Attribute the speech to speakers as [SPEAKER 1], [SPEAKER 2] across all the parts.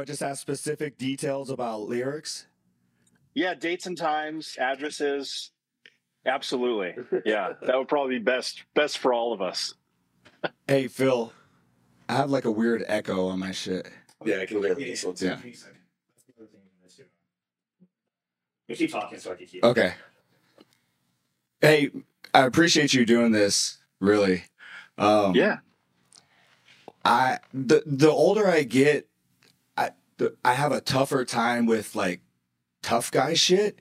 [SPEAKER 1] Yeah. So, just ask specific details about lyrics?
[SPEAKER 2] Yeah, dates and times, addresses. Absolutely. Yeah, that would probably be best best for all of us.
[SPEAKER 1] Hey, Phil, I have like a weird echo on my shit.
[SPEAKER 3] Yeah, I can hear this one too.
[SPEAKER 1] Yeah.
[SPEAKER 4] You keep talking so I can keep.
[SPEAKER 1] Okay. Hey, I appreciate you doing this. Really. Um,
[SPEAKER 2] Yeah.
[SPEAKER 1] I the the older I get, I the, I have a tougher time with like tough guy shit,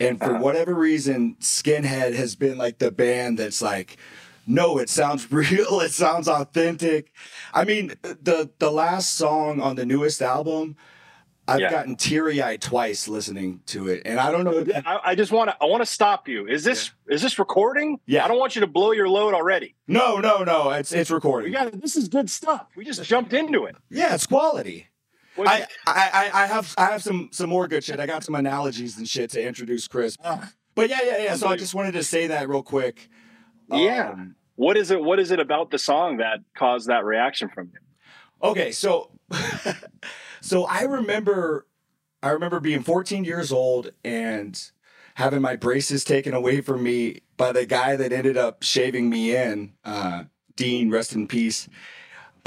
[SPEAKER 1] and for
[SPEAKER 2] Uh-huh.
[SPEAKER 1] whatever reason, Skinhead has been like the band that's like, no, it sounds real, it sounds authentic. I mean, the the last song on the newest album, I've
[SPEAKER 2] Yeah.
[SPEAKER 1] gotten teary eyed twice listening to it, and I don't know.
[SPEAKER 2] I, I just want to I want to stop you. Is this is this recording?
[SPEAKER 1] Yeah.
[SPEAKER 2] I don't want you to blow your load already.
[SPEAKER 1] No, no, no, it's it's
[SPEAKER 2] We
[SPEAKER 1] recording.
[SPEAKER 2] got this is good stuff. We just jumped into it.
[SPEAKER 1] Yeah, it's quality.
[SPEAKER 2] What-
[SPEAKER 1] I, I, I- I have I have some some more good shit. I got some analogies and shit to introduce Chris. But yeah, yeah, yeah. So I just wanted to say that real quick.
[SPEAKER 2] Yeah.
[SPEAKER 1] Um,
[SPEAKER 2] what is it? What is it about the song that caused that reaction from you?
[SPEAKER 1] okay, so so I remember I remember being 14 years old and having my braces taken away from me by the guy that ended up shaving me in, uh, Dean, rest in peace.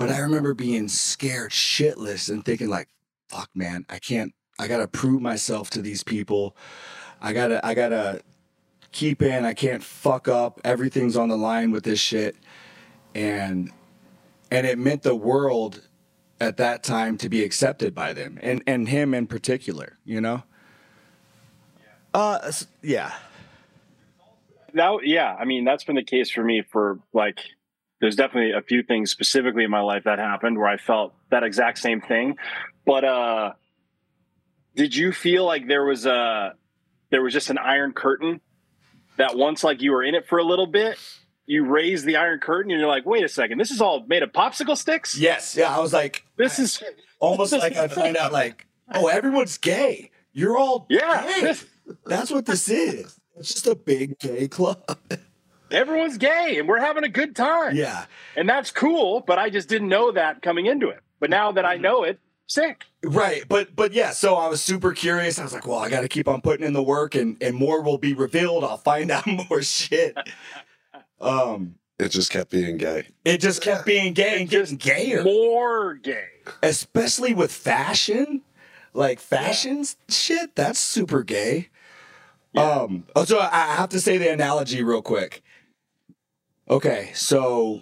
[SPEAKER 1] But I remember being scared shitless and thinking like, fuck man, I can't I gotta prove myself to these people. I gotta I gotta keep in, I can't fuck up. Everything's on the line with this shit. And and it meant the world at that time to be accepted by them and and him in particular, you know? Uh yeah.
[SPEAKER 2] That yeah, I mean that's been the case for me for like there's definitely a few things specifically in my life that happened where I felt that exact same thing. But uh did you feel like there was a there was just an iron curtain that once like you were in it for a little bit, you raise the iron curtain and you're like, wait a second, this is all made of popsicle sticks?
[SPEAKER 1] Yes, yeah, I was like
[SPEAKER 2] This is
[SPEAKER 1] almost like I find out like, oh, everyone's gay. You're all
[SPEAKER 2] yeah,
[SPEAKER 1] gay. That's what this is. It's just a big gay club.
[SPEAKER 2] everyone's gay and we're having a good time.
[SPEAKER 1] yeah.
[SPEAKER 2] And that's cool, but I just didn't know that coming into it. But now that I know it, sick.
[SPEAKER 1] Right. But but yeah, so I was super curious. I was like, well, I gotta keep on putting in the work and, and more will be revealed. I'll find out more shit. Um
[SPEAKER 3] It just kept being gay.
[SPEAKER 1] it just kept being gay and getting gayer.
[SPEAKER 2] More gay.
[SPEAKER 1] Especially with fashion. Like fashion shit, that's super gay. Um oh, so I I have to say the analogy real quick. Okay, so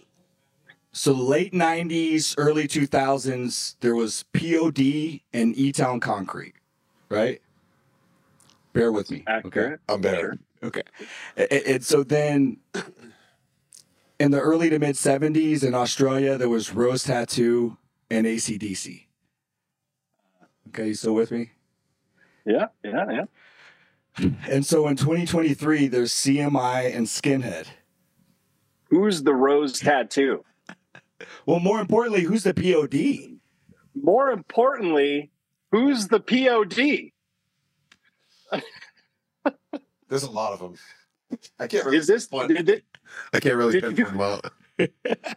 [SPEAKER 1] so late 90s, early 2000s, there was POD and E Town Concrete, right? Bear with me. Okay.
[SPEAKER 3] I'm better.
[SPEAKER 1] Okay. And, and so then in the early to mid 70s in Australia, there was Rose Tattoo and ACDC. Okay, you still with me?
[SPEAKER 2] Yeah, yeah, yeah.
[SPEAKER 1] And so in 2023, there's CMI and Skinhead.
[SPEAKER 2] Who's the rose tattoo?
[SPEAKER 1] Well, more importantly, who's the POD?
[SPEAKER 2] More importantly, who's the POD?
[SPEAKER 3] There's a lot of them. I can't really.
[SPEAKER 2] Is this did it-
[SPEAKER 3] I can't really
[SPEAKER 2] Did
[SPEAKER 3] pinpoint them out.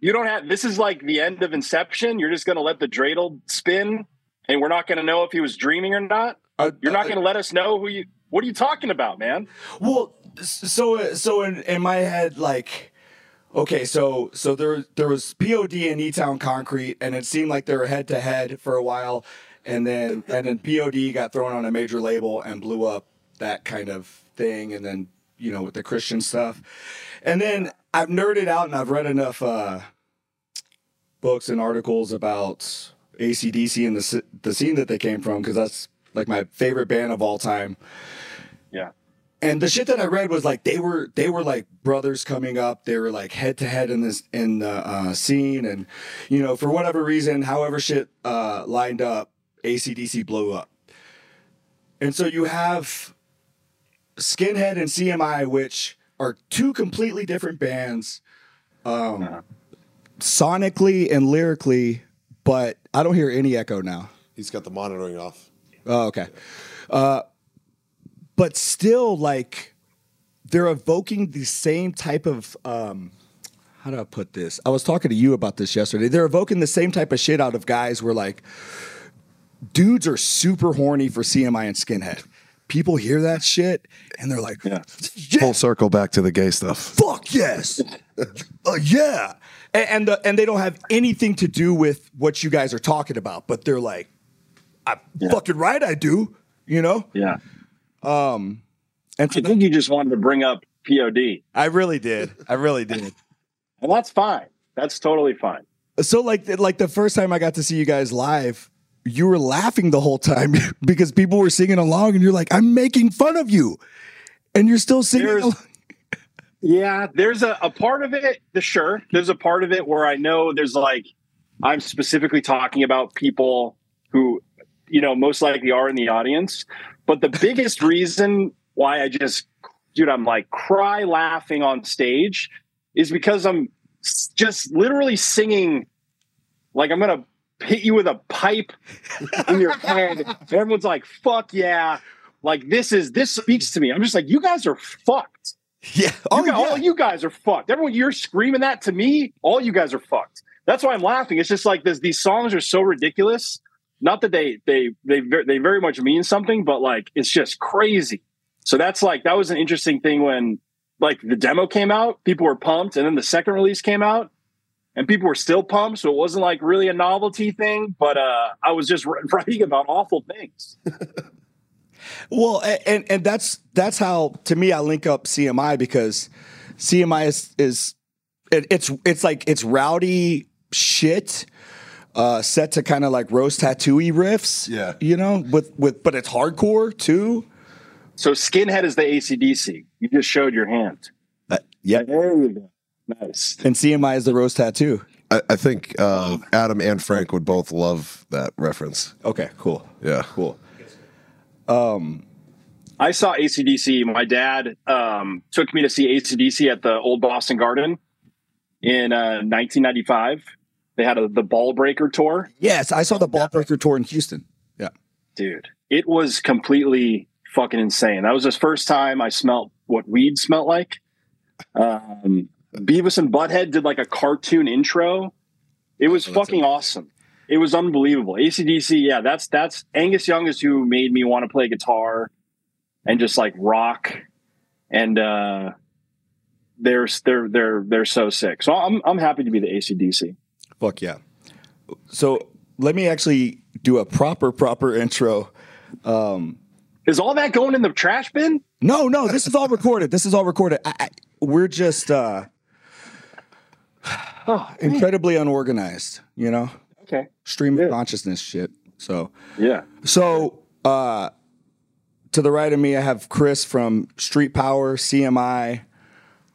[SPEAKER 2] you don't have this is like the end of Inception. You're just gonna let the dreidel spin and we're not gonna know if he was dreaming or not?
[SPEAKER 1] Uh,
[SPEAKER 2] You're not gonna let us know who you what are you talking about, man?
[SPEAKER 1] Well, so so in, in my head, like, okay, so so there there was POD and E Town Concrete, and it seemed like they were head to head for a while, and then and then POD got thrown on a major label and blew up that kind of thing, and then you know with the Christian stuff, and then I've nerded out and I've read enough uh, books and articles about ACDC and the the scene that they came from because that's like my favorite band of all time. And the shit that I read was like they were they were like brothers coming up. They were like head to head in this in the uh, scene, and you know for whatever reason, however shit uh, lined up, ACDC blew up. And so you have Skinhead and CMI, which are two completely different bands, um,
[SPEAKER 2] Uh-huh.
[SPEAKER 1] sonically and lyrically. But I don't hear any echo now.
[SPEAKER 3] He's got the monitoring off.
[SPEAKER 1] Oh, okay. Uh, but still, like, they're evoking the same type of um, how do I put this? I was talking to you about this yesterday. They're evoking the same type of shit out of guys where like dudes are super horny for CMI and skinhead. People hear that shit and they're like,
[SPEAKER 2] Yeah.
[SPEAKER 1] yeah,
[SPEAKER 3] Full circle back to the gay stuff.
[SPEAKER 1] fuck yes, uh, yeah, and and, the, and they don't have anything to do with what you guys are talking about, but they're like, I
[SPEAKER 2] Yeah.
[SPEAKER 1] fucking right, I do, you know.
[SPEAKER 2] Yeah.
[SPEAKER 1] Um, and
[SPEAKER 2] I think you just wanted to bring up POD,
[SPEAKER 1] I really did, I really did.
[SPEAKER 2] and that's fine. That's totally fine.
[SPEAKER 1] So like like the first time I got to see you guys live, you were laughing the whole time because people were singing along, and you're like, I'm making fun of you, and you're still singing.
[SPEAKER 2] There's-
[SPEAKER 1] along.
[SPEAKER 2] Yeah, there's a, a part of it, the sure. There's a part of it where I know there's like I'm specifically talking about people who, you know, most likely are in the audience. But the biggest reason why I just dude, I'm like cry laughing on stage is because I'm just literally singing like I'm gonna hit you with a pipe in your head. And everyone's like, fuck yeah. Like this is this speaks to me. I'm just like, you guys are fucked.
[SPEAKER 1] Yeah.
[SPEAKER 2] You
[SPEAKER 1] Oh,
[SPEAKER 2] guys-
[SPEAKER 1] yeah.
[SPEAKER 2] All you guys are fucked. Everyone, you're screaming that to me. All you guys are fucked. That's why I'm laughing. It's just like this, these songs are so ridiculous. Not that they they they they very much mean something, but like it's just crazy. So that's like that was an interesting thing when like the demo came out, people were pumped, and then the second release came out, and people were still pumped. So it wasn't like really a novelty thing, but uh I was just writing about awful things.
[SPEAKER 1] Well, and and that's that's how to me I link up CMI because CMI is is it, it's it's like it's rowdy shit uh set to kind of like rose tattooy riffs.
[SPEAKER 3] Yeah.
[SPEAKER 1] You know, with with but it's hardcore too.
[SPEAKER 2] So Skinhead is the ACDC. You just showed your hand.
[SPEAKER 1] Uh, yeah.
[SPEAKER 2] There you go. Nice.
[SPEAKER 1] And CMI is the rose tattoo.
[SPEAKER 3] I, I think uh, Adam and Frank would both love that reference.
[SPEAKER 1] Okay, cool.
[SPEAKER 3] Yeah.
[SPEAKER 1] Cool.
[SPEAKER 2] Um, I saw ACDC. My dad um, took me to see ACDC at the Old Boston Garden in uh, 1995. They had a, the Ball Breaker tour.
[SPEAKER 1] Yes, I saw the Ball Breaker tour in Houston. Yeah.
[SPEAKER 2] Dude, it was completely fucking insane. That was the first time I smelt what weed smelt like. Um, Beavis and Butthead did like a cartoon intro. It was
[SPEAKER 3] Oh,
[SPEAKER 2] fucking awesome. It was unbelievable. ACDC, yeah, that's that's Angus Young is who made me want to play guitar and just like rock. And uh they're they're they're they're so sick. So I'm I'm happy to be the ACDC.
[SPEAKER 1] Fuck yeah. So let me actually do a proper proper intro.
[SPEAKER 2] Is all that going in the trash bin?
[SPEAKER 1] No, no, this is all recorded. This is all recorded. I, I, we're just uh,
[SPEAKER 2] Oh,
[SPEAKER 1] incredibly unorganized, you know,
[SPEAKER 2] okay.
[SPEAKER 1] stream of consciousness shit. So,
[SPEAKER 2] Yeah.
[SPEAKER 1] so uh, to the right of me, I have Chris from Street Power, CMI.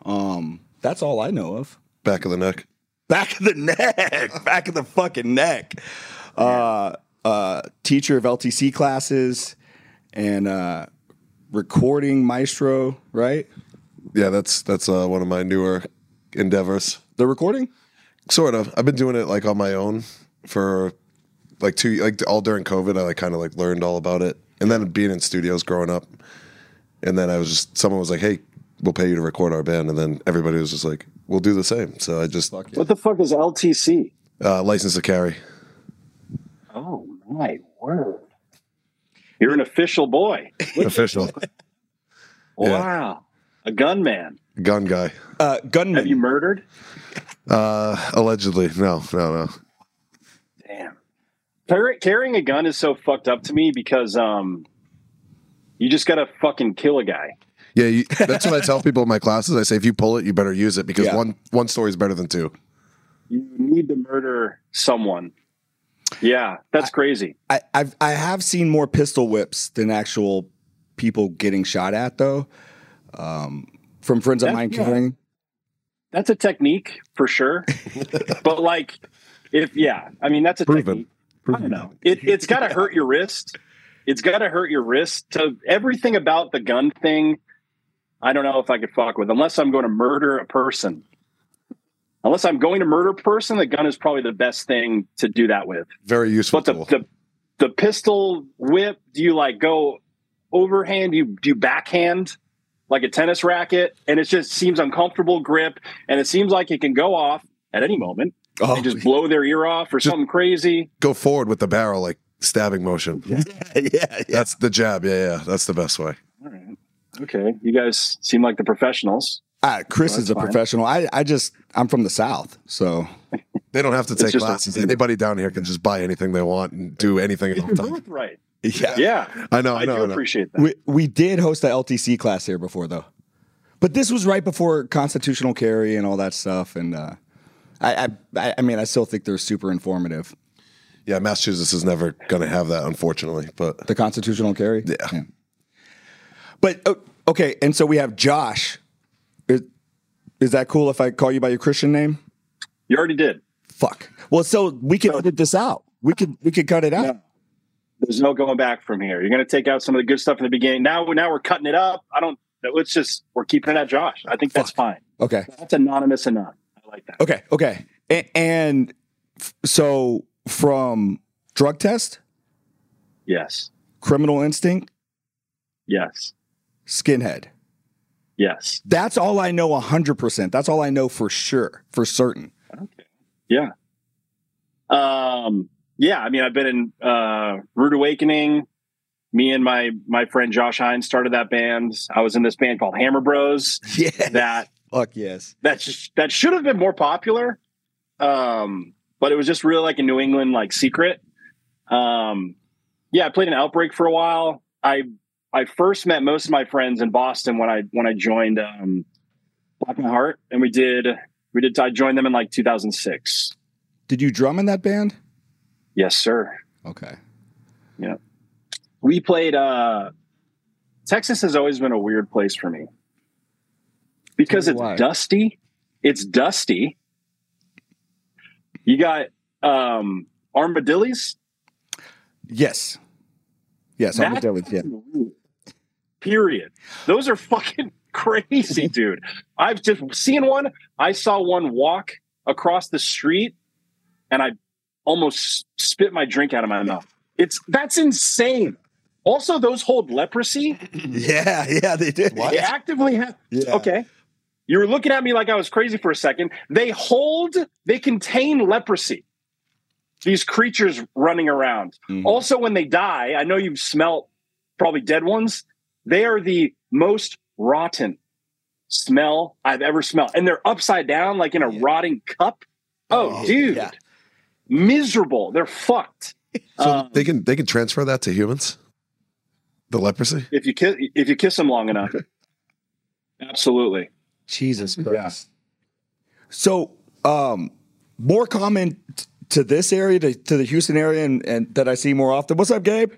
[SPEAKER 1] Um, that's all I know of.
[SPEAKER 3] Back of the neck.
[SPEAKER 1] Back of the neck, back of the fucking neck. Uh, uh, teacher of LTC classes and uh, recording maestro, right?
[SPEAKER 3] Yeah, that's that's uh, one of my newer endeavors.
[SPEAKER 1] The recording?
[SPEAKER 3] Sort of. I've been doing it like on my own for like two like all during COVID. I like kind of like learned all about it, and then being in studios growing up, and then I was just someone was like, "Hey, we'll pay you to record our band," and then everybody was just like, "We'll do the same." So I just
[SPEAKER 1] Fuck yeah.
[SPEAKER 2] What the fuck is LTC?
[SPEAKER 3] uh, license to carry.
[SPEAKER 2] Oh my word. You're an official boy.
[SPEAKER 3] Official Yeah.
[SPEAKER 2] Wow. A gunman.
[SPEAKER 3] gun guy.
[SPEAKER 1] Uh, gunman.
[SPEAKER 2] Have you murdered?
[SPEAKER 3] Uh, allegedly, no, no, no.
[SPEAKER 2] Damn. Carry, carrying a gun is so fucked up to me because um you just gotta fucking kill a guy.
[SPEAKER 3] Yeah, you, that's what I tell people in my classes. I say if you pull it, you better use it because
[SPEAKER 1] Yeah.
[SPEAKER 3] one one story is better than two.
[SPEAKER 2] You need to murder someone. Yeah, that's crazy.
[SPEAKER 1] I, I've I have seen more pistol whips than actual people getting shot at though. Um, from friends of
[SPEAKER 2] That-
[SPEAKER 1] mine
[SPEAKER 2] yeah.
[SPEAKER 1] carrying.
[SPEAKER 2] That's a technique for sure. but like if yeah, I mean that's a
[SPEAKER 3] Proven.
[SPEAKER 2] technique. I don't know. It, it's got to hurt your wrist. It's got to hurt your wrist. To everything about the gun thing, I don't know if I could fuck with unless I'm going to murder a person. Unless I'm going to murder a person, the gun is probably the best thing to do that with.
[SPEAKER 3] Very useful
[SPEAKER 2] But the
[SPEAKER 3] tool.
[SPEAKER 2] the, the pistol whip, do you like go overhand? Do you do you backhand? like a tennis racket, and it just seems uncomfortable grip, and it seems like it can go off at any moment
[SPEAKER 1] Oh,
[SPEAKER 2] and just blow their ear off or something crazy.
[SPEAKER 3] Go forward with the barrel, like stabbing motion.
[SPEAKER 1] yeah, yeah.
[SPEAKER 3] That's the jab. Yeah, yeah. That's the best way.
[SPEAKER 2] All right. Okay, you guys seem like the professionals.
[SPEAKER 1] Uh, Chris
[SPEAKER 2] Well,
[SPEAKER 1] is a
[SPEAKER 2] fine.
[SPEAKER 1] professional. I, I just, I'm from the South, so
[SPEAKER 3] They don't have to take
[SPEAKER 2] just a-
[SPEAKER 3] classes. Anybody down here can just buy anything they want and do anything at all
[SPEAKER 2] You're
[SPEAKER 3] time.
[SPEAKER 2] both right.
[SPEAKER 1] yeah.
[SPEAKER 2] Yeah,
[SPEAKER 3] I know, I
[SPEAKER 2] I
[SPEAKER 3] know,
[SPEAKER 2] do
[SPEAKER 3] I know.
[SPEAKER 2] appreciate that.
[SPEAKER 1] We we did host a LTC class here before though, but this was right before constitutional carry and all that stuff. And uh, I, I I mean I still think they're super informative.
[SPEAKER 3] Yeah, Massachusetts is never going to have that, unfortunately. But
[SPEAKER 1] The constitutional carry.
[SPEAKER 3] Yeah.
[SPEAKER 1] But uh, okay, and so we have Josh. Is, is that cool if I call you by your Christian name?
[SPEAKER 2] You already did.
[SPEAKER 1] Fuck. Well, so we can edit this out. We could we could cut it out.
[SPEAKER 2] No. There's no going back from here. You're going to take out some of the good stuff in the beginning. Now, now we're cutting it up. I don't. Let's just we're keeping it at Josh. I think that's fine.
[SPEAKER 1] Okay.
[SPEAKER 2] That's anonymous enough. I like that.
[SPEAKER 1] Okay. Okay. And f- so from drug test,
[SPEAKER 2] Yes.
[SPEAKER 1] criminal instinct,
[SPEAKER 2] Yes.
[SPEAKER 1] Skinhead.
[SPEAKER 2] Yes.
[SPEAKER 1] That's all I know 100%. That's all I know for sure, for certain. Okay.
[SPEAKER 2] Yeah. Um. Yeah. I mean, I've been in uh, Rude Awakening. Me and my my friend Josh Hines started that band. I was in this band called Hammer Bros.
[SPEAKER 1] Yeah.
[SPEAKER 2] That
[SPEAKER 1] Fuck yes.
[SPEAKER 2] that sh- that should have been more popular. Um, but it was just really like a New England like secret. Um, yeah, I played an Outbreak for a while. I I first met most of my friends in Boston when I when I joined um, Black My Heart, and we did we did I joined them in like 2006.
[SPEAKER 1] Did you drum in that band?
[SPEAKER 2] Yes, sir.
[SPEAKER 1] Okay.
[SPEAKER 2] Yeah, we played. uh Texas has always been a weird place for me because it's
[SPEAKER 1] why.
[SPEAKER 2] dusty. It's dusty. You got um armadillos.
[SPEAKER 1] Yes. Yes, armadillos, yeah.
[SPEAKER 2] Period. Those are fucking crazy, dude. I've just seen one. I saw one walk across the street, and I almost spit my drink out of my mouth. It's that's insane. Also, those hold leprosy.
[SPEAKER 1] Yeah, yeah, they did.
[SPEAKER 2] They actively have.
[SPEAKER 1] Yeah.
[SPEAKER 2] Okay. You were looking at me like I was crazy for a second. They hold, they contain leprosy. These creatures running around.
[SPEAKER 1] Mhm.
[SPEAKER 2] Also, when they die, I know you've smelt probably dead ones. They are the most rotten smell I've ever smelled. And they're upside down, like in a
[SPEAKER 1] Yeah.
[SPEAKER 2] rotting cup. Oh,
[SPEAKER 1] Oh,
[SPEAKER 2] dude.
[SPEAKER 1] yeah.
[SPEAKER 2] Miserable. They're fucked.
[SPEAKER 3] so
[SPEAKER 2] Um,
[SPEAKER 3] they can they can transfer that to humans. The leprosy.
[SPEAKER 2] if you kiss if you kiss them long enough. Absolutely.
[SPEAKER 1] Jesus Christ. So, um, more common t- to this area, to, to the Houston area, and, and that I see more often. What's up, Gabe?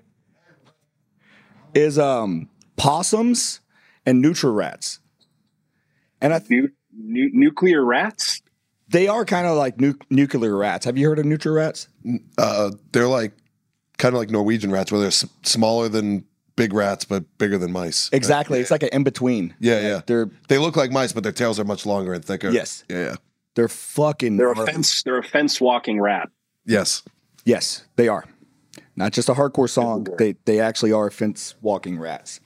[SPEAKER 1] Is um possums and nutria rats, and I,
[SPEAKER 2] Nu- nu- nuclear rats.
[SPEAKER 1] they are kind of like nu- nuclear rats. Have you heard of nutria rats?
[SPEAKER 3] Uh, they're like kind of like Norwegian rats, where they're s- smaller than big rats but bigger than mice.
[SPEAKER 1] Exactly. It's like an in between.
[SPEAKER 3] Yeah, yeah.
[SPEAKER 1] They're
[SPEAKER 3] They look like mice, but their tails are much longer and thicker.
[SPEAKER 1] Yes.
[SPEAKER 3] Yeah, yeah.
[SPEAKER 1] they're fucking.
[SPEAKER 2] They're a fence. They're a fence walking rat.
[SPEAKER 3] Yes.
[SPEAKER 1] Yes, they are. Not just a hardcore song. They they actually are fence walking rats.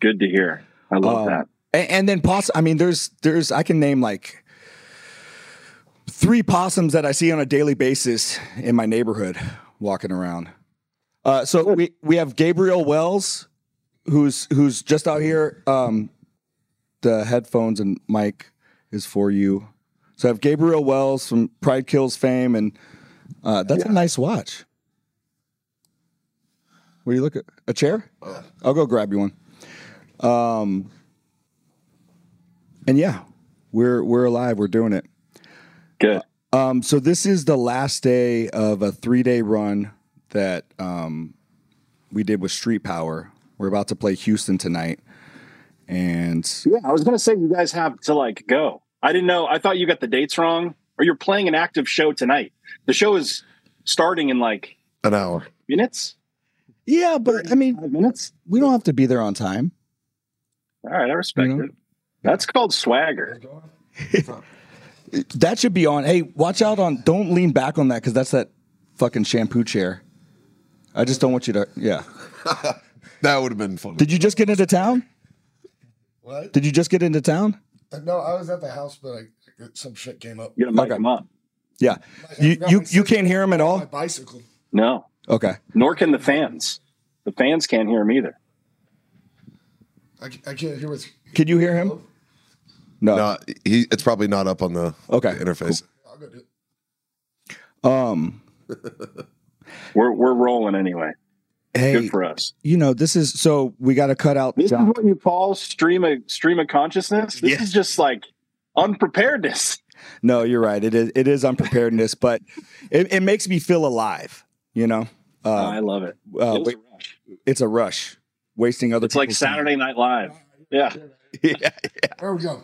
[SPEAKER 2] Good to hear. I love
[SPEAKER 1] Um,
[SPEAKER 2] that.
[SPEAKER 1] And, and then possum. I mean, there's there's I can name like three possums that I see on a daily basis in my neighborhood walking around. Uh, so we we have Gabriel Wells, who's who's just out here. Um, the headphones and mic is for you. So I have Gabriel Wells from Pride Kills fame, and uh, that's a nice watch. What do you look at? A chair? I'll go grab you one. Um, and yeah, we're we're alive. We're doing it.
[SPEAKER 2] Good.
[SPEAKER 1] Um, so this is the last day of a three day run that um, we did with Street Power. We're about to play Houston tonight, and
[SPEAKER 2] Yeah, I was gonna say you guys have to like go. I didn't know. I thought you got the dates wrong, or you're playing an active show tonight. The show is starting in like
[SPEAKER 3] An hour.
[SPEAKER 2] minutes.
[SPEAKER 1] yeah, but I mean,
[SPEAKER 2] minutes.
[SPEAKER 1] we don't have to be there on time.
[SPEAKER 2] All right, I respect
[SPEAKER 1] You know?
[SPEAKER 2] it. That's called swagger.
[SPEAKER 1] That should be on. Hey, watch out on. Don't lean back on that because that's that fucking shampoo chair. I just don't want you to. Yeah.
[SPEAKER 3] That would have been fun.
[SPEAKER 1] Did you just get into town?
[SPEAKER 5] What?
[SPEAKER 1] Did you just get into town?
[SPEAKER 5] Uh, No, I was at the house, but I, some shit came up.
[SPEAKER 2] You gotta mic
[SPEAKER 1] Okay.
[SPEAKER 2] him up.
[SPEAKER 1] Yeah.
[SPEAKER 5] I
[SPEAKER 1] You you you can't hear him at all.
[SPEAKER 5] My bicycle.
[SPEAKER 2] No,
[SPEAKER 1] Okay.
[SPEAKER 2] nor can the fans. The fans can't hear him either.
[SPEAKER 5] I, I can't hear what's.
[SPEAKER 1] Can you hear him? No.
[SPEAKER 3] No, he. It's probably not up on the
[SPEAKER 1] Okay,
[SPEAKER 3] interface.
[SPEAKER 5] I'll go do it.
[SPEAKER 1] Um.
[SPEAKER 2] We're we're rolling anyway.
[SPEAKER 1] Hey,
[SPEAKER 2] Good for us.
[SPEAKER 1] you know this is so we got to cut out.
[SPEAKER 2] This
[SPEAKER 1] John-
[SPEAKER 2] is what you call stream of stream of consciousness. This
[SPEAKER 1] Yeah.
[SPEAKER 2] is just like unpreparedness.
[SPEAKER 1] No, you're right. It is it is unpreparedness, but it, it makes me feel alive. You know,
[SPEAKER 2] Oh,
[SPEAKER 1] uh,
[SPEAKER 2] I love it.
[SPEAKER 1] uh,
[SPEAKER 2] It's
[SPEAKER 1] wait,
[SPEAKER 2] a rush.
[SPEAKER 1] it's a rush, wasting other.
[SPEAKER 2] It's like
[SPEAKER 1] people's time.
[SPEAKER 2] Saturday Night Live. Yeah.
[SPEAKER 1] yeah.
[SPEAKER 5] There we go.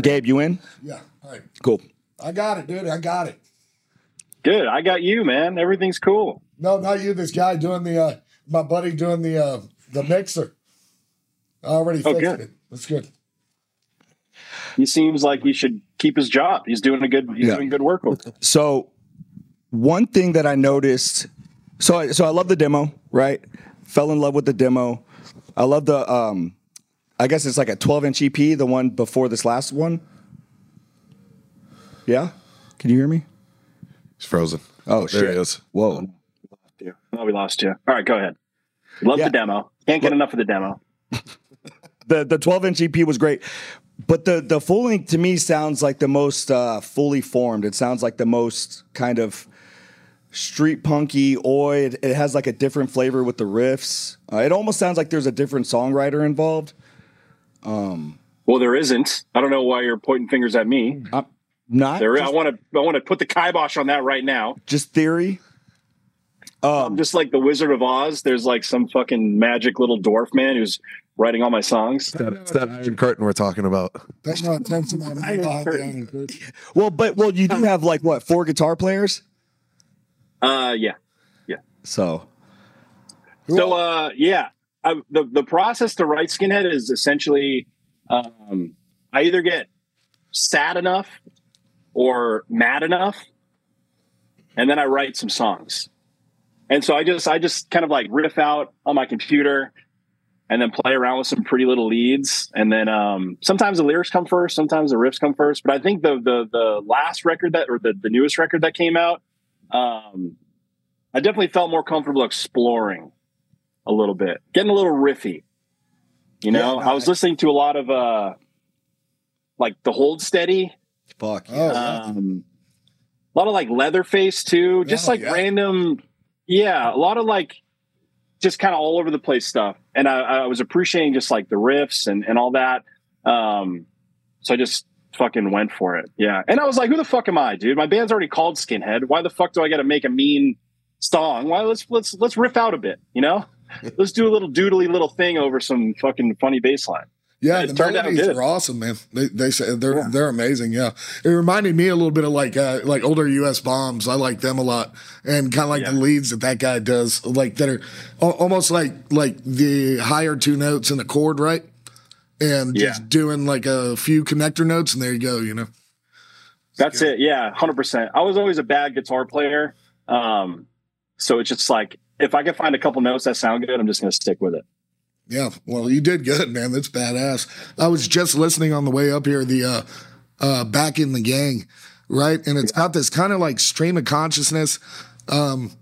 [SPEAKER 1] Gabe, you in?
[SPEAKER 5] Yeah. All right.
[SPEAKER 1] Cool.
[SPEAKER 5] I got it, dude. I got it.
[SPEAKER 2] Good. I got you, man. Everything's cool.
[SPEAKER 5] No, not you. This guy doing the, uh, my buddy doing the, uh, the mixer. I already
[SPEAKER 2] Oh,
[SPEAKER 5] fixed
[SPEAKER 2] good.
[SPEAKER 5] it. That's good.
[SPEAKER 2] He seems like he should keep his job. He's doing a good. He's
[SPEAKER 1] Yeah.
[SPEAKER 2] doing good work. With it.
[SPEAKER 1] So, one thing that I noticed, so I, so I love the demo, right? Fell in love with the demo. I love the, um, I guess it's like a 12 inch EP, the one before this last one. Yeah, can you hear me?
[SPEAKER 3] He's frozen.
[SPEAKER 1] Oh
[SPEAKER 3] there
[SPEAKER 1] shit!
[SPEAKER 3] he is.
[SPEAKER 1] Whoa.
[SPEAKER 2] Yeah. Oh, we lost you. All right, go ahead. Love
[SPEAKER 1] Yeah.
[SPEAKER 2] the demo. Can't get enough of the demo.
[SPEAKER 1] the the 12 inch EP was great, but the the full length to me sounds like the most uh, fully formed. It sounds like the most kind of street punky. Oi, it, it has like a different flavor with the riffs. Uh, it almost sounds like there's a different songwriter involved.
[SPEAKER 2] Well, there isn't. I don't know why you're pointing fingers at me.
[SPEAKER 1] I'm not
[SPEAKER 2] There, I want to. I want to put the kibosh on that right now.
[SPEAKER 1] just theory. Um,
[SPEAKER 2] Just like the Wizard of Oz, there's like some fucking magic little dwarf man who's writing all my songs.
[SPEAKER 3] That, it's that Iron Curtain we're talking about.
[SPEAKER 5] That's not attention on
[SPEAKER 2] I
[SPEAKER 5] behind the
[SPEAKER 2] heard-
[SPEAKER 5] iron curtain.
[SPEAKER 1] well, but well, you do have like what four guitar players?
[SPEAKER 2] Uh, yeah. Yeah.
[SPEAKER 1] So
[SPEAKER 2] So, uh, yeah, I, the the process to write Skinhead is essentially, um, I either get sad enough or mad enough, and then I write some songs. And so I just I just kind of like riff out on my computer, and then play around with some pretty little leads, and then um, sometimes the lyrics come first, sometimes the riffs come first. But I think the the the last record that or the the newest record that came out, um, I definitely felt more comfortable exploring a little bit, getting a little riffy. You know,
[SPEAKER 5] Yeah, no,
[SPEAKER 2] I was
[SPEAKER 5] I-
[SPEAKER 2] listening to a lot of uh like the Hold Steady,
[SPEAKER 1] fuck.
[SPEAKER 5] Oh, yeah.
[SPEAKER 2] um, a lot of like Leatherface too, just
[SPEAKER 5] Yeah,
[SPEAKER 2] like
[SPEAKER 5] yeah.
[SPEAKER 2] random, yeah, a lot of like just kind of all over the place stuff. And I, I was appreciating just like the riffs and and all that. Um, so I just fucking went for it, yeah. And I was like, who the fuck am I, dude? My band's already called Skinhead. Why the fuck do I got to make a mean song? Why let's let's let's riff out a bit, you know? Let's do a little doodly little thing over some fucking funny bass line.
[SPEAKER 5] Yeah, the melodies are awesome, man. They they say they're they're amazing. Yeah, it reminded me a little bit of like uh, like older U.S. bombs. I like them a lot, and kind of like
[SPEAKER 2] Yeah.
[SPEAKER 5] the leads that that guy does, like that are almost like like the higher two notes in the chord, right? And
[SPEAKER 2] Yeah.
[SPEAKER 5] just doing like a few connector notes, and there you go. You know,
[SPEAKER 2] That's it. Yeah, hundred percent. I was always a bad guitar player, um, so it's just like if I can find a couple notes that sound good, I'm just going to stick with it.
[SPEAKER 5] yeah. Well, you did good, man. That's badass. I was just listening on the way up here. The uh, uh, back in the gang, right? And it's got this kind of like stream of consciousness. Um,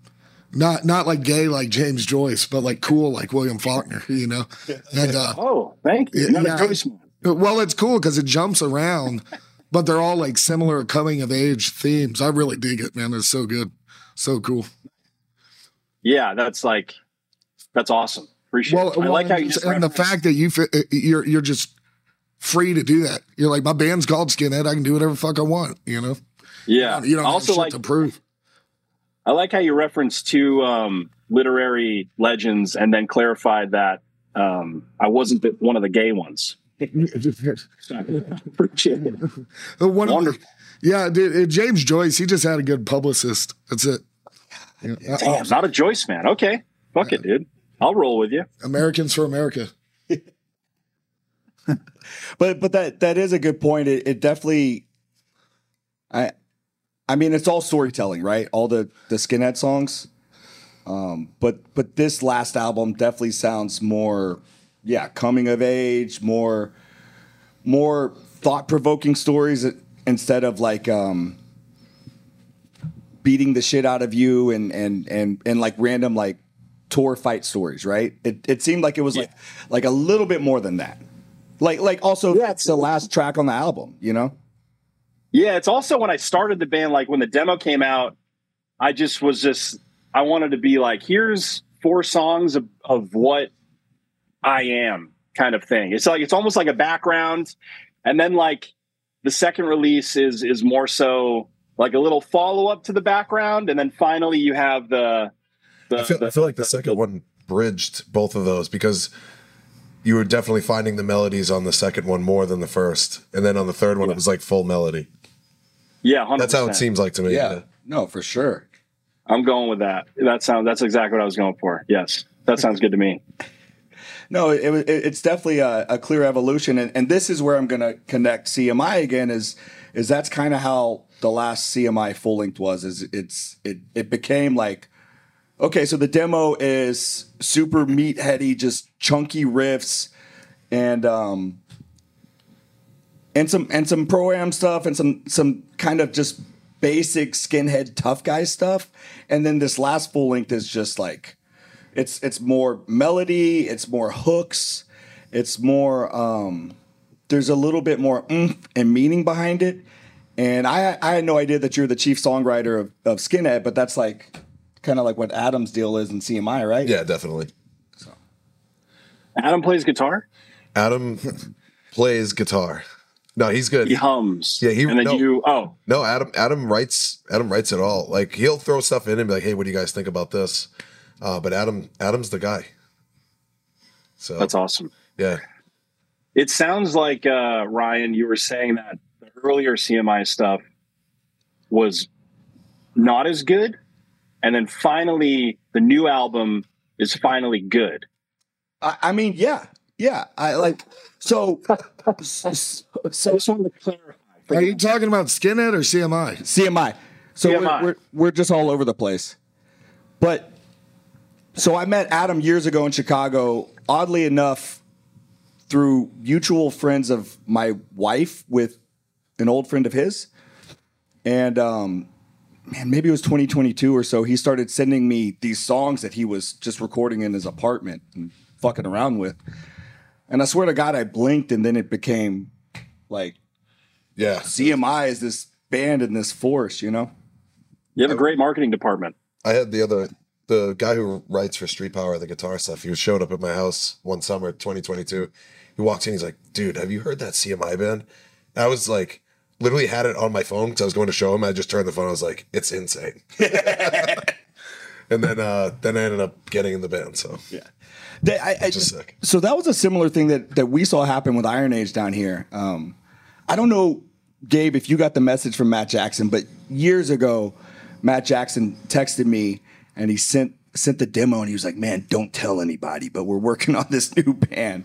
[SPEAKER 5] not not like gay like James Joyce, but like cool like William Faulkner, you know. And uh,
[SPEAKER 2] Oh, thank you. Not
[SPEAKER 5] yeah.
[SPEAKER 2] a Joyce man.
[SPEAKER 5] well, it's cool because it jumps around, but they're all like similar coming of age themes. I really dig it, man. It's so good, so cool.
[SPEAKER 2] Yeah, that's like that's awesome. Appreciate
[SPEAKER 5] Well,
[SPEAKER 2] it. I
[SPEAKER 5] well,
[SPEAKER 2] like how you
[SPEAKER 5] and, and the fact that you uh, you're you're just free to do that. You're like my band's called Skinhead. I can do whatever fuck I want. You know.
[SPEAKER 2] Yeah,
[SPEAKER 5] You don't
[SPEAKER 2] also like
[SPEAKER 5] to prove.
[SPEAKER 2] I like how you referenced two um, literary legends and then clarified that um, I wasn't the, one of the gay ones. Appreciate it.
[SPEAKER 5] One of the,
[SPEAKER 2] Wonderful.
[SPEAKER 5] yeah, dude, uh, James Joyce. He just had a good publicist. That's it. Yeah, uh,
[SPEAKER 2] Damn, not a Joyce man. Okay, fuck it, dude. I'll roll with you.
[SPEAKER 5] Americans for America.
[SPEAKER 1] but but that that is a good point. It, it definitely, I, I mean, it's all storytelling, right? All the the Skinhead songs, um, but but this last album definitely sounds more yeah, coming of age, more more thought provoking stories instead of like um, beating the shit out of you and and and and like random like tour fight stories, right? It it seemed like it was like like a little bit more than that. Like like also
[SPEAKER 2] Yeah,
[SPEAKER 1] that's the last track on the album, you know?
[SPEAKER 2] Yeah, it's also when I started the band, like when the demo came out, I just was just I wanted to be like, here's four songs of, of what I am kind of thing. It's like it's almost like a background. And then like the second release is is more so like a little follow-up to the background. And then finally you have the, the
[SPEAKER 3] I feel, I feel like the second one bridged both of those because you were definitely finding the melodies on the second one more than the first, and then on the third one it was like full melody.
[SPEAKER 2] Yeah, 100%.
[SPEAKER 3] That's how it seems like to me.
[SPEAKER 1] Yeah. No, for sure.
[SPEAKER 2] I'm going with that. That sounds that's exactly what I was going for. Yes. That sounds good to me.
[SPEAKER 1] No, it, it, it's definitely a, a clear evolution, and, and this is where I'm going to connect CMI again. Is is that's kind of how the last CMI full length was. Is it's it it became like okay, so the demo is super meatheady, just chunky riffs, and um and some and some pro am stuff, and some some kind of just basic skinhead tough guy stuff, and then this last full length is just like it's it's more melody, it's more hooks, it's more um there's a little bit more oomph and meaning behind it. And I I had no idea that you're the chief songwriter of, of Skinhead, but that's like kind of like what Adam's deal is in CMI, right?
[SPEAKER 3] Yeah, definitely. So.
[SPEAKER 2] Adam plays guitar.
[SPEAKER 3] Adam plays guitar. No, he's good.
[SPEAKER 2] He hums.
[SPEAKER 3] Yeah, he-
[SPEAKER 2] and then
[SPEAKER 3] no.
[SPEAKER 2] you oh
[SPEAKER 3] No, Adam. Adam writes. Adam writes it all. Like he'll throw stuff in and be like, "Hey, what do you guys think about this?" Uh, but Adam, Adam's the guy. So
[SPEAKER 2] that's awesome.
[SPEAKER 3] yeah,
[SPEAKER 2] It sounds like uh, Ryan, you were saying that the earlier CMI stuff was not as good, and then finally the new album is finally good.
[SPEAKER 1] I, I mean, yeah, yeah. I like so so,
[SPEAKER 2] I
[SPEAKER 1] so
[SPEAKER 2] just wanted to clarify.
[SPEAKER 5] Are you talking about Skinhead or CMI?
[SPEAKER 1] CMI. So
[SPEAKER 2] CMI.
[SPEAKER 1] We're, we're we're just all over the place. But so I met Adam years ago in Chicago. Oddly enough, through mutual friends of my wife with an old friend of his, and um, man, maybe it was 2022 or so. He started sending me these songs that he was just recording in his apartment and fucking around with. And I swear to God, I blinked, and then it became like
[SPEAKER 3] yeah.
[SPEAKER 1] CMI is this band and this force, you know.
[SPEAKER 2] You have a great marketing department.
[SPEAKER 3] I had the other the guy who writes for Street Power the guitar stuff. He showed up at my house one summer, 2022. He walks in, he's like, "Dude, have you heard that CMI band?" And I was like, literally had it on my phone because I was going to show him. I just turned the phone. I was like, "It's insane." and then uh then I ended up getting in the band. So
[SPEAKER 1] Yeah. They, I, I,
[SPEAKER 3] Just sick.
[SPEAKER 1] so that was a similar thing that, that we saw happen with Iron Age down here. Um, I don't know, Gabe, if you got the message from Matt Jackson, but years ago, Matt Jackson texted me and he sent sent the demo and he was like, "Man, don't tell anybody, but we're working on this new band."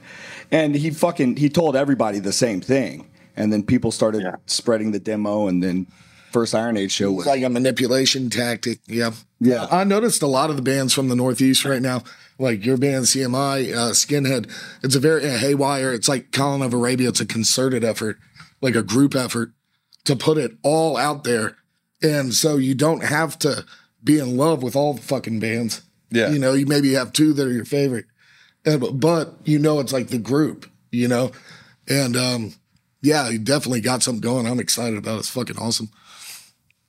[SPEAKER 1] And he fucking he told everybody the same thing, and then people started
[SPEAKER 2] Yeah.
[SPEAKER 1] spreading the demo, and then first Iron Age show was
[SPEAKER 5] It's like a manipulation tactic. Yeah.
[SPEAKER 1] Yeah.
[SPEAKER 5] I noticed a lot of the bands from the Northeast right now, like your band CMI, uh, Skinhead, it's a very uh, haywire. It's like Colin of Arabia. It's a concerted effort, like a group effort to put it all out there. And so you don't have to be in love with all the fucking bands.
[SPEAKER 3] Yeah.
[SPEAKER 5] You know, you maybe have two that are your favorite, and, but you know, it's like the group, you know? And, um, yeah, you definitely got something going. I'm excited about it. It's fucking awesome.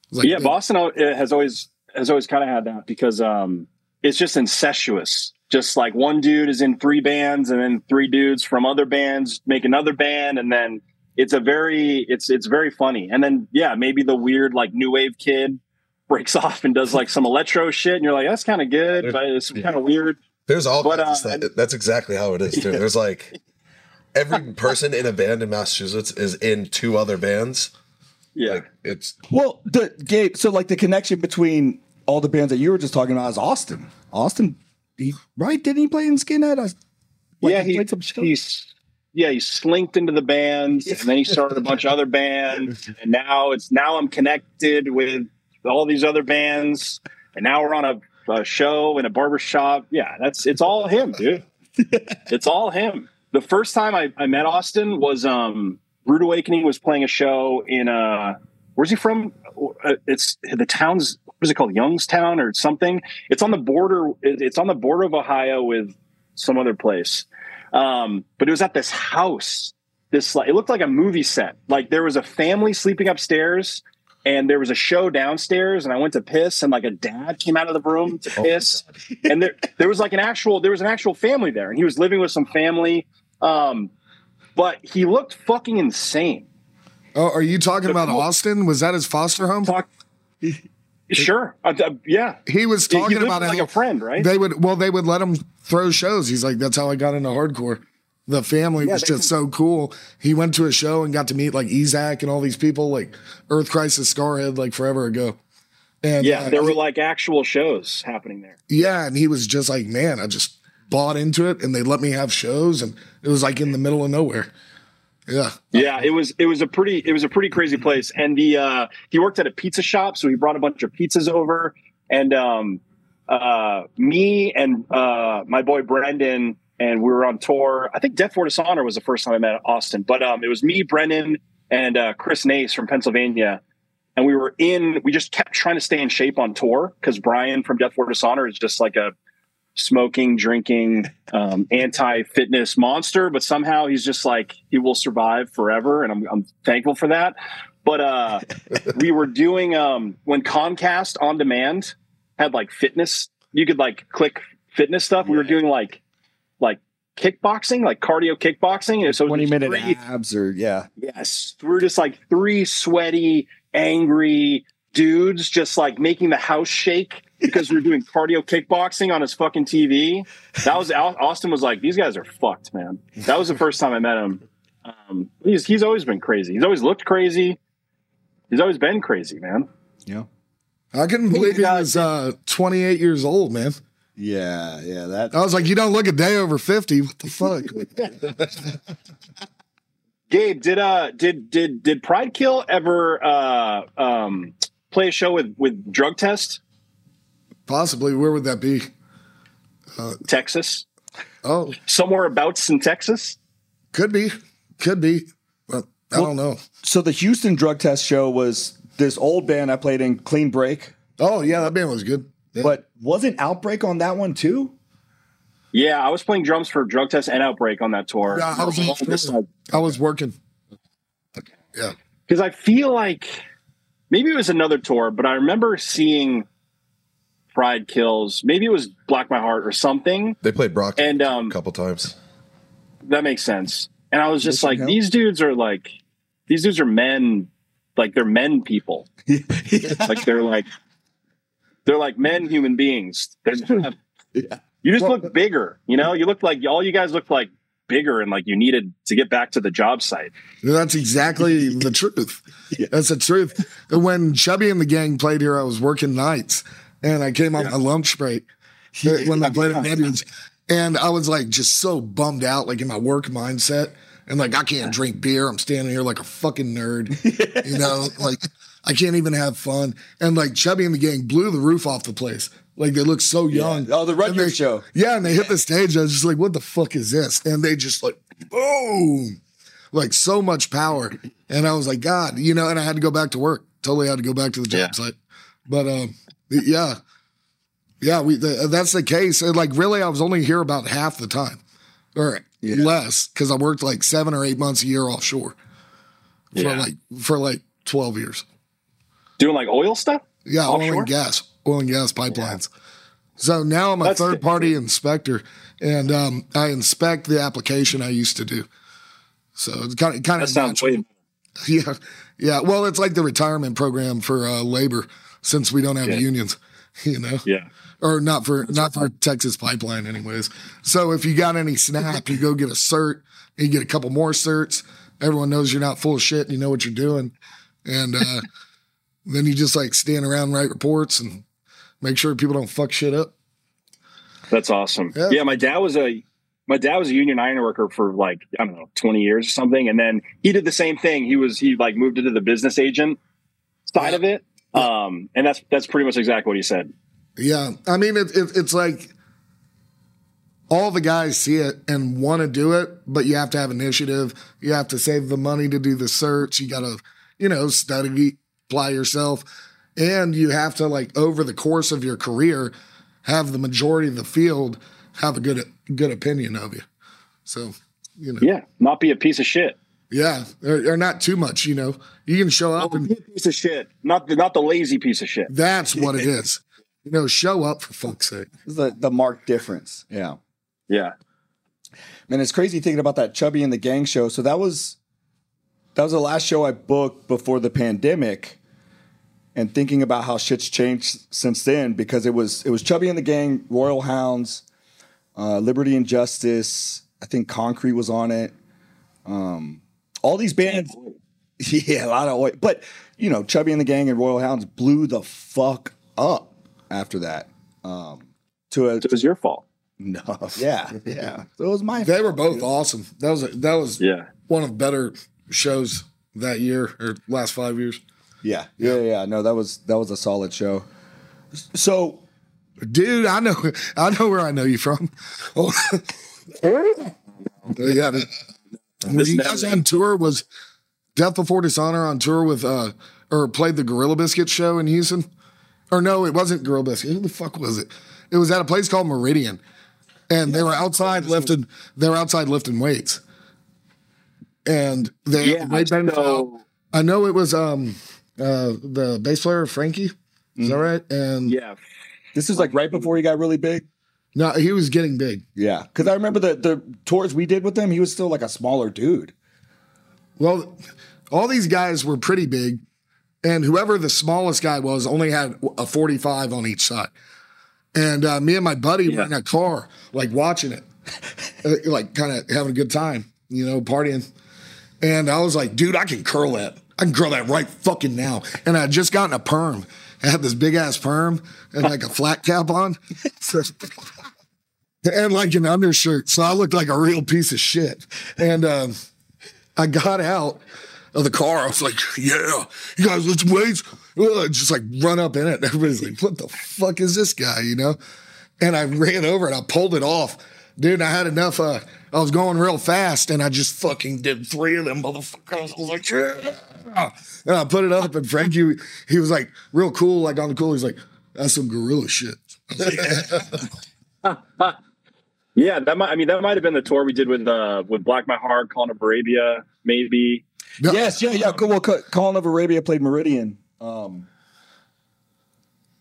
[SPEAKER 5] It's like-
[SPEAKER 2] yeah, Boston uh, has always has always kind of had that because um, it's just incestuous. Just like one dude is in three bands, and then three dudes from other bands make another band, and then it's a very it's it's very funny. And then yeah, maybe the weird like new wave kid breaks off and does like some electro shit, and you're like, that's kind of good, but it's kind of weird.
[SPEAKER 3] there's all
[SPEAKER 2] But,
[SPEAKER 3] kinds of
[SPEAKER 2] uh,
[SPEAKER 3] stuff. That's exactly how it is too. There's like every person in a band in Massachusetts is in two other bands.
[SPEAKER 2] Yeah,
[SPEAKER 3] Like it's
[SPEAKER 1] Well, the Gabe, so like the connection between all the bands that you were just talking about is Austin. Austin, he right? Didn't he play in Skinhead? I, like,
[SPEAKER 2] yeah, he,
[SPEAKER 1] played some
[SPEAKER 2] he's yeah he slinked into the bands, and then he started a bunch of other bands, and now it's now I'm connected with all these other bands, and now we're on a, a show in a barber shop. Yeah, that's it's all him, dude. it's all him. The first time I, I met Austin was um Rude Awakening was playing a show in uh where's he from? Uh, It's the town's what is it called? Youngstown or something. It's on the border. It's on the border of Ohio with some other place. Um, but it was at this house. This like it looked like a movie set. Like there was a family sleeping upstairs, and there was a show downstairs. And I went to piss, and like a dad came out of the room to piss, and there there was like an actual there was an actual family there, and he was living with some family. Um, but he looked fucking insane.
[SPEAKER 5] Oh, are you talking about Austin? Was that his foster home?
[SPEAKER 2] Talk, sure, uh, yeah.
[SPEAKER 5] He was talking
[SPEAKER 2] lived
[SPEAKER 5] about
[SPEAKER 2] like a friend, right?
[SPEAKER 5] They would well, they would let him throw shows. He's like, that's how I got into hardcore. The family was
[SPEAKER 2] they
[SPEAKER 5] just so cool. He went to a show and got to meet like Ezak and all these people, like Earth Crisis Skarhead, like forever ago. And
[SPEAKER 2] yeah,
[SPEAKER 5] uh,
[SPEAKER 2] there were like actual shows happening there.
[SPEAKER 5] yeah, and he was just like, man, I just bought into it, and they let me have shows, and it was like in the middle of nowhere. Yeah,
[SPEAKER 2] Yeah, it was it was a pretty it was a pretty crazy place. And the uh he worked at a pizza shop, so he brought a bunch of pizzas over. And um uh me and uh my boy Brendan and we were on tour. I think Death Before Dishonor was the first time I met Austin, but um it was me, Brendan, and uh Chris Nace from Pennsylvania. And we were in we just kept trying to stay in shape on tour because Brian from Death Before Dishonor is just like a smoking, drinking, um, anti-fitness monster, but somehow he's just like he will survive forever, and I'm, I'm thankful for that. But uh, we were doing um, when Comcast on demand had like fitness, you could like click fitness stuff. We were doing like like kickboxing, like cardio kickboxing, and so it was
[SPEAKER 1] 20 minute
[SPEAKER 2] three-
[SPEAKER 1] abs or yeah.
[SPEAKER 2] Yes, we were just like three sweaty, angry dudes, just like making the house shake because we were doing cardio kickboxing on his fucking TV. That was Austin was like, these guys are fucked, man. That was the first time I met him. Um, he's he's always been crazy. He's always looked crazy. He's always been crazy, man.
[SPEAKER 1] Yeah.
[SPEAKER 5] I couldn't believe he was uh, 28 years old, man.
[SPEAKER 1] Yeah, yeah. That
[SPEAKER 5] I was like, you don't look a day over 50. What the fuck?
[SPEAKER 2] Gabe, did uh did did did Pride Kill ever uh um play a show with with Drug Test
[SPEAKER 5] Possibly. Where would that be?
[SPEAKER 2] Texas?
[SPEAKER 5] Oh,
[SPEAKER 2] Somewhere abouts in Texas?
[SPEAKER 5] could be. Could be. But I
[SPEAKER 1] Well-
[SPEAKER 5] don't know.
[SPEAKER 1] so the Houston drug test show was this old band I played in Clean Break,
[SPEAKER 5] Oh, yeah, that band was good. Yeah.
[SPEAKER 1] but wasn't Outbreak on that one too?
[SPEAKER 2] Yeah, I was playing drums for Drug Test and Outbreak on that tour.
[SPEAKER 5] Yeah, I was, I was working. Yeah.
[SPEAKER 2] Because I feel like maybe it was another tour, but I remember seeing Pride Kills. Maybe it was Black My Heart or something.
[SPEAKER 3] They played Brock
[SPEAKER 2] And
[SPEAKER 3] a
[SPEAKER 2] um,
[SPEAKER 3] couple times.
[SPEAKER 2] that makes sense. And I was just
[SPEAKER 1] Mission
[SPEAKER 2] like,
[SPEAKER 1] Hill?
[SPEAKER 2] these dudes are like, these dudes are men, like they're men people. like they're like, they're like men human beings. They're not-
[SPEAKER 1] Yeah.
[SPEAKER 2] You just look bigger, you know. You look like all you guys look like bigger, and like you needed to get back to the job site.
[SPEAKER 5] That's exactly the truth.
[SPEAKER 1] Yeah.
[SPEAKER 5] That's the truth. When Chubby and the gang played here, I was working nights and I came on my lunch break uh, when they played at Edwards. And I was like just so bummed out, like in my work mindset. And like, I can't drink beer. I'm standing here like a fucking nerd, you know, like I can't even have fun. And like Chubby and the gang blew the roof off the place. Like they look so young.
[SPEAKER 1] Oh, the Rutgers
[SPEAKER 5] they-
[SPEAKER 1] show.
[SPEAKER 5] Yeah, and they hit the stage. I was just like, what the fuck is this? And they just like, boom, like so much power. And I was like, God, you know, and I had to go back to work. Totally had to go back to the job
[SPEAKER 2] Yeah.
[SPEAKER 5] site. But um, yeah, yeah, we the, that's the case. And like, really, I was only here about half the time or
[SPEAKER 1] Yeah.
[SPEAKER 5] less because I worked like seven or eight months a year offshore for
[SPEAKER 2] Yeah.
[SPEAKER 5] like for like twelve years.
[SPEAKER 2] Doing like oil stuff.
[SPEAKER 5] Yeah, oil and gas, oil and gas pipelines. So now I'm a
[SPEAKER 2] That's
[SPEAKER 5] third party inspector, and um, I inspect the application I used to do. So it's kind of kind of
[SPEAKER 2] sounds way.
[SPEAKER 5] yeah, yeah. Well, it's like the retirement program for uh, labor since we don't have
[SPEAKER 2] Yeah.
[SPEAKER 5] unions, you know,
[SPEAKER 2] Yeah.
[SPEAKER 5] or not for not for Texas Pipeline, anyways. So if you got any snap, you go get a cert, you get a couple more certs. Everyone knows you're not full of shit. And you know what you're doing, and uh, then you just like stand around, write reports, and make sure people don't fuck shit up.
[SPEAKER 2] That's awesome.
[SPEAKER 5] Yeah.
[SPEAKER 2] Yeah. my dad was a my dad was a union iron worker for like I don't know twenty years or something, and then he did the same thing. He was he like moved into the business agent side of it, um, and that's that's pretty much exactly what he said.
[SPEAKER 5] Yeah, I mean it, it, it's like all the guys see it and want to do it, but you have to have initiative. You have to save the money to do the search. You got to, you know, study, apply yourself. And you have to, like, over the course of your career, have the majority of the field have a good good opinion of you. So, you know,
[SPEAKER 2] Yeah, not be a piece of shit.
[SPEAKER 5] Yeah, or, or not too much. You know, you can show up
[SPEAKER 2] Be
[SPEAKER 5] and
[SPEAKER 2] piece of shit, not the not the lazy piece of shit.
[SPEAKER 5] that's what it is. You know, show up for fuck's sake.
[SPEAKER 1] The, the marked difference. Yeah.
[SPEAKER 2] Yeah,
[SPEAKER 1] Man, it's crazy thinking about that Chubby and the Gang show. So that was that was the last show I booked before the pandemic. And thinking about how shit's changed since then, because it was it was Chubby and the Gang, Royal Hounds, uh, Liberty and Justice. I think Concrete was on it. Um, all these bands, yeah, a lot of oil. But you know, Chubby and the Gang and Royal Hounds blew the fuck up after that. Um, to a
[SPEAKER 2] it was your fault.
[SPEAKER 1] no, yeah, yeah. So it was my
[SPEAKER 5] They were both awesome. That was a, that was
[SPEAKER 2] Yeah,
[SPEAKER 5] one of the better shows that year or last five years.
[SPEAKER 1] Yeah, yeah, yeah. No, that was that was a solid show. So
[SPEAKER 5] Dude, I know I know where I know you from. Oh. yeah. the- Were you guys on tour? Was Death Before Dishonor on tour with uh or played the Gorilla Biscuit show in Houston? Or no, it wasn't Gorilla Biscuit. Who the fuck was it? It was at a place called Meridian. And they were outside lifting they were outside lifting weights. And they
[SPEAKER 2] yeah.
[SPEAKER 5] fell.
[SPEAKER 2] So
[SPEAKER 5] I know it was um uh the bass player Frankie. Is that right? And
[SPEAKER 2] yeah,
[SPEAKER 1] this is like right before he got really big.
[SPEAKER 5] No, he was getting big.
[SPEAKER 1] Yeah, because I remember the the tours we did with him. He was still like a smaller dude.
[SPEAKER 5] Well, all these guys were pretty big, and whoever the smallest guy was only had a 45 on each side. And uh, me and my buddy were in a car, like watching it, uh, like kind of having a good time, you know, partying. And I was like, dude, I can curl that. I can curl that right fucking now. And I had just gotten a perm. I had this big ass perm and like a flat cap on. So- and like an undershirt. So I looked like a real piece of shit. And um, I got out of the car. I was like, yeah, you guys lift weights. Just like run up in it. Everybody's like, what the fuck is this guy, you know? And I ran over and I pulled it off. Dude, I had enough. Uh, I was going real fast and I just fucking did three of them motherfuckers. I was like, yeah. And I put it up and Frankie, he was like real cool, like on the cool. He's like, that's some gorilla shit. I was like, yeah.
[SPEAKER 2] yeah. That might. I mean, that might have been the tour we did with uh with Black My Heart, Colin of Arabia, maybe.
[SPEAKER 5] No,
[SPEAKER 1] Yes, yeah, yeah. Cool. Well, Co- Colin of Arabia played Meridian. Um,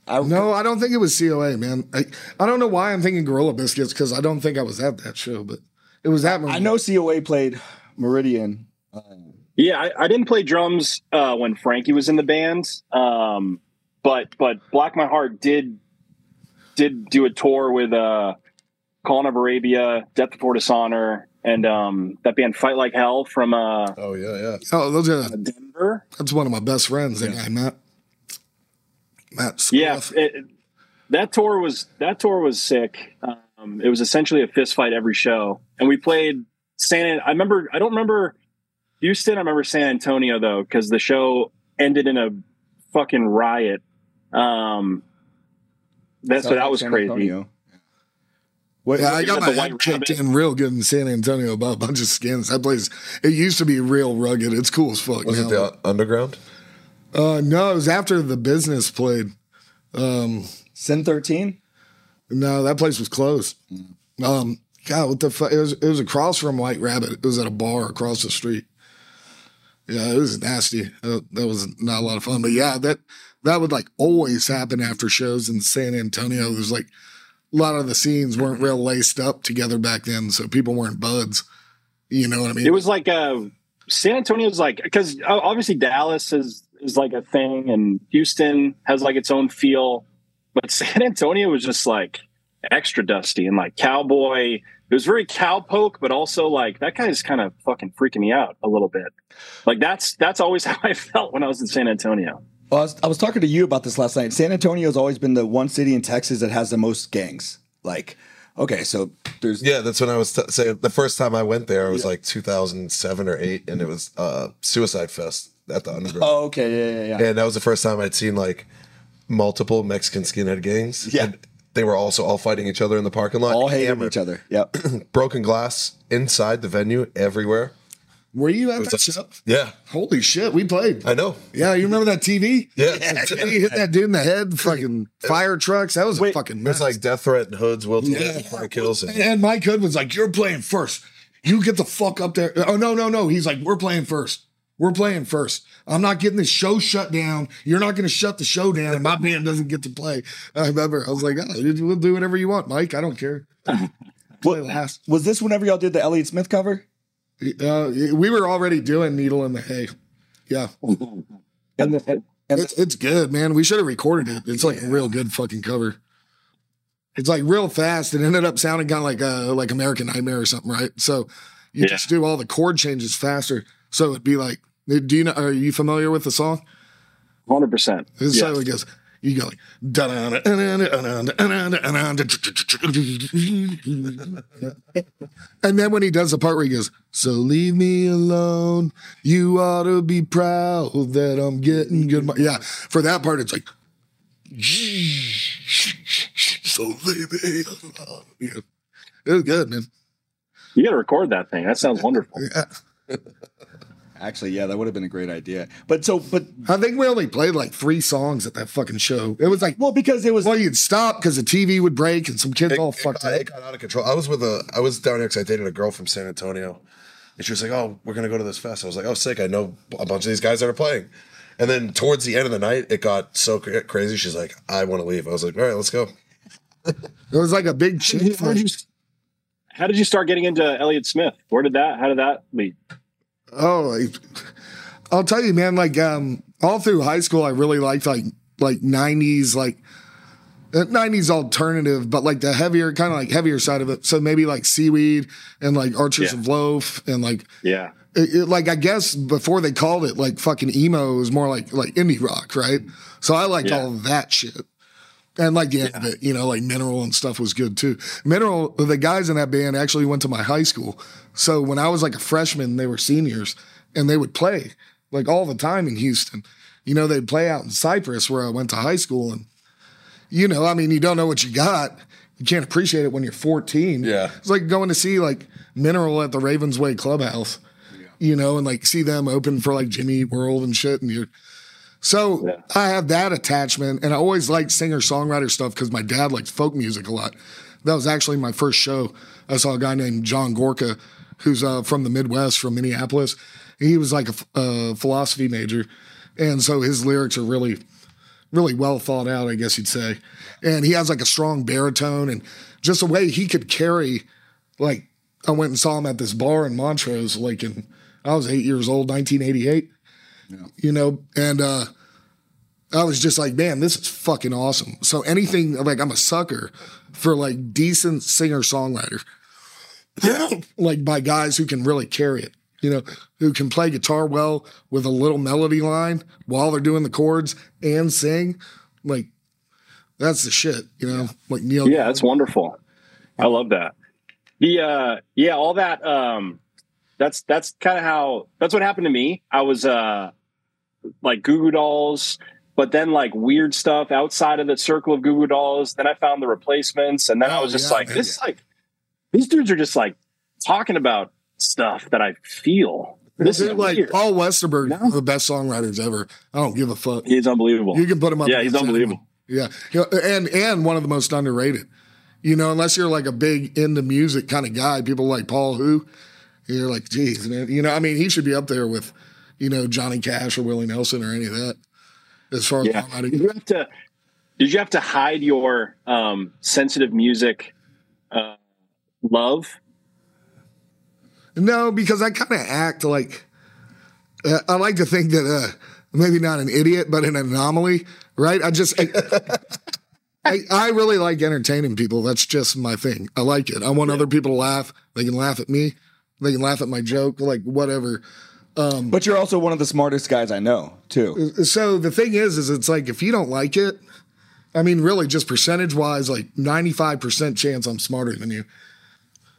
[SPEAKER 1] I
[SPEAKER 5] No, I don't think it was COA, man. I, I don't know why I'm thinking Gorilla Biscuits because I don't think I was at that show, but it was that
[SPEAKER 1] I know COA played Meridian.
[SPEAKER 2] Yeah, I, I didn't play drums uh, when Frankie was in the band, um, but but Black My Heart did did do a tour with uh, Colin of Arabia, Death Before Dishonor, and um, that band Fight Like Hell from uh,
[SPEAKER 3] Oh yeah, yeah.
[SPEAKER 5] Oh, those are
[SPEAKER 2] Denver.
[SPEAKER 5] that's one of my best friends. That guy, Matt. Matt.
[SPEAKER 2] Yeah, it, that tour was that tour was sick. Um, it was essentially a fist fight every show, and we played San. I remember. I don't remember Houston. I remember San Antonio though, because the show ended in a fucking riot. Um, that's so that was
[SPEAKER 1] San
[SPEAKER 2] crazy.
[SPEAKER 1] Antonio. What,
[SPEAKER 5] Yeah, I got
[SPEAKER 2] got
[SPEAKER 5] my head
[SPEAKER 2] White
[SPEAKER 5] kicked
[SPEAKER 2] Rabbit.
[SPEAKER 5] in real good in San Antonio about a bunch of skins. That place, it used to be real rugged. It's cool as fuck.
[SPEAKER 3] Was
[SPEAKER 5] now.
[SPEAKER 3] it the underground?
[SPEAKER 5] Uh, no, it was after the business played.
[SPEAKER 1] Um, Sin 13?
[SPEAKER 5] No, that place was closed. Um, God, what the fuck? It was it was across from White Rabbit. It was at a bar across the street. Yeah, it was nasty. Uh, that was not a lot of fun. But yeah, that that would like always happen after shows in San Antonio. There's like a lot of the scenes weren't real laced up together back then, so people weren't buds. You know what I mean?
[SPEAKER 2] It was like uh, San Antonio's like because obviously Dallas is is like a thing, and Houston has like its own feel, but San Antonio was just like extra dusty and like cowboy. It was very cowpoke, but also like that guy's kind of fucking freaking me out a little bit. Like that's that's always how I felt when I was in San Antonio.
[SPEAKER 1] Well, I was, I was talking to you about this last night. San Antonio's always been the one city in Texas that has the most gangs. Like, okay, so there's
[SPEAKER 3] Yeah, that's when I was t- saying the first time I went there. It was like 2007 or eight, and it was uh, Suicide Fest at the underground.
[SPEAKER 1] Oh, okay, yeah, yeah, yeah.
[SPEAKER 3] And that was the first time I'd seen like multiple Mexican skinhead gangs.
[SPEAKER 1] Yeah.
[SPEAKER 3] And they were also all fighting each other in the parking lot.
[SPEAKER 1] All hated
[SPEAKER 3] Hammered.
[SPEAKER 1] each other. Yep.
[SPEAKER 3] Broken glass inside the venue everywhere.
[SPEAKER 5] Were you at
[SPEAKER 3] was
[SPEAKER 5] that show?
[SPEAKER 3] Yeah,
[SPEAKER 5] Holy shit, we played.
[SPEAKER 3] I know.
[SPEAKER 5] Yeah, you remember that TV?
[SPEAKER 3] Yeah.
[SPEAKER 5] And he hit that dude in the head, fucking fire trucks. That was a fucking mess.
[SPEAKER 3] It's like Death Threat and Hoods, Will
[SPEAKER 5] Yeah.
[SPEAKER 3] Frank Kills.
[SPEAKER 5] And- And Mike Hood was like, You're playing first. You get the fuck up there. Oh, no, no, no. He's like, We're playing first. We're playing first. I'm not getting this show shut down. You're not going to shut the show down, and my band doesn't get to play. I remember. I was like, oh, We'll do whatever you want, Mike. I don't care. Play last.
[SPEAKER 1] Was this whenever y'all did the Elliott Smith cover?
[SPEAKER 5] Uh, we were already doing Needle in the Hay. Yeah.
[SPEAKER 1] And the, and, and
[SPEAKER 5] It's, it's good, man. We should have recorded it. It's like a real good fucking cover. It's like real fast. It ended up sounding kind of like uh like American Nightmare or something, right? So you
[SPEAKER 2] Yeah.
[SPEAKER 5] just do all the chord changes faster. So it'd be like, do you know? Are you familiar with the song?
[SPEAKER 2] Hundred percent.
[SPEAKER 5] This is how it goes. You go like, and then when he does the part where he goes, "So leave me alone, you ought to be proud that I'm getting good." mo-" Yeah, for that part, it's like, "So leave me alone." Yeah. It was good, man.
[SPEAKER 2] You got to record that thing. That sounds wonderful.
[SPEAKER 5] Yeah.
[SPEAKER 1] Actually, yeah, that would have been a great idea. But so, but
[SPEAKER 5] I think we only played like three songs at that fucking show. It was like,
[SPEAKER 1] well, because it was
[SPEAKER 5] well, you'd stop because the TV would break and some kids
[SPEAKER 3] It,
[SPEAKER 5] all
[SPEAKER 3] it
[SPEAKER 5] fucked
[SPEAKER 3] got,
[SPEAKER 5] up.
[SPEAKER 3] it got out of control. I was with a, I was down here because I dated a girl from San Antonio, and she was like, "Oh, we're gonna go to this fest." I was like, "Oh, sick! I know a bunch of these guys that are playing." And then towards the end of the night, it got so crazy. She's like, "I want to leave." I was like, "All right, let's go."
[SPEAKER 5] It was like a big
[SPEAKER 2] How did, you, how did you start getting into Elliott Smith? Where did that? How did that lead?
[SPEAKER 5] Oh, like, I'll tell you, man. Like, um, all through high school, I really liked like like '90s, like uh, '90s alternative, but like the heavier, kind of like heavier side of it. So maybe like Seaweed and like Archers
[SPEAKER 2] Yeah.
[SPEAKER 5] of Loaf and like
[SPEAKER 2] Yeah.
[SPEAKER 5] it, it- like I guess before they called it like fucking emo, it was more like like indie rock, right? So I liked
[SPEAKER 2] Yeah.
[SPEAKER 5] all of that shit. And like yeah, of it, you know, like Mineral and stuff was good too. Mineral, the guys in that band actually went to my high school. So when I was like a freshman, they were seniors and they would play like all the time in Houston. You know, they'd play out in Cypress where I went to high school. And, you know, I mean, you don't know what you got. You can't appreciate it when you're 14.
[SPEAKER 3] Yeah.
[SPEAKER 5] It's like going to see like Mineral at the Ravensway Clubhouse, you know, and like see them open for like Jimmy World and shit. And you're, so
[SPEAKER 2] Yeah.
[SPEAKER 5] I have that attachment, and I always liked singer songwriter stuff because my dad liked folk music a lot. That was actually my first show. I saw a guy named John Gorka, who's uh, from the Midwest, from Minneapolis. He was like a philosophy major, and so his lyrics are really, really well thought out, I guess you'd say. And he has like a strong baritone, and just the way he could carry. Like I went and saw him at this bar in Montrose, like in I was eight years old, 1988 you know, and uh I was just like, man, this is fucking awesome. So anything like I'm a sucker for like decent singer songwriter, like by guys who can really carry it, you know, who can play guitar well with a little melody line while they're doing the chords and sing. Like that's the shit, you know, like Neil.
[SPEAKER 2] Yeah, that's wonderful. I love that. The uh yeah, all that um that's that's kind of how that's what happened to me. I was uh like Goo Goo Dolls, but then like weird stuff outside of the circle of Goo Goo Dolls. Then I found the replacements, and then I
[SPEAKER 5] Oh,
[SPEAKER 2] was just
[SPEAKER 5] yeah,
[SPEAKER 2] like,
[SPEAKER 5] man.
[SPEAKER 2] this is like these dudes are just like talking about stuff that I feel. This is
[SPEAKER 5] like
[SPEAKER 2] weird.
[SPEAKER 5] Paul Westerberg,
[SPEAKER 2] No.
[SPEAKER 5] the best songwriters ever. I don't give a fuck.
[SPEAKER 2] He's unbelievable.
[SPEAKER 5] You can put him up.
[SPEAKER 2] Yeah, he's
[SPEAKER 5] against anyone.
[SPEAKER 2] unbelievable.
[SPEAKER 5] Yeah, and and one of the most underrated. You know, unless you're like a big into music kind of guy, people like Paul Who, you're like, geez, man. You know, I mean, he should be up there with, you know, Johnny Cash or Willie Nelson or any of that. As far as
[SPEAKER 2] Yeah. Did you have to? Did you have to hide your um, sensitive music uh, love?
[SPEAKER 5] No, because I kind of act like uh, I like to think that uh, maybe not an idiot, but an anomaly, right? I just I, I, I really like entertaining people. That's just my thing. I like it. I want other people to laugh. They can laugh at me. They can laugh at my joke, like whatever.
[SPEAKER 1] But you're also one of the smartest guys I know, too.
[SPEAKER 5] So the thing is, is it's like if you don't like it, I mean, really, just percentage wise, like ninety five percent chance I'm smarter than you.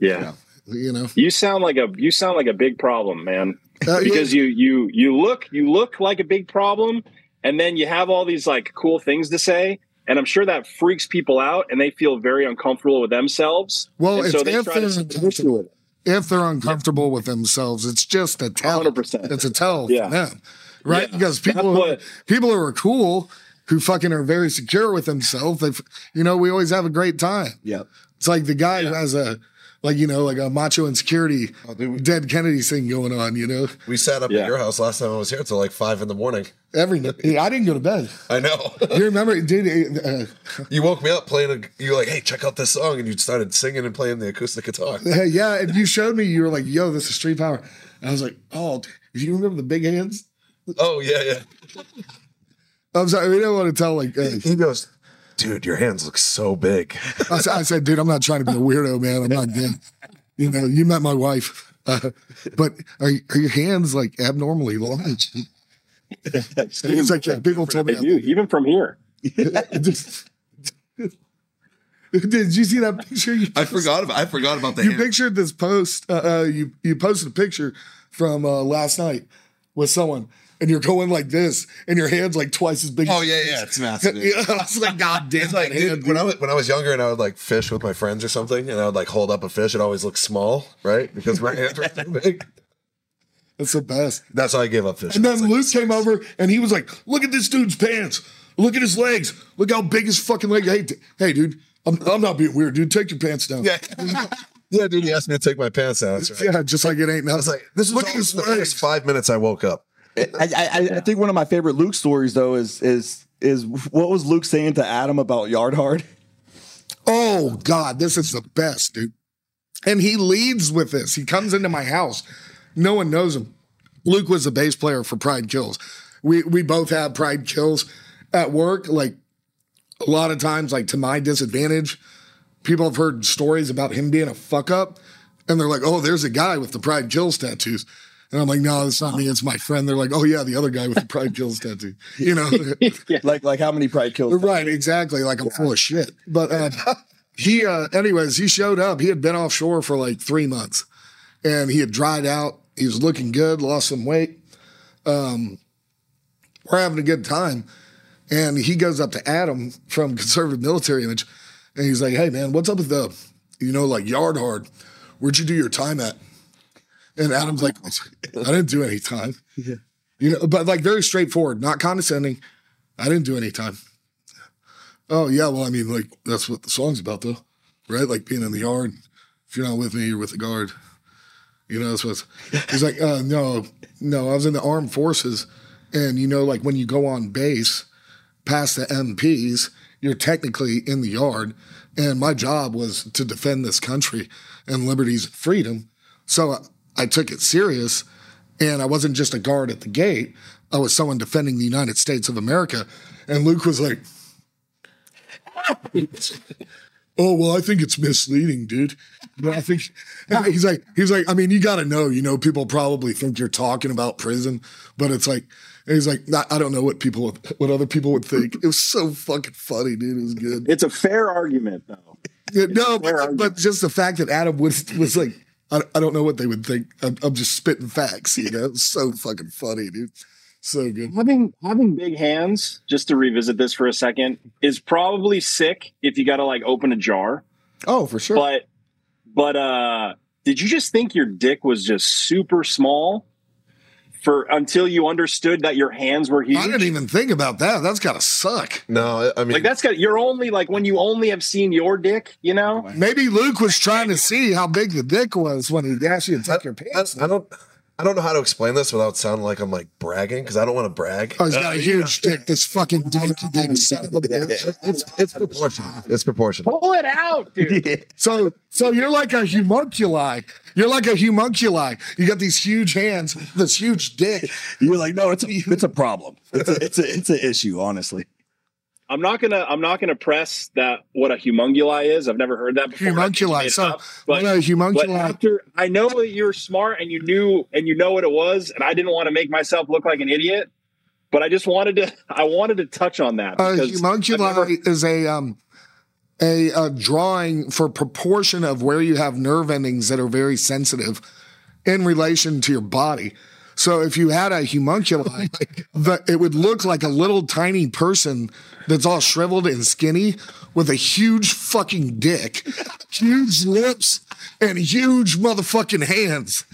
[SPEAKER 2] Yeah.
[SPEAKER 5] You know,
[SPEAKER 2] You sound like a you sound like a big problem, man.
[SPEAKER 5] Uh,
[SPEAKER 2] Because you you you look you look like a big problem, and then you have all these like cool things to say, and I'm sure that freaks people out, and they feel very uncomfortable with themselves.
[SPEAKER 5] Well,
[SPEAKER 2] so they
[SPEAKER 5] if
[SPEAKER 2] try
[SPEAKER 5] they're
[SPEAKER 2] to
[SPEAKER 5] uncomfortable, if they're uncomfortable with themselves, it's just a tell.
[SPEAKER 2] 100%.
[SPEAKER 5] It's a tell
[SPEAKER 2] Yeah.
[SPEAKER 5] them, right?
[SPEAKER 2] Yeah.
[SPEAKER 5] Because people,
[SPEAKER 2] what-
[SPEAKER 5] people who are cool, who fucking are very secure with themselves, they, you know, we always have a great time.
[SPEAKER 1] Yep.
[SPEAKER 5] It's like the guy who has a, like you know, like a macho insecurity,
[SPEAKER 3] Oh, dude, we-
[SPEAKER 5] dead Kennedy thing going on. You know,
[SPEAKER 3] We sat up
[SPEAKER 2] Yeah.
[SPEAKER 3] at your house last time I was here till like five in the morning.
[SPEAKER 5] every night. I didn't go to bed.
[SPEAKER 3] I know.
[SPEAKER 5] You remember, dude? Uh,
[SPEAKER 3] you woke me up playing. A, you were like, "Hey, check out this song," and you started singing and playing the acoustic guitar.
[SPEAKER 5] Yeah, and you showed me. You were like, "Yo, this is Street Power," and I was like, "Oh, do you remember the big hands?"
[SPEAKER 3] Oh yeah, yeah.
[SPEAKER 5] I'm sorry, we don't want to tell. Like, uh,
[SPEAKER 3] He goes, "Dude, your hands look so big."
[SPEAKER 5] I, said- I said, "Dude, I'm not trying to be a weirdo, man. I'm not gay. You know, you met my wife, uh, but are, are your hands like abnormally large?" It's like yeah, people told me.
[SPEAKER 2] They do, even from here.
[SPEAKER 5] Did you see that picture? You
[SPEAKER 3] I forgot about. I forgot about the.
[SPEAKER 5] You
[SPEAKER 3] hand.
[SPEAKER 5] pictured this post. Uh, uh, you you posted a picture from uh, last night with someone, and you're going like this, and your hands like twice as big.
[SPEAKER 3] Oh yeah, yeah, it's massive.
[SPEAKER 5] yeah, I was like, God damn,
[SPEAKER 3] It's like, dude, when I was when I was younger and I would like fish with my friends or something, and I would like hold up a fish, it always looked small, right? Because my hands were so big.
[SPEAKER 5] That's the best.
[SPEAKER 3] That's how I gave up fishing.
[SPEAKER 5] And then
[SPEAKER 3] like-
[SPEAKER 5] Luke came over and he was like, "Look at this dude's pants. Look at his legs. Look how big his fucking leg. Hey, t- hey, dude, I'm, I'm not being weird, dude. Take your pants down.
[SPEAKER 3] Yeah, yeah, dude. He asked me to take my pants down. Right.
[SPEAKER 5] Yeah, just like it ain't nothing.
[SPEAKER 3] I was like, this is
[SPEAKER 5] Look
[SPEAKER 3] all
[SPEAKER 5] at his
[SPEAKER 3] the first five minutes I woke up.
[SPEAKER 1] I, I, I think one of my favorite Luke stories though is is is what was Luke saying to Adam about Yard Hard?
[SPEAKER 5] Oh God, this is the best, dude. And he leads with this. He comes into my house. No one knows him. Luke was the bass player for Pride Kills. We we both had Pride Kills at work. Like a lot of times, like to my disadvantage, people have heard stories about him being a fuck up, and they're like, "Oh, there's a guy with the Pride Kills tattoos." And I'm like, no, it's not me. It's my friend. They're like, oh yeah, the other guy with the Pride Kills tattoo. You know,
[SPEAKER 1] Like like how many pride kills?
[SPEAKER 5] Right, exactly. Like I'm full of shit. But uh, he, uh, anyways, he showed up. He had been offshore for like three months, and he had dried out. He was looking good, lost some weight. Um, we're having a good time, and he goes up to Adam from Conservative Military Image, and he's like, "Hey, man, what's up with the, you know, like yard hard? Where'd you do your time at?" And Adam's like, "I didn't do any time." You know, but like very straightforward, not condescending. I didn't do any time. Oh yeah, well, I mean, like that's what the song's about, though, right? Like being in the yard. If you're not with me, you're with the guard. You know, that's what's. He's like, uh, no, no, I was in the armed forces, and you know, like when you go on base, past the MPs, you're technically in the yard, and my job was to defend this country and liberties and freedom. So I, took it serious, and I wasn't just a guard at the gate. I was someone defending the United States of America. And Luke was like, Oh well, I think it's misleading, dude. But I think he's like he's like I mean you got to know, you know, people probably think you're talking about prison, but it's like he's like I I don't know what people what other people would think. It was so fucking funny, dude. It was good.
[SPEAKER 2] It's a fair argument, though.
[SPEAKER 5] Yeah, no, but,
[SPEAKER 2] argument.
[SPEAKER 5] but just the fact that Adam was was like I, I don't know what they would think. I'm, I'm just spitting facts, you know. It's so fucking funny, dude. So good.
[SPEAKER 2] Having having big hands, just to revisit this for a second, is probably sick if you got to like open a jar.
[SPEAKER 1] Oh, for sure.
[SPEAKER 2] But but uh did you just think your dick was just super small for until you understood that your hands were huge?
[SPEAKER 5] I didn't even think about that. That's gotta suck.
[SPEAKER 3] No, I I mean,
[SPEAKER 2] like that's got you're only like when you only have seen your dick, you know?
[SPEAKER 5] Maybe Luke was trying to see how big the dick was when he asked you to take your
[SPEAKER 3] I,
[SPEAKER 5] pants.
[SPEAKER 3] I don't. I don't know how to explain this without sounding like I'm like bragging because I don't want to brag.
[SPEAKER 5] Oh, he's got a huge dick. This fucking donkey dick. son of a bitch.
[SPEAKER 3] It's it's proportional. It's proportional.
[SPEAKER 2] Pull it out, dude.
[SPEAKER 5] So, so you're like a homunculi. You're like a homunculi. You got these huge hands, this huge dick.
[SPEAKER 1] You're like, no, it's a, it's a problem. It's a, it's a, it's an issue, honestly.
[SPEAKER 2] I'm not gonna I'm not gonna press that what a humunguli is. I've never heard that before. I think you made
[SPEAKER 5] Homunculi.
[SPEAKER 2] it
[SPEAKER 5] So,
[SPEAKER 2] up. but,
[SPEAKER 5] what a
[SPEAKER 2] but after I know that you're smart and you knew and you know what it was, and I didn't want to make myself look like an idiot, but I just wanted to I wanted to touch on that.
[SPEAKER 5] A
[SPEAKER 2] because I've never-
[SPEAKER 5] is a um a, a drawing for proportion of where you have nerve endings that are very sensitive in relation to your body. So if you had a homunculi, oh the, it would look like a little tiny person that's all shriveled and skinny with a huge fucking dick, huge lips, and huge motherfucking hands.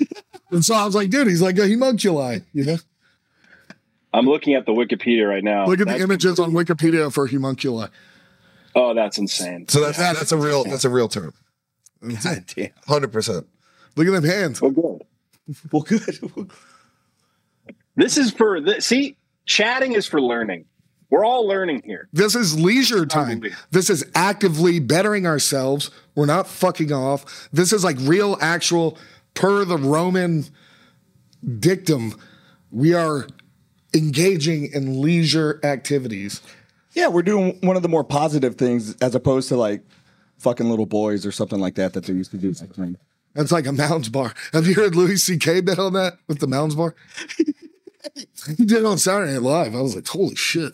[SPEAKER 5] And so I was like, dude, he's like a homunculi, you know?
[SPEAKER 2] I'm looking at the Wikipedia right now.
[SPEAKER 5] Look at the
[SPEAKER 2] That's-
[SPEAKER 5] images on Wikipedia for homunculi.
[SPEAKER 2] Oh, that's insane.
[SPEAKER 3] So that's that's a real that's a real term.
[SPEAKER 1] God damn.
[SPEAKER 3] Hundred percent.
[SPEAKER 5] Look at them hands.
[SPEAKER 2] Well, good.
[SPEAKER 1] Well, good.
[SPEAKER 2] This is for the see. Chatting is for learning. We're all learning here.
[SPEAKER 5] This is leisure time.
[SPEAKER 2] Probably.
[SPEAKER 5] This is actively bettering ourselves. We're not fucking off. This is like real, actual, per the Roman dictum, we are engaging in leisure activities.
[SPEAKER 1] Yeah, we're doing one of the more positive things as opposed to like fucking little boys or something like that that they used to do.
[SPEAKER 5] That's like a Mounds bar. Have you heard Louis C.K. bet on that with the Mounds bar? he did it on Saturday Night Live. I was like, holy shit.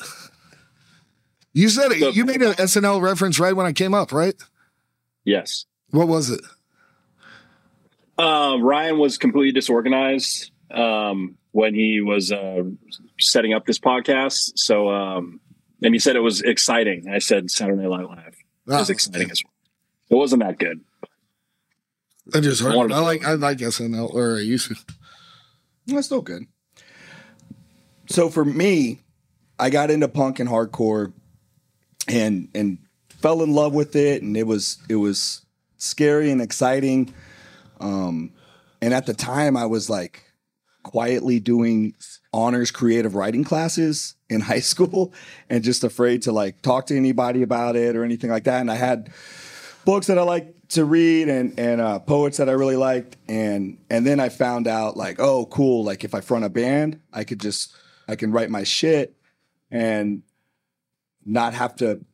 [SPEAKER 5] You said it. You made an SNL reference right when I came up, right?
[SPEAKER 2] Yes.
[SPEAKER 5] What was it?
[SPEAKER 2] Um, Ryan was completely disorganized um, when he was uh, setting up this podcast. So, um, and he said it was exciting. I said Saturday Night Live. It was
[SPEAKER 5] Ah,
[SPEAKER 2] exciting as well. It wasn't that good.
[SPEAKER 5] I just heard.
[SPEAKER 2] Wanted
[SPEAKER 5] it. I like. I like SNL, or I used to.
[SPEAKER 1] That's still good. So for me, I got into punk and hardcore and and fell in love with it and it was it was scary and exciting. Um and at the time I was like quietly doing honors creative writing classes in high school and just afraid to like talk to anybody about it or anything like that and I had books that I like to read and and uh, poets that I really liked and and then I found out like oh cool like if I front a band I could just I can write my shit and not have to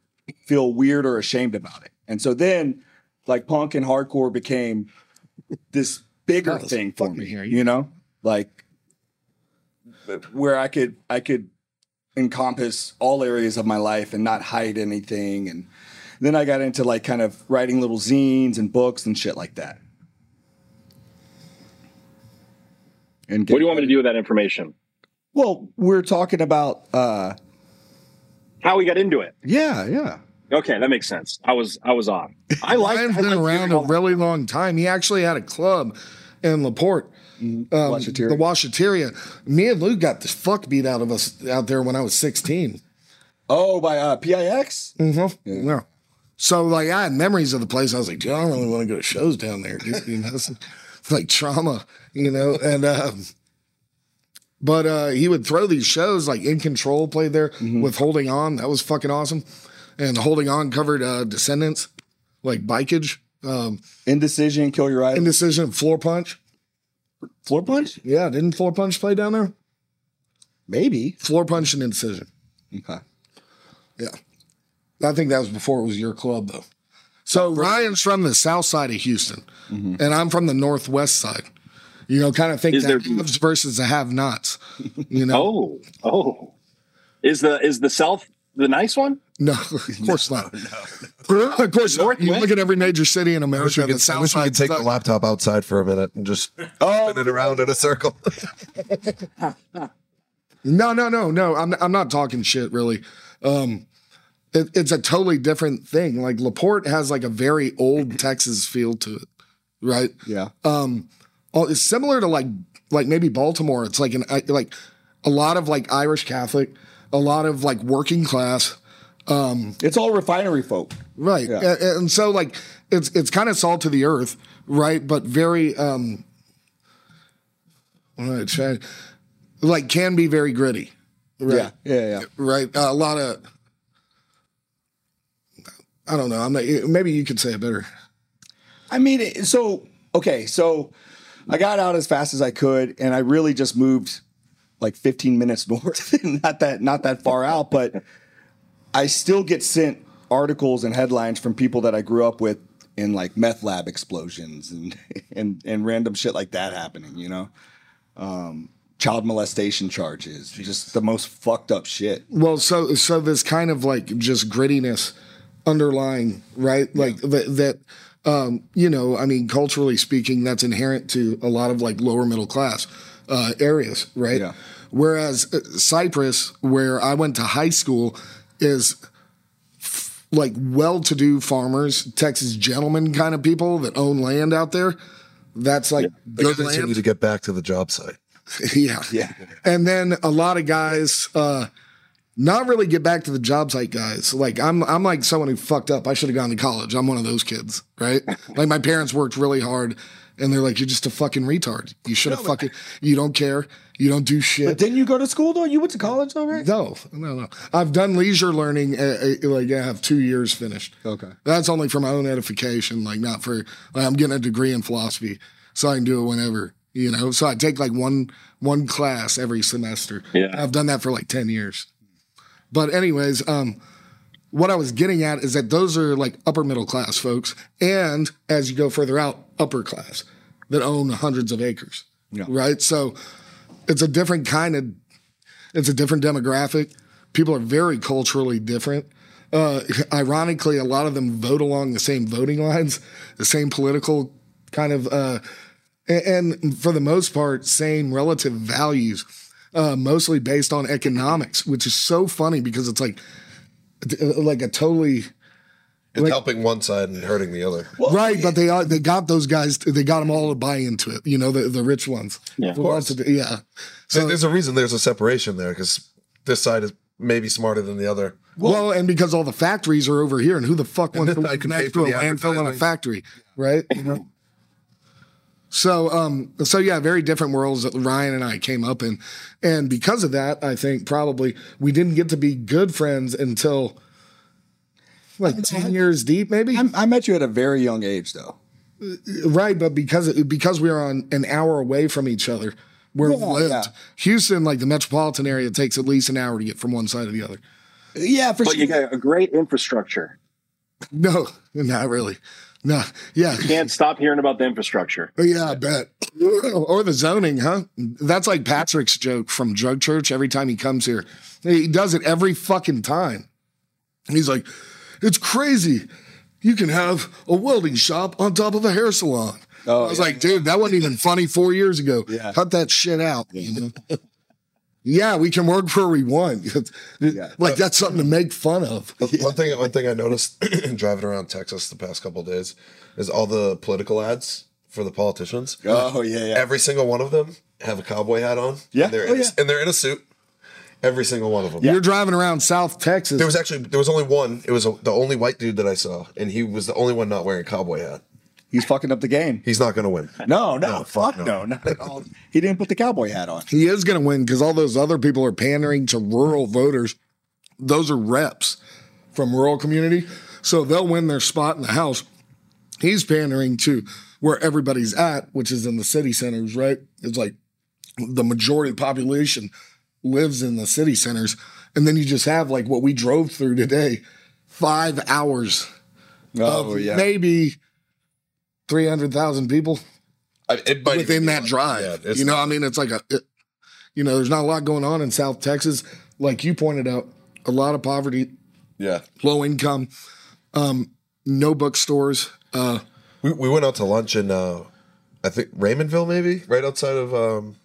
[SPEAKER 1] feel weird or ashamed about it and so then like punk and hardcore became this bigger
[SPEAKER 5] That
[SPEAKER 1] thing for me
[SPEAKER 5] here.
[SPEAKER 1] you know like where I could I could encompass all areas of my life and not hide anything and then I got into like kind of writing little zines and books and shit like that. And
[SPEAKER 2] What do you want me to do with that information?
[SPEAKER 1] Well, we're talking about uh
[SPEAKER 2] How we got into it?
[SPEAKER 1] yeah, yeah.
[SPEAKER 2] Okay, that makes sense. I was I was off. I like.
[SPEAKER 5] Ryan's
[SPEAKER 2] I
[SPEAKER 5] been around a really long time. He actually had a club in La Porte. Um,
[SPEAKER 1] Washateria.
[SPEAKER 5] the Washateria. Me and Luke got the fuck beat out of us out there when I was 16.
[SPEAKER 1] Oh, by uh PIX?
[SPEAKER 5] Mm-hmm. Yeah. So like I had memories of the place. I was like, dude, I don't really want to go to shows down there, dude. You know, it's like trauma, you know. And um, but uh, he would throw these shows like In Control played there with Holding On. That was fucking awesome. And Holding On covered uh, Descendents, like Bikeage. um,
[SPEAKER 1] Indecision, kill your idol.
[SPEAKER 5] Indecision, Floor Punch.
[SPEAKER 1] Floor punch?
[SPEAKER 5] Yeah, didn't Floor Punch play down there?
[SPEAKER 1] Maybe.
[SPEAKER 5] Floor Punch and Indecision.
[SPEAKER 1] Okay.
[SPEAKER 5] Yeah. I think that was before it was your club, though. So Ryan's from the south side of Houston, and I'm from the northwest side. You know, kind of think
[SPEAKER 2] Is
[SPEAKER 5] the
[SPEAKER 2] there-
[SPEAKER 5] haves versus the have-nots. You know,
[SPEAKER 2] Oh, oh. Is the is the South the nice one?
[SPEAKER 5] no, of course not. No. Of course, not. you look at every major city in
[SPEAKER 3] I wish
[SPEAKER 5] America.
[SPEAKER 3] we could, I wish we could take the laptop outside for a minute and just
[SPEAKER 1] Oh,
[SPEAKER 3] spin it around in a circle.
[SPEAKER 5] No, no, no, no. I'm I'm not talking shit really. Um, it, it's a totally different thing. Like La Porte has like a very old Texas feel to it, right?
[SPEAKER 1] yeah.
[SPEAKER 5] um it's similar to like like maybe Baltimore. It's like an like a lot of like Irish Catholic, a lot of like working class,
[SPEAKER 1] It's all refinery folk.
[SPEAKER 5] right?
[SPEAKER 1] Yeah.
[SPEAKER 5] And, and so like it's it's kind of salt to the earth, right? But very um, what do I try? Like can be very gritty, right?
[SPEAKER 1] Yeah. Yeah, yeah.
[SPEAKER 5] Right. Uh, a lot of I don't know. I'm not, maybe you could say it better.
[SPEAKER 1] I mean, so okay, so I got out as fast as I could, and I really just moved like 15 minutes north, not that not that far out, but I still get sent articles and headlines from people that I grew up with in like meth lab explosions and and and random shit like that happening, you know, um, child molestation charges, just the most fucked up shit.
[SPEAKER 5] Well, so so this kind of like just grittiness underlying, right? Like that that um, you know, I mean, culturally speaking, that's inherent to a lot of like lower middle class. uh, areas, right?
[SPEAKER 1] Yeah.
[SPEAKER 5] Whereas uh, Cypress, where I went to high school, is f- like well-to-do farmers, Texas gentlemen kind of people that own land out there. That's like
[SPEAKER 3] They
[SPEAKER 5] good
[SPEAKER 3] continue
[SPEAKER 5] land.
[SPEAKER 3] to get back to the job site.
[SPEAKER 5] yeah.
[SPEAKER 1] Yeah.
[SPEAKER 5] And then a lot of guys uh not really get back to the job site guys. Like I'm I'm like someone who fucked up. I should have gone to college. I'm one of those kids, right? like my parents worked really hard and they're like, You're just a fucking retard. You should have fucking you don't care. You don't do shit.
[SPEAKER 1] But didn't you go to school though? You went to college though, right?
[SPEAKER 5] no, no, no. I've done leisure learning. Uh, uh, like I have two years finished.
[SPEAKER 1] Okay.
[SPEAKER 5] That's only for my own edification, like not for. Like, I'm getting a degree in philosophy, so I can do it whenever. You know, so I take like one one class every semester.
[SPEAKER 2] Yeah.
[SPEAKER 5] I've done that for like ten years. But anyways, um, what I was getting at is that those are like upper middle class folks, and as you go further out, upper class that own hundreds of acres.
[SPEAKER 1] Yeah.
[SPEAKER 5] Right. So it's a different kind of it's a different demographic. People are very culturally different. Uh, ironically, a lot of them vote along the same voting lines, the same political kind of, uh, a- and for the most part, same relative values, uh, mostly based on economics, which is so funny because it's like, like a totally
[SPEAKER 3] It's helping one side and hurting the other.
[SPEAKER 5] right, but they are they got those guys. They got them all to buy into it. You know, the the rich ones.
[SPEAKER 2] Yeah. Of
[SPEAKER 5] The ones that- yeah.
[SPEAKER 3] So there's a reason there's a separation there because this side is maybe smarter than the other.
[SPEAKER 5] Well, and because all the factories are over here, and who the fuck wants to
[SPEAKER 3] I can
[SPEAKER 5] connect to a
[SPEAKER 3] the
[SPEAKER 5] landfill and a factory, right? So, um, so yeah, very different worlds that Ryan and I came up in, and because of that, I think probably we didn't get to be good friends until like ten years deep, maybe.
[SPEAKER 1] I, I met you at a very young age though.
[SPEAKER 5] Right, but because because we are on an hour away from each other, where we
[SPEAKER 1] Yeah,
[SPEAKER 5] lived,
[SPEAKER 1] yeah.
[SPEAKER 5] Houston, like the metropolitan area, takes at least an hour to get from one side to the other.
[SPEAKER 1] Yeah, for
[SPEAKER 2] But
[SPEAKER 1] sure.
[SPEAKER 2] you got a great infrastructure.
[SPEAKER 5] No, not really. No, yeah,
[SPEAKER 2] Can't stop hearing about the infrastructure.
[SPEAKER 5] Oh, yeah, I bet. or the zoning, huh? That's like Patrick's joke from Drug Church. Every time he comes here, he does it every fucking time. And he's like, "It's crazy. You can have a welding shop on top of a hair salon."
[SPEAKER 1] Oh,
[SPEAKER 5] I was
[SPEAKER 1] yeah.
[SPEAKER 5] like, dude, that wasn't even funny four years ago.
[SPEAKER 1] Yeah.
[SPEAKER 5] Cut that shit out. you know? Yeah, we can work where we want. Like that's something to make fun of.
[SPEAKER 3] One thing, one thing I noticed driving around Texas the past couple days is all the political ads for the politicians.
[SPEAKER 1] Oh yeah, yeah.
[SPEAKER 3] Every single one of them have a cowboy hat on.
[SPEAKER 1] Yeah.
[SPEAKER 3] and they're,
[SPEAKER 1] Oh,
[SPEAKER 3] in, a-
[SPEAKER 1] yeah.
[SPEAKER 3] and they're in a suit. Every single one of them.
[SPEAKER 5] You're driving around South Texas.
[SPEAKER 3] There was actually there was only one. It was a, the only white dude that I saw, and he was the only one not wearing a cowboy hat.
[SPEAKER 1] He's fucking up the game.
[SPEAKER 3] He's not going to win.
[SPEAKER 1] No, no,
[SPEAKER 3] No,
[SPEAKER 1] fuck,
[SPEAKER 3] fuck
[SPEAKER 1] no. not at all. He didn't put the cowboy hat on.
[SPEAKER 5] He is going to win because all those other people are pandering to rural voters. Those are reps from rural community, so they'll win their spot in the House. He's pandering to where everybody's at, which is in the city centers, right? It's like the majority of the population lives in the city centers, and then you just have like what we drove through today, five hours
[SPEAKER 1] Oh
[SPEAKER 5] of
[SPEAKER 1] yeah.
[SPEAKER 5] maybe three hundred thousand people
[SPEAKER 3] I, it might
[SPEAKER 5] within that drive.
[SPEAKER 3] Yeah,
[SPEAKER 5] you know, I mean, it's like a, it, you know, there's not a lot going on in South Texas. Like you pointed out, a lot of poverty,
[SPEAKER 3] yeah.
[SPEAKER 5] low income, um, no bookstores. Uh,
[SPEAKER 3] We, we went out to lunch in uh, I think Raymondville, maybe right outside of um,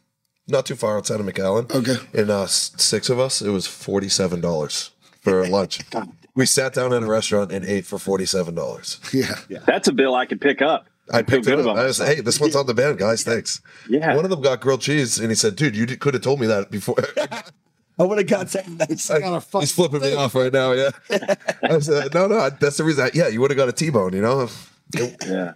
[SPEAKER 3] not too far outside of McAllen.
[SPEAKER 5] Okay.
[SPEAKER 3] And uh, six of us, it was forty seven dollars for lunch. we sat down at a restaurant and ate for forty seven dollars.
[SPEAKER 5] yeah.
[SPEAKER 2] That's a bill I could pick up.
[SPEAKER 3] I picked it up. I was hey, this one's on the band, guys. Thanks.
[SPEAKER 2] Yeah.
[SPEAKER 3] One of them got grilled cheese, and he said, "Dude, you could have told me that before."
[SPEAKER 1] I would have got something nice.
[SPEAKER 3] He's flipping me off right now. Yeah. I said, "No, no, that's the reason. I, yeah, you would have got a T-bone. You know."
[SPEAKER 2] Yeah.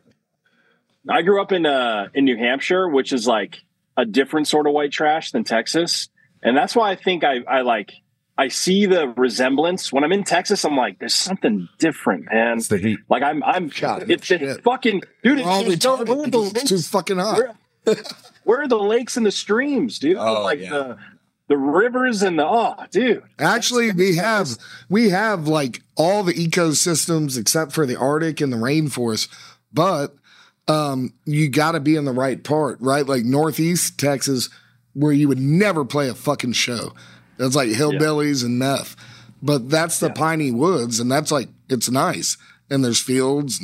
[SPEAKER 2] I grew up in uh in New Hampshire, which is like a different sort of white trash than Texas. And that's why I think I, I like I see the resemblance. When I'm in Texas, I'm like, there's something different, man.
[SPEAKER 3] It's the heat.
[SPEAKER 2] Like I'm I'm
[SPEAKER 5] God,
[SPEAKER 2] it's the
[SPEAKER 5] shit.
[SPEAKER 2] fucking dude,
[SPEAKER 5] All
[SPEAKER 2] it's, no, where, the
[SPEAKER 5] It's too fucking hot.
[SPEAKER 2] where, where are the lakes and the streams, dude?
[SPEAKER 1] Oh,
[SPEAKER 2] like
[SPEAKER 1] yeah.
[SPEAKER 2] the the rivers and the oh dude.
[SPEAKER 5] Actually, we have we have like all the ecosystems except for the Arctic and the rainforest, but um, you got to be in the right part, right? Like Northeast Texas, where you would never play a fucking show. That's like hillbillies and meth, but that's the piney woods, and that's like it's nice. And there's fields,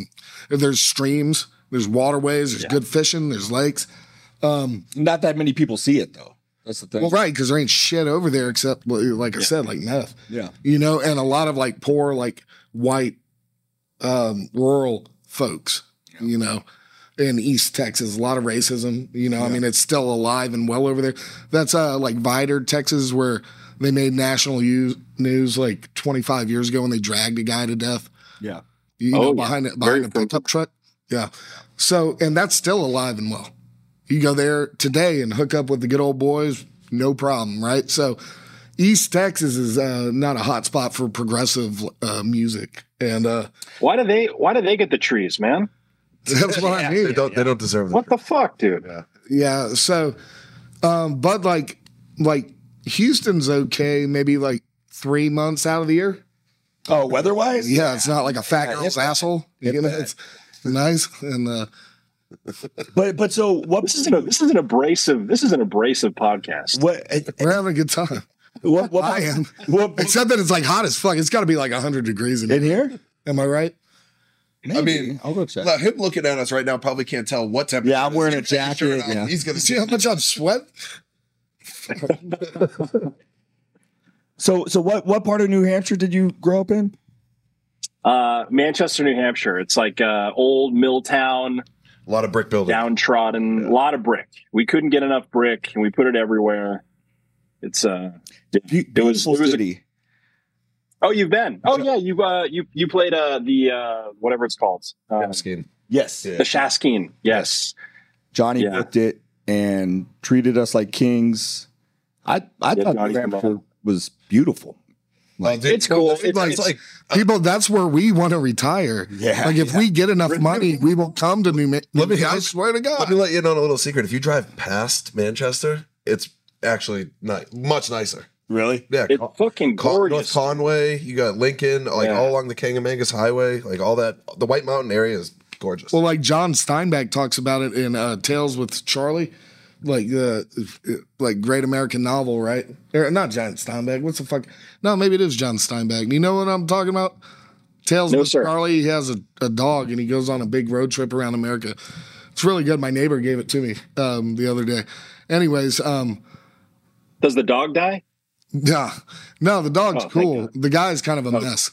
[SPEAKER 5] and there's streams, there's waterways, there's good fishing, there's lakes.
[SPEAKER 1] Not that many people see it though. That's the thing.
[SPEAKER 5] Well, right, because there ain't shit over there except, like I said, like meth.
[SPEAKER 1] Yeah.
[SPEAKER 5] You know, and a lot of like poor, like white, um, rural folks, you know, in East Texas, a lot of racism. You know, I mean, it's still alive and well over there. That's uh, like Vidor, Texas, where they made national use, news like 25 years ago when they dragged a guy to death.
[SPEAKER 1] Yeah.
[SPEAKER 5] You
[SPEAKER 2] Oh,
[SPEAKER 5] know,
[SPEAKER 2] yeah.
[SPEAKER 5] behind it,
[SPEAKER 2] Very
[SPEAKER 5] behind a pickup truck. Yeah. So, and that's still alive and well. You go there today and hook up with the good old boys, no problem, right? So, East Texas is uh, not a hot spot for progressive uh, music, and uh,
[SPEAKER 2] Why do they? Why do they get the trees, man?
[SPEAKER 5] that's what I mean.
[SPEAKER 3] They don't. They don't deserve that.
[SPEAKER 2] What the fuck, dude?
[SPEAKER 5] Yeah. So, um, but like, like Houston's okay, maybe like three months out of the year.
[SPEAKER 1] Oh, weather-wise?
[SPEAKER 5] Yeah, it's not like a fat girl's asshole. You know, it's nice and uh,
[SPEAKER 1] But but so what
[SPEAKER 2] This is an this is an abrasive. This is an abrasive podcast.
[SPEAKER 1] what
[SPEAKER 5] we're having a good time.
[SPEAKER 1] what what
[SPEAKER 5] I am.
[SPEAKER 1] what
[SPEAKER 5] Except that it's like hot as fuck. It's got to be like 100 degrees in
[SPEAKER 1] in
[SPEAKER 5] here.
[SPEAKER 1] here?
[SPEAKER 5] Am I right?
[SPEAKER 3] I mean,
[SPEAKER 1] I'll go check.
[SPEAKER 3] Now, him looking at us right now probably can't tell what temperature.
[SPEAKER 1] Yeah, I'm wearing a
[SPEAKER 3] He's taking his shirt
[SPEAKER 1] jacket, yeah.
[SPEAKER 3] He's gonna
[SPEAKER 5] See how much I'm sweat?
[SPEAKER 1] So so what what part of New Hampshire did you grow up in?
[SPEAKER 2] Uh, Manchester, New Hampshire. It's like uh, old mill town,
[SPEAKER 3] a lot of brick building.
[SPEAKER 2] downtrodden, a lot of brick. We couldn't get enough brick, and we put it everywhere. It's uh,
[SPEAKER 1] Be-
[SPEAKER 2] it was
[SPEAKER 1] beautiful
[SPEAKER 2] it was.
[SPEAKER 1] city.
[SPEAKER 2] oh, you've been. Oh yeah, you uh, you you played uh the uh whatever it's called, uh,
[SPEAKER 3] Yeah.
[SPEAKER 1] Yes.
[SPEAKER 2] The Shaskeen. Yes.
[SPEAKER 1] Johnny
[SPEAKER 2] Yeah.
[SPEAKER 1] booked it and treated us like kings. I I
[SPEAKER 2] Yeah,
[SPEAKER 1] thought
[SPEAKER 2] Johnny's
[SPEAKER 1] New
[SPEAKER 2] come
[SPEAKER 1] Hampshire was beautiful.
[SPEAKER 3] Well,
[SPEAKER 2] It's cool.
[SPEAKER 3] It's,
[SPEAKER 2] It's-
[SPEAKER 3] like
[SPEAKER 5] People, that's where we want to retire.
[SPEAKER 1] Yeah,
[SPEAKER 5] Like if we get enough money, we will come to New Mexico.
[SPEAKER 3] Let me-
[SPEAKER 5] I swear to God.
[SPEAKER 3] Let me let you know a little secret. If you drive past Manchester, it's actually ni- much nicer.
[SPEAKER 1] Really?
[SPEAKER 3] Yeah,
[SPEAKER 2] It's
[SPEAKER 3] Con-
[SPEAKER 2] fucking
[SPEAKER 3] Con- North
[SPEAKER 2] gorgeous.
[SPEAKER 3] Conway, you got Lincoln, like
[SPEAKER 2] Yeah.
[SPEAKER 3] all along the Kancamagus Highway, like all that. The White Mountain area is gorgeous.
[SPEAKER 5] Well, like John Steinbeck talks about it in uh, Tales with Charlie, like the like Great American Novel, right? Or not John Steinbeck. What's the fuck? No, maybe it is John Steinbeck. You know what I'm talking about? Tales
[SPEAKER 2] No,
[SPEAKER 5] with
[SPEAKER 2] sir.
[SPEAKER 5] Charlie. He has a, a dog and he goes on a big road trip around America. It's really good. My neighbor gave it to me um, the other day. Anyways, um,
[SPEAKER 2] Does the dog die?
[SPEAKER 5] yeah. No, the dog's
[SPEAKER 2] Oh,
[SPEAKER 5] cool. The guy's kind of a mess.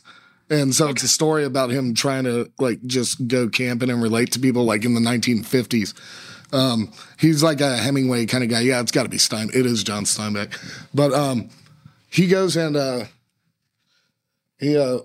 [SPEAKER 5] And so it's a story about him trying to like just go camping and relate to people like in the 1950s. Um, he's like a Hemingway kind of guy. Yeah, it's got to be Stein. It is John Steinbeck. But um, he goes and uh, he uh,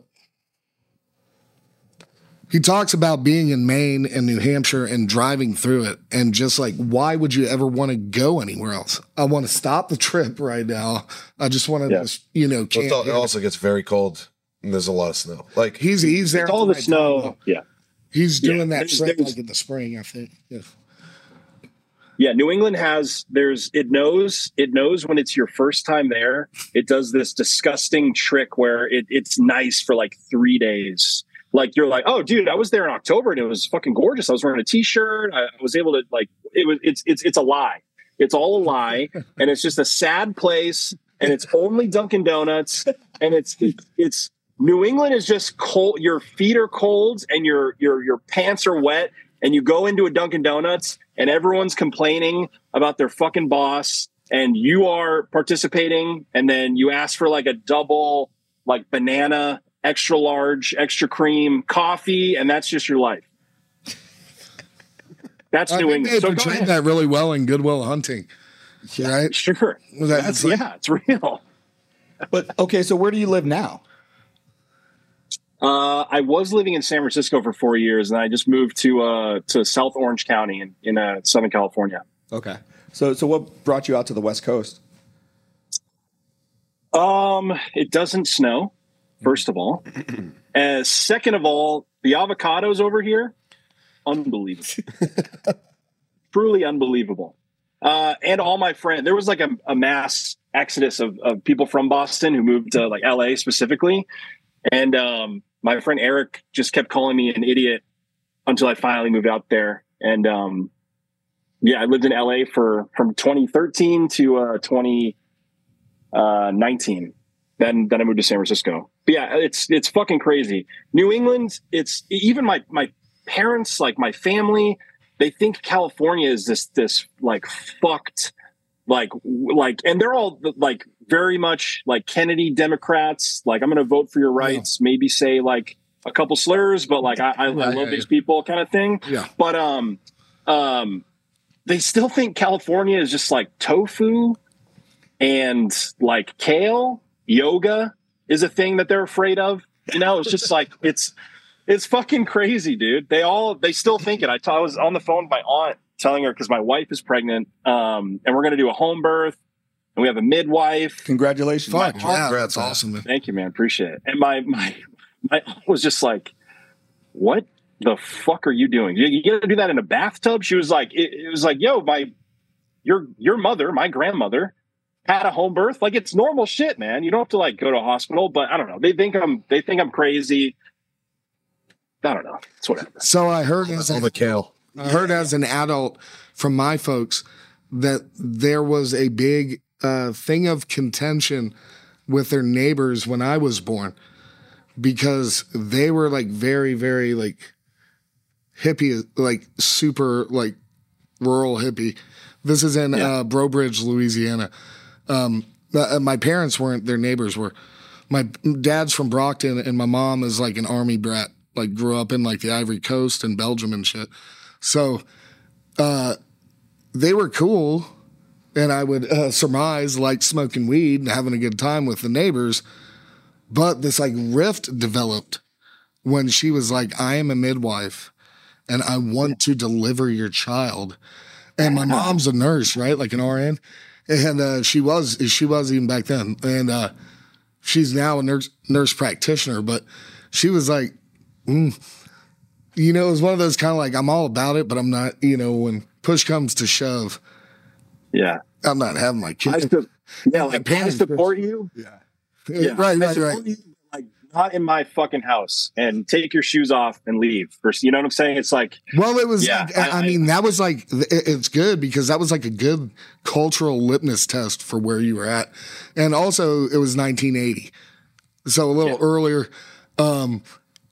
[SPEAKER 5] he talks about being in Maine and New Hampshire and driving through it and just like why would you ever want to go anywhere else? I want to stop the trip right now. I just want to
[SPEAKER 2] Yeah.
[SPEAKER 5] just you know
[SPEAKER 3] Well,
[SPEAKER 5] camp
[SPEAKER 3] it's it also gets very cold, and there's a lot of snow. Like
[SPEAKER 5] He's he's there.
[SPEAKER 2] It's all
[SPEAKER 5] at
[SPEAKER 2] the
[SPEAKER 5] right
[SPEAKER 2] snow.
[SPEAKER 5] time.
[SPEAKER 2] Yeah.
[SPEAKER 5] He's
[SPEAKER 2] Yeah,
[SPEAKER 5] doing that
[SPEAKER 2] there's-
[SPEAKER 5] trip
[SPEAKER 2] there's-
[SPEAKER 5] like in the spring, I think. Yeah.
[SPEAKER 2] Yeah, New England has there's it knows it knows when it's your first time there. It does this disgusting trick where it, it's nice for like three days. Like you're like, oh, dude, I was there in October and it was fucking gorgeous. I was wearing a t-shirt. I was able to like it was it's it's it's a lie. It's all a lie, and it's just a sad place, and it's only Dunkin' Donuts, and it's it's, it's New England is just cold. Your feet are cold, and your your your pants are wet, and you go into a Dunkin' Donuts, and everyone's complaining about their fucking boss, and you are participating, and then you ask for like a double, like banana, extra large, extra cream coffee, and that's just your life. That's
[SPEAKER 5] I
[SPEAKER 2] New
[SPEAKER 5] think they
[SPEAKER 2] England. So go
[SPEAKER 5] that really well in Goodwill Hunting. Right?
[SPEAKER 2] Sure.
[SPEAKER 5] Was
[SPEAKER 2] That's,
[SPEAKER 5] like-
[SPEAKER 2] yeah, it's real.
[SPEAKER 1] But okay, so where do you live now?
[SPEAKER 2] Uh, I was living in San Francisco for four years, and I just moved to uh, to South Orange County in, in uh, Southern California.
[SPEAKER 1] Okay. So so what brought you out to the West Coast?
[SPEAKER 2] Um, it doesn't snow, first of all. and second of all, the avocados over here, unbelievable. Truly unbelievable. Uh, and all my friends, there was like a, a mass exodus of, of people from Boston who moved to like LA specifically. And um, my friend Eric just kept calling me an idiot until I finally moved out there. And um, yeah, I lived in LA for from 2013 to uh, 20, uh, 19. Then then I moved to San Francisco. But yeah, it's it's fucking crazy. New England, it's even my my parents, like my family, they think California is this this like fucked like like and they're all like very much like Kennedy Democrats. Like I'm going to vote for your rights. Maybe say like a couple slurs, but like I, I, I love
[SPEAKER 5] yeah,
[SPEAKER 2] these
[SPEAKER 5] yeah.
[SPEAKER 2] people kind of thing.
[SPEAKER 5] Yeah.
[SPEAKER 2] But um um they still think California is just like tofu and like kale. Yoga is a thing that they're afraid of. You know, it's just like it's it's fucking crazy, dude. They all they still think it. I, t- I was on the phone with my aunt telling her because my wife is pregnant, um, and we're gonna do a home birth, and we have a midwife.
[SPEAKER 1] Congratulations.
[SPEAKER 5] Fuck yeah,
[SPEAKER 3] Congrats,
[SPEAKER 5] that's awesome. Man.
[SPEAKER 2] Thank you, man. Appreciate it. And my my my aunt was just like, "What the fuck are you doing? You, you gonna do that in a bathtub?" She was like, "It, it was like, yo, my your your mother, my grandmother." Had a home birth, like it's normal shit, man. You don't have to like go to a hospital, but I don't know. They think I'm, they think I'm crazy. I don't know. It's whatever.
[SPEAKER 5] So I heard as
[SPEAKER 3] All the kale.
[SPEAKER 5] I heard as an adult from my folks that there was a big uh, thing of contention with their neighbors when I was born because they were like very, very like hippie, like super like rural hippie. This is in uh, Breaux Bridge, Louisiana. Um, uh, my parents weren't; their neighbors were. My dad's from Brockton, and my mom is like an army brat. Like grew up in like the Ivory Coast and Belgium and shit. So, uh, they were cool, and I would uh, surmise like smoking weed and having a good time with the neighbors. But this like rift developed when she was like, "I am a midwife, and I want to deliver your child." And my mom's a nurse, right? Like an RN. And uh, she was, she was even back then. And uh, she's now a nurse, nurse practitioner. But she was like, mm. you know, it was one of those kind of like, I'm all about it, but I'm not, you know, when push comes to shove,
[SPEAKER 2] Yeah,
[SPEAKER 5] I'm not having my
[SPEAKER 2] I
[SPEAKER 5] kid.
[SPEAKER 2] su- yeah, like I support you. Yeah,
[SPEAKER 5] right,
[SPEAKER 2] I
[SPEAKER 5] right, right.
[SPEAKER 2] you, like not in my fucking house and take your shoes off and leave. Or, you know what I'm saying? It's like
[SPEAKER 5] Well, it was.
[SPEAKER 2] Yeah,
[SPEAKER 5] like, I,
[SPEAKER 2] I-
[SPEAKER 5] I mean, that was like it's good because that was like a good cultural litmus test for where you were at, and also it was 1980, so a little earlier. Um,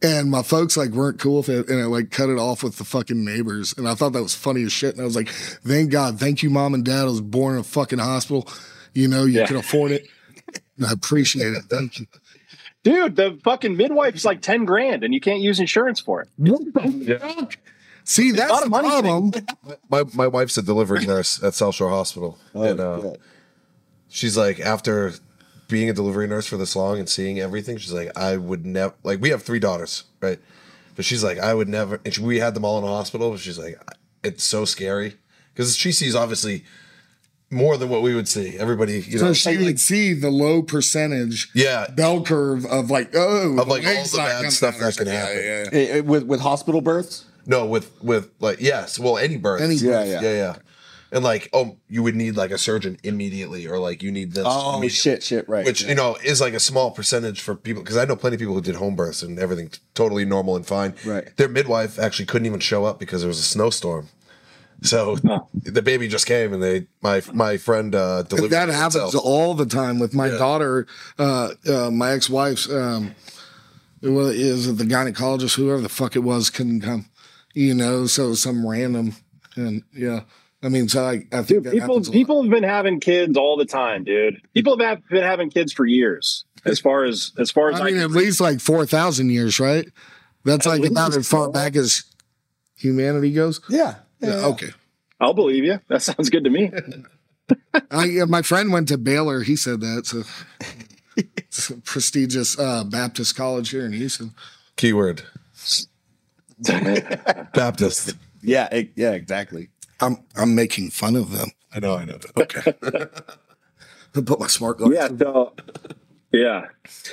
[SPEAKER 5] and my folks like weren't cool with it, and I like cut it off with the fucking neighbors, and I thought that was funny as shit. And I was like, "Thank God, thank you, mom and dad. I was born in a fucking hospital. You know, you
[SPEAKER 2] Yeah.
[SPEAKER 5] can afford it. And I appreciate it. Thank you."
[SPEAKER 2] dude, the fucking midwife is like 10 grand and you can't use insurance for it.
[SPEAKER 5] What the fuck? See, that's the
[SPEAKER 2] money
[SPEAKER 5] problem.
[SPEAKER 3] My my wife's a delivery nurse at South Shore Hospital, and uh, she's like, after being a delivery nurse for this long and seeing everything, she's like, I would never like. We have three daughters, right? But she's like, I would never. And she, we had them all in a hospital. But she's like, it's so scary because she sees obviously more than what we would see. Everybody, you
[SPEAKER 5] So
[SPEAKER 3] know,
[SPEAKER 5] she would see the low percentage
[SPEAKER 3] yeah,
[SPEAKER 5] bell curve of like, oh,
[SPEAKER 3] Of, like, all the bad stuff
[SPEAKER 5] out.
[SPEAKER 3] that can happen.
[SPEAKER 5] yeah, yeah.
[SPEAKER 1] Eh, eh, with with hospital births.
[SPEAKER 3] No, with with like yes, well any birth.
[SPEAKER 5] Any
[SPEAKER 1] Yeah,
[SPEAKER 5] birth.
[SPEAKER 1] yeah.
[SPEAKER 3] yeah, yeah. And like, oh, you would need like a surgeon immediately, or like you need this.
[SPEAKER 1] Oh shit, shit, right.
[SPEAKER 3] Which you know is like a small percentage for people because I know plenty of people who did home births and everything totally normal and fine.
[SPEAKER 1] Right.
[SPEAKER 3] Their midwife actually couldn't even show up because there was a snowstorm. So the baby just came and they my my friend uh delivered
[SPEAKER 5] That
[SPEAKER 3] it
[SPEAKER 5] happens
[SPEAKER 3] himself.
[SPEAKER 5] all the time with my
[SPEAKER 3] Yeah.
[SPEAKER 5] daughter, uh, uh, my ex wife's. Um, well, is it the gynecologist, whoever the fuck it was, couldn't come. You know, so some random, and yeah, I mean, so I, I think
[SPEAKER 2] Dude,
[SPEAKER 5] that
[SPEAKER 2] people
[SPEAKER 5] happens a lot.
[SPEAKER 2] people have been having kids all the time, dude. People have been having kids for years. As far as as far as
[SPEAKER 5] I
[SPEAKER 2] I,
[SPEAKER 5] mean, at least like four thousand years, right? That's like about as far back as humanity goes.
[SPEAKER 1] yeah.
[SPEAKER 5] Yeah, okay.
[SPEAKER 2] I'll believe you. That sounds good to me.
[SPEAKER 5] I, yeah, my friend went to Baylor. He said that. So it's a prestigious uh, Baptist college here in Houston.
[SPEAKER 3] Keyword Baptist.
[SPEAKER 1] Yeah, eh, yeah, exactly.
[SPEAKER 5] I'm I'm making fun of them.
[SPEAKER 3] I know, I know. Okay.
[SPEAKER 5] I put my smart glasses.
[SPEAKER 2] yeah, so yeah.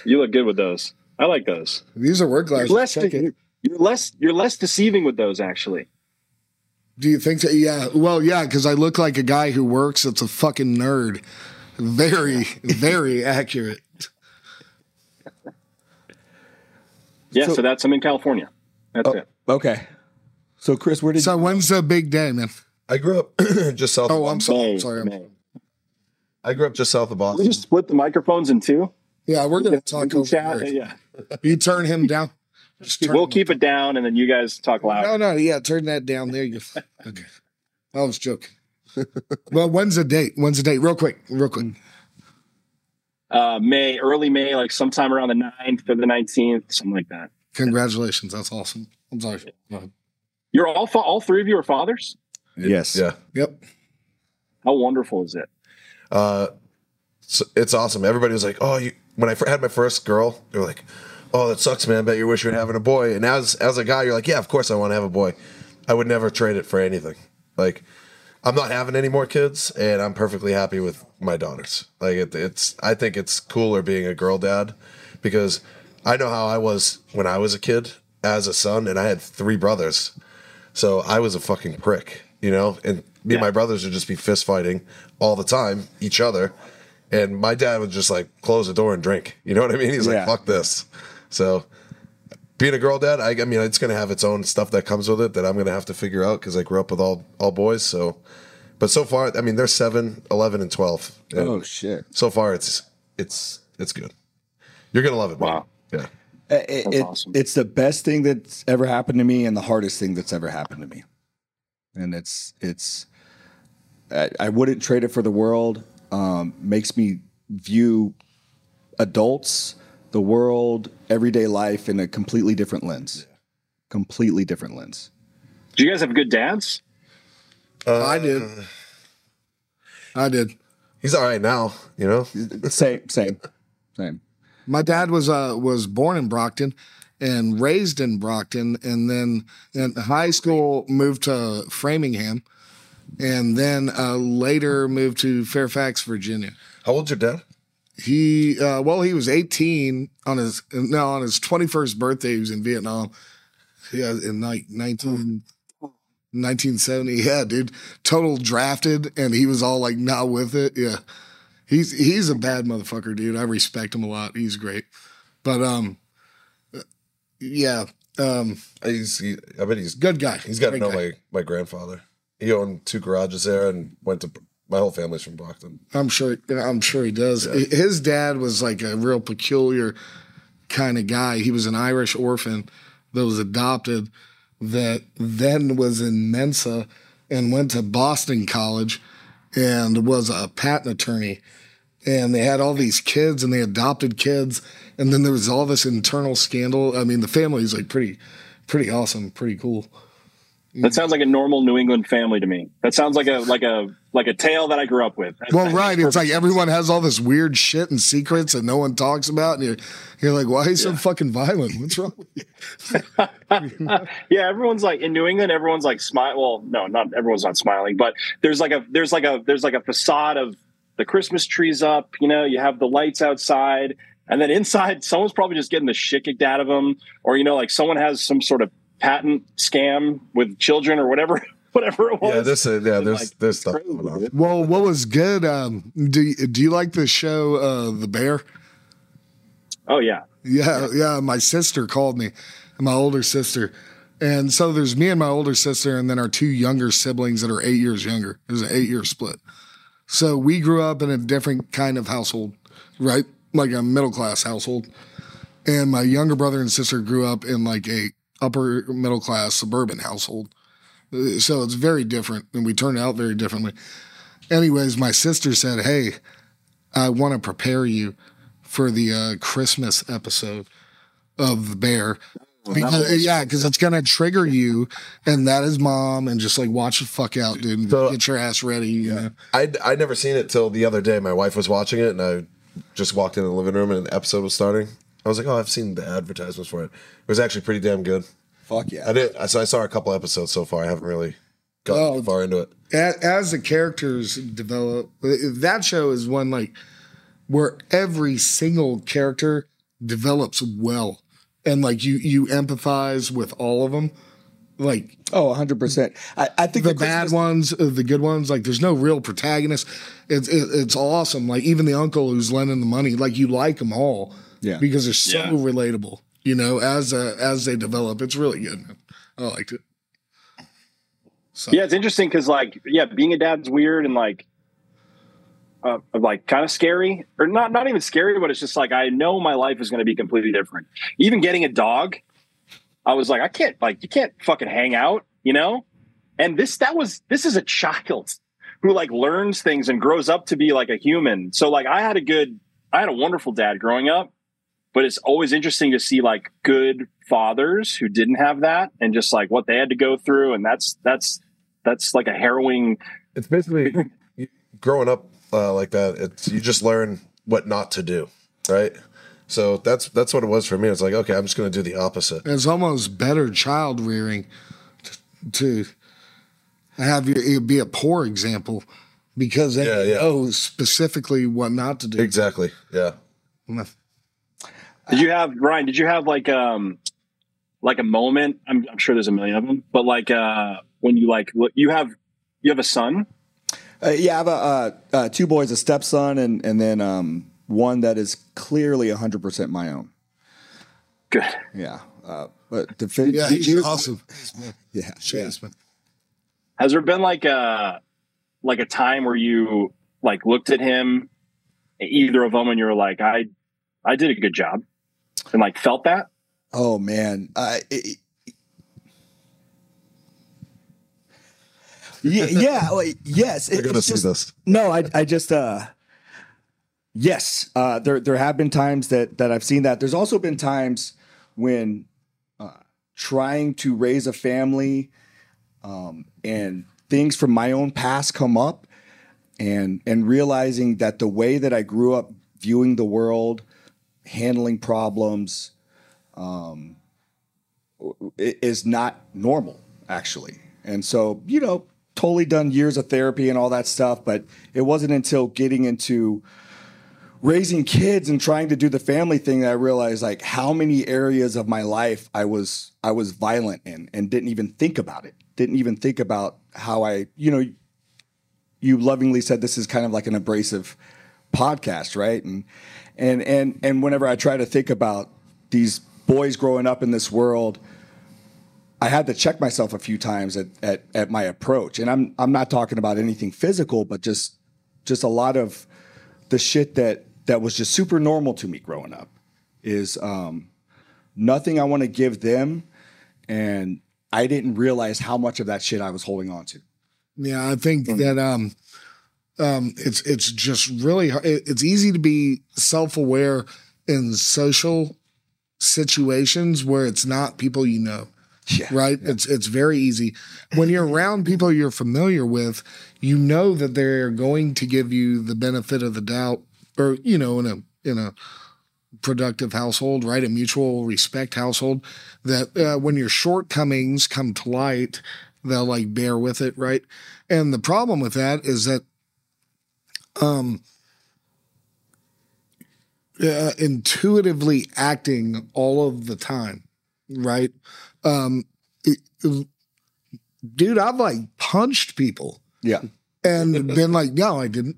[SPEAKER 2] You look good with those. I like those.
[SPEAKER 5] These are work
[SPEAKER 2] You're
[SPEAKER 5] glasses.
[SPEAKER 2] less
[SPEAKER 5] Check it.
[SPEAKER 2] you're less you're less deceiving with those actually.
[SPEAKER 5] Do you think so? Yeah. Well, yeah, because I look like a guy who works that's a fucking nerd. Very, very accurate.
[SPEAKER 2] Yeah,
[SPEAKER 1] So-
[SPEAKER 2] so, that's I'm in California. That's
[SPEAKER 1] Oh,
[SPEAKER 2] it.
[SPEAKER 1] okay. So Chris, where did
[SPEAKER 5] So when's the big day, man?
[SPEAKER 3] I grew up just south.
[SPEAKER 5] Oh,
[SPEAKER 3] of
[SPEAKER 5] I'm
[SPEAKER 3] Boston.
[SPEAKER 5] sorry.
[SPEAKER 2] May,
[SPEAKER 5] I'm sorry. I'm-
[SPEAKER 3] I grew up just south of Boston.
[SPEAKER 2] We just split the microphones in two.
[SPEAKER 5] Yeah, we're gonna talk
[SPEAKER 2] can
[SPEAKER 5] over
[SPEAKER 2] chat.
[SPEAKER 5] here.
[SPEAKER 2] Yeah.
[SPEAKER 5] You turn him down. Just turn
[SPEAKER 2] We'll
[SPEAKER 5] it-
[SPEAKER 2] keep it down, and then you guys talk loud.
[SPEAKER 5] No, no, yeah, turn that down. There you go. Okay. I was joking. well, when's the date? When's the date? Real quick, real quick.
[SPEAKER 2] Uh, May, early May, like sometime around the 9th or the 19th, something like that.
[SPEAKER 5] Congratulations. That's awesome. I'm sorry.
[SPEAKER 2] You're all fa- all three of you are fathers.
[SPEAKER 1] Yes.
[SPEAKER 3] Yeah.
[SPEAKER 5] Yep.
[SPEAKER 2] How wonderful is it?
[SPEAKER 3] Uh, so it's awesome. Everybody was like, "Oh, you." When I had my first girl, they were like, "Oh, that sucks, man. Bet you wish you were having a boy." And as as a guy, you're like, "Yeah, of course I want to have a boy. I would never trade it for anything. Like, I'm not having any more kids, and I'm perfectly happy with my daughters. Like, it, it's I think it's cooler being a girl dad because I know how I was when I was a kid as a son, and I had three brothers, so I was a fucking prick, you know. And me and my brothers would just be fist fighting all the time, each other. And my dad would just like close the door and drink. You know what I mean? He's
[SPEAKER 1] Yeah.
[SPEAKER 3] like, "Fuck this." So, being a girl dad, I, I mean, it's gonna have its own stuff that comes with it that I'm gonna have to figure out because I grew up with all all boys. So, but so far, I mean, they're 7, 11, and twelve. And
[SPEAKER 1] Oh shit.
[SPEAKER 3] so far, it's it's it's good. You're gonna love it. man.
[SPEAKER 2] Wow.
[SPEAKER 3] Yeah.
[SPEAKER 1] Uh, It, it-
[SPEAKER 2] awesome.
[SPEAKER 1] It's the best thing that's ever happened to me, and the hardest thing that's ever happened to me. And it's it's. I, I wouldn't trade it for the world. Um, makes me view adults, the world, everyday life in a completely different lens. Completely different lens.
[SPEAKER 2] Do you guys have good dads?
[SPEAKER 5] I did. I did.
[SPEAKER 3] He's all right now. You know.
[SPEAKER 1] Same, same, same.
[SPEAKER 5] My dad was uh was born in Brockton and raised in Brockton, and then in high school moved to Framingham, and then uh, later moved to Fairfax, Virginia.
[SPEAKER 3] How old's your dad?
[SPEAKER 5] He uh, well, he was 18 on his no on his 21st birthday. He was in Vietnam. Yeah, in like 19, 1970. Yeah, dude, total drafted, and he was all like not with it. Yeah, he's he's a bad motherfucker, dude. I respect him a lot. He's great, but um, yeah, um,
[SPEAKER 3] He's. He, I bet he's
[SPEAKER 5] good guy.
[SPEAKER 3] He's got to know
[SPEAKER 5] guy.
[SPEAKER 3] my, my grandfather. He owned two garages there and went to my whole family's from Brockton.
[SPEAKER 5] I'm sure. I'm sure he does. His dad was like a real peculiar kind of guy. He was an Irish orphan that was adopted, that then was in Mensa and went to Boston College, and was a patent attorney. And they had all these kids, and they adopted kids, and then there was all this internal scandal. I mean, the family's like pretty, pretty awesome, pretty cool.
[SPEAKER 2] That sounds like a normal New England family to me. That sounds like a like a like a tale that I grew up with.
[SPEAKER 5] Well, right. It's like everyone has all this weird shit and secrets that no one talks about. And you're, you're like, why are you so fucking violent? What's wrong with you?
[SPEAKER 2] yeah, everyone's like in New England. Everyone's like smile. Well, no, not everyone's not smiling, but there's like a there's like a there's like a facade of the Christmas trees up. You know, you have the lights outside, and then inside, someone's probably just getting the shit kicked out of them, or you know, like someone has some sort of patent scam with children or whatever, whatever it was.
[SPEAKER 3] Yeah, this is yeah.
[SPEAKER 2] And,
[SPEAKER 3] There's
[SPEAKER 2] like,
[SPEAKER 3] there's stuff
[SPEAKER 2] crazy,
[SPEAKER 3] going on.
[SPEAKER 2] dude.
[SPEAKER 5] Well, what was good? Um, do, you- do you like the show, uh, The Bear?
[SPEAKER 2] Oh yeah,
[SPEAKER 5] Yeah, yeah. My sister called me, my older sister. And so there's me and my older sister, and then our two younger siblings that are eight years younger. There's an eight year split. So we grew up in a different kind of household, right? Like a middle class household. And my younger brother and sister grew up in like a upper middle class suburban household. So it's very different, and we turned out very differently. Anyways, my sister said, Hey, I want to prepare you for the uh, Christmas episode of The Bear. Because, yeah, because it's gonna trigger you, and that is mom, and just like watch the fuck out, dude.
[SPEAKER 3] So-
[SPEAKER 5] get your ass ready. You know?
[SPEAKER 3] I'd I'd never seen it till the other day. My wife was watching it, and I just walked in the living room, and an episode was starting. I was like, oh, I've seen the advertisements for it. It was actually pretty damn good.
[SPEAKER 1] Fuck yeah.
[SPEAKER 3] I did. So I saw a couple episodes so far. I haven't really gotten
[SPEAKER 5] Oh.
[SPEAKER 3] far into it.
[SPEAKER 5] as the characters develop, that show is one like where every single character develops well, and like you you empathize with all of them. Like
[SPEAKER 1] Oh, 100%. I, I think
[SPEAKER 5] the
[SPEAKER 1] the
[SPEAKER 5] bad ones, uh, the good ones. Like there's no real protagonist. It's it, it's awesome. Like even the uncle who's lending the money, like you like them all,
[SPEAKER 1] Yeah.
[SPEAKER 5] because they're so
[SPEAKER 2] Yeah.
[SPEAKER 5] relatable. You know, as uh, as they develop, it's really good. Man. I liked it. So,
[SPEAKER 2] yeah. It's interesting because like yeah, being a dad's weird and like. Uh, like kind of scary or not not even scary but it's just like i know my life is going to be completely different even getting a dog I was like, I can't like you can't fucking hang out, you know? And this that was this is a child who like learns things and grows up to be like a human. So like I had a good I had a wonderful dad growing up, but it's always interesting to see like good fathers who didn't have that and just like what they had to go through and that's that's that's like a harrowing
[SPEAKER 3] It's basically growing up uh, like that. It's you just learn what not to do, right? So that's that's what it was for me. It's like okay, I'm just going to do the opposite.
[SPEAKER 5] It's almost better child rearing to, to have you it be a poor example because they
[SPEAKER 3] Yeah, yeah.
[SPEAKER 5] know specifically what not to do.
[SPEAKER 3] Exactly. Yeah.
[SPEAKER 2] Did you have Ryan? Did you have like um like a moment? I'm, I'm sure there's a million of them, but like uh when you like you have you have a son.
[SPEAKER 1] Uh, yeah, I have a, uh, uh, two boys, a stepson, and and then um, one that is clearly 100% my own.
[SPEAKER 2] Good.
[SPEAKER 1] Yeah. Uh, but the fin-
[SPEAKER 5] Yeah, he's awesome.
[SPEAKER 1] Yeah.
[SPEAKER 5] Chase, man.
[SPEAKER 2] Has there been like a like a time where you like looked at him, either of them, and you were like, I I did a good job, and like felt that?
[SPEAKER 1] Oh man. Uh, it, yeah, yeah, like, yes.
[SPEAKER 3] I
[SPEAKER 1] it-
[SPEAKER 3] got to
[SPEAKER 1] it's
[SPEAKER 3] see
[SPEAKER 1] just-
[SPEAKER 3] this.
[SPEAKER 1] No, I, I just, uh, yes, uh, there, there have been times that, that I've seen that. There's also been times when, uh, trying to raise a family, um, and things from my own past come up and, and realizing that the way that I grew up viewing the world, handling problems, um, is not normal actually. And so, you know, totally done years of therapy and all that stuff, but it wasn't until getting into raising kids and trying to do the family thing that I realized like how many areas of my life I was I was violent in and didn't even think about it. Didn't even think about how I, you know, you lovingly said this is kind of like an abrasive podcast, right? And and and and whenever I try to think about these boys growing up in this world, I had to check myself a few times at, at at my approach. And I'm I'm not talking about anything physical, but just just a lot of the shit that that was just super normal to me growing up is um, nothing I want to give them, and I didn't realize how much of that shit I was holding on to.
[SPEAKER 5] Yeah, I think that um, um, it's it's just really hard. it's easy to be self aware in social situations where it's not people you know.
[SPEAKER 1] Yeah,
[SPEAKER 5] right? It's it's very easy when you're around people you're familiar with. You know that they're going to give you the benefit of the doubt, or you know, in a in a productive household, right? A mutual respect household. That uh, when your shortcomings come to light, they'll like bear with it, right? And the problem with that is that, um, uh, intuitively acting all of the time, right? Um, it- dude, I've like punched people
[SPEAKER 1] Yeah.
[SPEAKER 5] and been like, no, I didn't.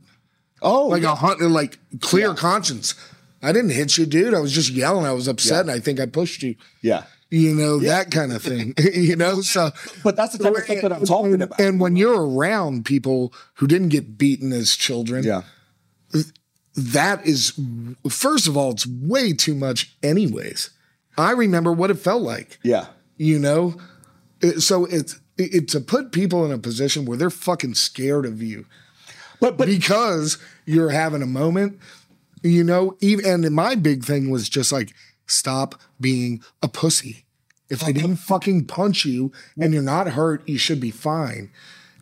[SPEAKER 1] Oh,
[SPEAKER 5] Like
[SPEAKER 1] yeah.
[SPEAKER 5] a hundred, like clear conscience. I didn't hit you, dude. I was just yelling. I was upset,
[SPEAKER 1] Yeah.
[SPEAKER 5] and I think I pushed you.
[SPEAKER 1] yeah.
[SPEAKER 5] You know that kind of thing. you know, so
[SPEAKER 1] But that's the type of stuff that I'm talking about.
[SPEAKER 5] And when you're around people who didn't get beaten as children,
[SPEAKER 1] yeah.
[SPEAKER 5] that is first of all, it's way too much, anyways. I remember what it felt like.
[SPEAKER 1] Yeah.
[SPEAKER 5] You know, It- so it's it, to put people in a position where they're fucking scared of you
[SPEAKER 1] But but
[SPEAKER 5] because you're having a moment. You know, even and my big thing was just like stop being a pussy. If I didn't fucking punch you and you're not hurt, you should be fine.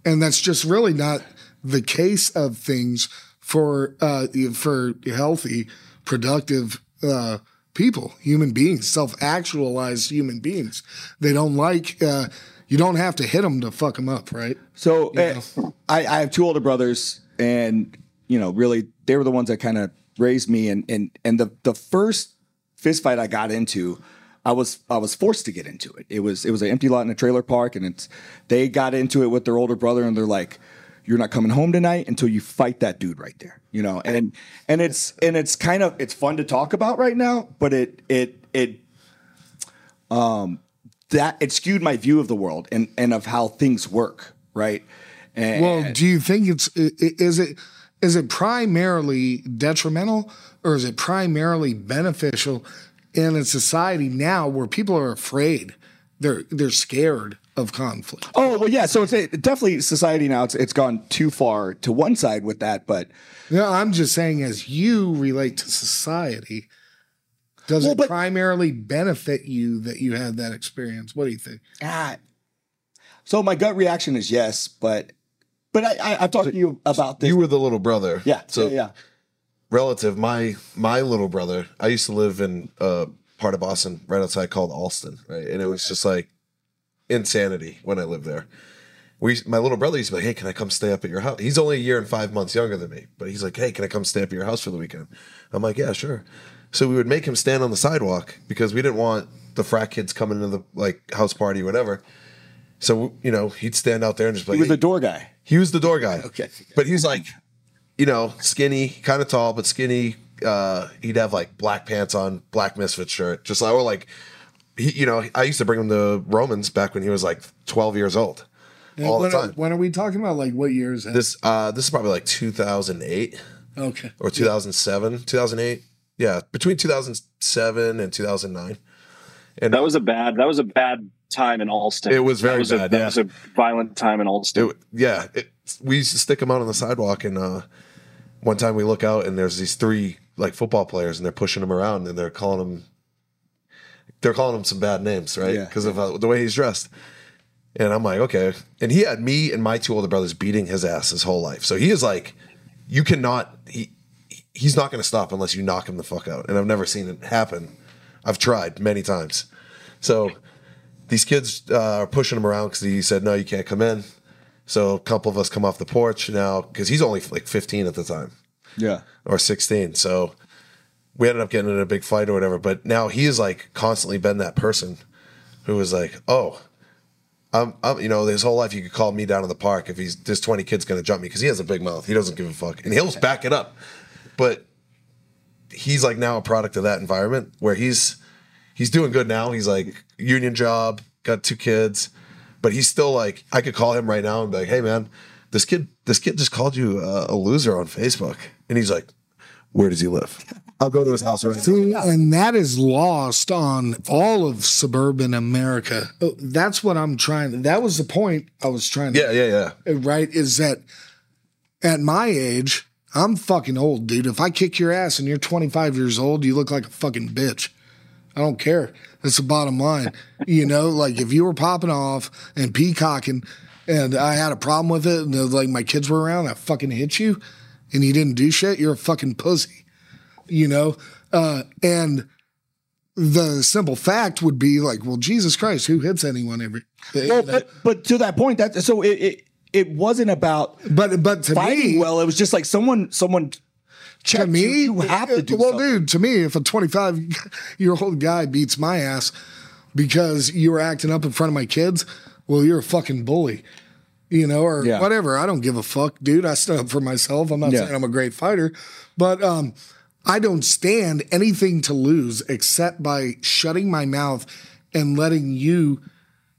[SPEAKER 5] And that's just really not the case of things for uh for healthy, productive uh people, human beings, self-actualized human beings. They don't like uh you don't have to hit them to fuck them up, right?
[SPEAKER 1] So eh, I, I have two older brothers, and you know, really, they were the ones that kind of raised me. And and and the the first fist fight I got into, I was I was forced to get into it. It was it was an empty lot in a trailer park, and it's they got into it with their older brother, and they're like. You're not coming home tonight until you fight that dude right there, you know, and and it's and it's kind of it's fun to talk about right now, but it it it um that it skewed my view of the world and and of how things work, right? And
[SPEAKER 5] Well, do you think it's is it is it primarily detrimental or is it primarily beneficial in a society now where people are afraid? They're they're scared of conflict.
[SPEAKER 1] Oh well, yeah. So it's a, definitely society now. It's it's gone too far to one side with that, but
[SPEAKER 5] No, I'm just saying, as you relate to society, does
[SPEAKER 1] Well,
[SPEAKER 5] it
[SPEAKER 1] but-
[SPEAKER 5] primarily benefit you that you had that experience? What do you think?
[SPEAKER 1] ah. So my gut reaction is yes, but but I, I I've talked to you about this.
[SPEAKER 3] You were the little brother.
[SPEAKER 1] yeah.
[SPEAKER 3] So
[SPEAKER 1] yeah, yeah.
[SPEAKER 3] relative, my my little brother, I used to live in a part of Boston right outside called Allston, right? And it was just like insanity when I lived there. We, my little brother used to be like, "Hey, can I come stay up at your house?" He's only a year and five months younger than me, but he's like, "Hey, can I come stay up at your house for the weekend?" I'm like, "Yeah, sure." So we would make him stand on the sidewalk because we didn't want the frat kids coming into the like house party or whatever. So you know, he'd stand out there and just be
[SPEAKER 1] He was the door guy.
[SPEAKER 3] he was the door guy.
[SPEAKER 1] Okay.
[SPEAKER 3] But he's like, you know, skinny, kind of tall, but skinny. Uh, he'd have like black pants on, black misfit shirt, just like or like, he, you know, I used to bring him to Romans back when he was like 12 years old, all the
[SPEAKER 5] when,
[SPEAKER 3] time.
[SPEAKER 5] when are we talking about? Like what years?
[SPEAKER 3] This uh, this is probably like 2008
[SPEAKER 5] okay.
[SPEAKER 3] or 2007, 2008. Yeah, between 2007 and 2009. And
[SPEAKER 2] That was a bad. That was a bad time in Allston.
[SPEAKER 3] It was very
[SPEAKER 2] that was a,
[SPEAKER 3] bad,
[SPEAKER 2] That
[SPEAKER 3] yeah.
[SPEAKER 2] was a violent time in Allston.
[SPEAKER 3] It, yeah, it, we used to stick him out on the sidewalk, and uh, one time we look out, and there's these three like football players, and they're pushing him around, and they're calling him, they're calling him some bad names, right?
[SPEAKER 1] Yeah.
[SPEAKER 3] Because of uh, the way he's dressed. And I'm like, okay. And he had me and my two older brothers beating his ass his whole life. So he is like, you cannot. He he's not going to stop unless you knock him the fuck out. And I've never seen it happen. I've tried many times. So these kids uh, are pushing him around because he said, no, you can't come in. So a couple of us come off the porch now because he's only like 15 at the time
[SPEAKER 1] Yeah.
[SPEAKER 3] or 16. So we ended up getting in a big fight or whatever. But now he has like constantly been that person who was like, oh, I'm, I'm, you know, his whole life you could call me down in the park if he's there's 20 kids gonna jump me because he has a big mouth. He doesn't give a fuck, and he'll back it up. But he's like now a product of that environment where he's he's doing good now. He's like union job, got two kids, but he's still like I could call him right now and be like, hey man, this kid this kid just called you a, a loser on Facebook, and he's like, where does he live? I'll go to his house right now.
[SPEAKER 5] And that is lost on all of suburban America. Oh, That's what I'm trying. That was the point I was trying to
[SPEAKER 3] Yeah, yeah, yeah.
[SPEAKER 5] Uh, right? Is that at my age, I'm fucking old, dude. If I kick your ass and you're 25 years old, you look like a fucking bitch. I don't care. That's the bottom line. you know, like if you were popping off and peacocking and I had a problem with it and uh, like my kids were around, I fucking hit you and you didn't do shit, you're a fucking pussy. You know? Uh, and the simple fact would be like, well, Jesus Christ, who hits anyone every
[SPEAKER 1] Well, but, but to that point, that so it it, it wasn't about
[SPEAKER 5] but but to
[SPEAKER 1] fighting
[SPEAKER 5] me,
[SPEAKER 1] well. It was just like someone someone
[SPEAKER 5] to me,
[SPEAKER 1] you. You have to do
[SPEAKER 5] well,
[SPEAKER 1] something.
[SPEAKER 5] dude. To me, if a 25 year old guy beats my ass because you were acting up in front of my kids, well, you're a fucking bully, you know, or
[SPEAKER 1] Yeah.
[SPEAKER 5] whatever. I don't give a fuck, dude. I stood up for myself. I'm not
[SPEAKER 1] Yeah.
[SPEAKER 5] saying I'm a great fighter, but um, I don't stand anything to lose except by shutting my mouth and letting you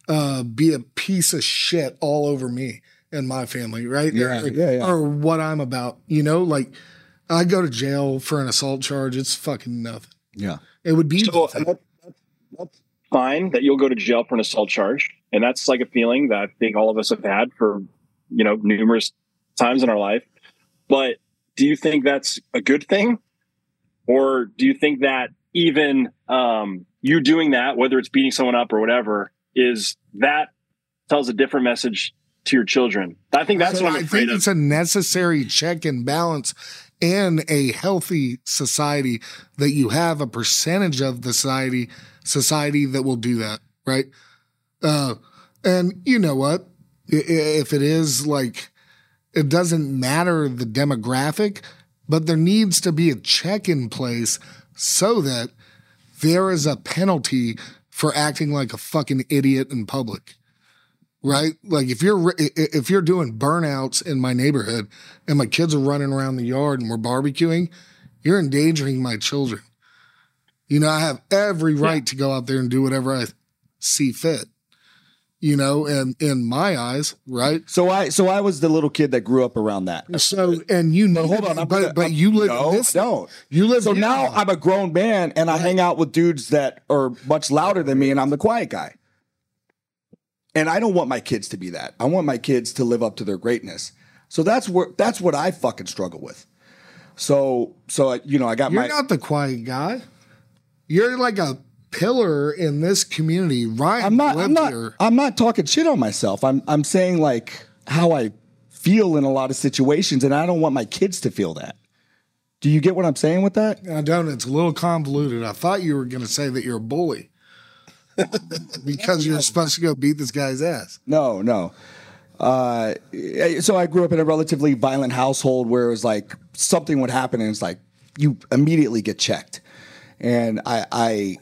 [SPEAKER 5] uh, be a piece of shit all over me and my family, right?
[SPEAKER 1] Yeah,
[SPEAKER 5] or,
[SPEAKER 1] yeah, yeah.
[SPEAKER 5] or what I'm about, you know, like I go to jail for an assault charge. It's fucking nothing.
[SPEAKER 1] Yeah.
[SPEAKER 5] It would be
[SPEAKER 2] So that, that's fine that you'll go to jail for an assault charge, and that's like a feeling that I think all of us have had for you know numerous times in our life. But do you think that's a good thing, or do you think that even um, you doing that, whether it's beating someone up or whatever, is that tells a different message to your children? I think that's
[SPEAKER 5] So
[SPEAKER 2] what I'm
[SPEAKER 5] I
[SPEAKER 2] afraid
[SPEAKER 5] think
[SPEAKER 2] of.
[SPEAKER 5] it's a necessary check and balance in a healthy society that you have a percentage of the society society that will do that, right? Uh, and you know what? If it is like, it doesn't matter the demographic, but there needs to be a check in place so that there is a penalty for acting like a fucking idiot in public right? Like if you're if you're doing burnouts in my neighborhood and my kids are running around the yard and we're barbecuing, you're endangering my children. You know, I have every right to go out there and do whatever I see fit. You know, and in my eyes, right?
[SPEAKER 1] So I so I was the little kid that grew up around that.
[SPEAKER 5] So and you know,
[SPEAKER 1] hold on, I'm
[SPEAKER 5] but
[SPEAKER 1] gonna-
[SPEAKER 5] but
[SPEAKER 1] I'm-
[SPEAKER 5] you live
[SPEAKER 1] no,
[SPEAKER 5] this.
[SPEAKER 1] I don't.
[SPEAKER 5] You live
[SPEAKER 1] So now I'm a grown man and I hang out with dudes that are much louder than me and I'm the quiet guy. and I don't want my kids to be that. I want my kids to live up to their greatness. So that's where that's what I fucking struggle with. So so you know I got my
[SPEAKER 5] You're
[SPEAKER 1] my
[SPEAKER 5] not the quiet guy. You're like a pillar in this community. Ryan
[SPEAKER 1] I'm not I'm not
[SPEAKER 5] here.
[SPEAKER 1] I'm not talking shit on myself. I'm I'm saying like how I feel in a lot of situations and I don't want my kids to feel that. Do you get what I'm saying with that?
[SPEAKER 5] I don't. It's a little convoluted. I thought you were going to say that you're a bully because you're supposed to go beat this guy's ass.
[SPEAKER 1] No, no. Uh, so I grew up in a relatively violent household where it was like something would happen and it's like you immediately get checked. And I, I,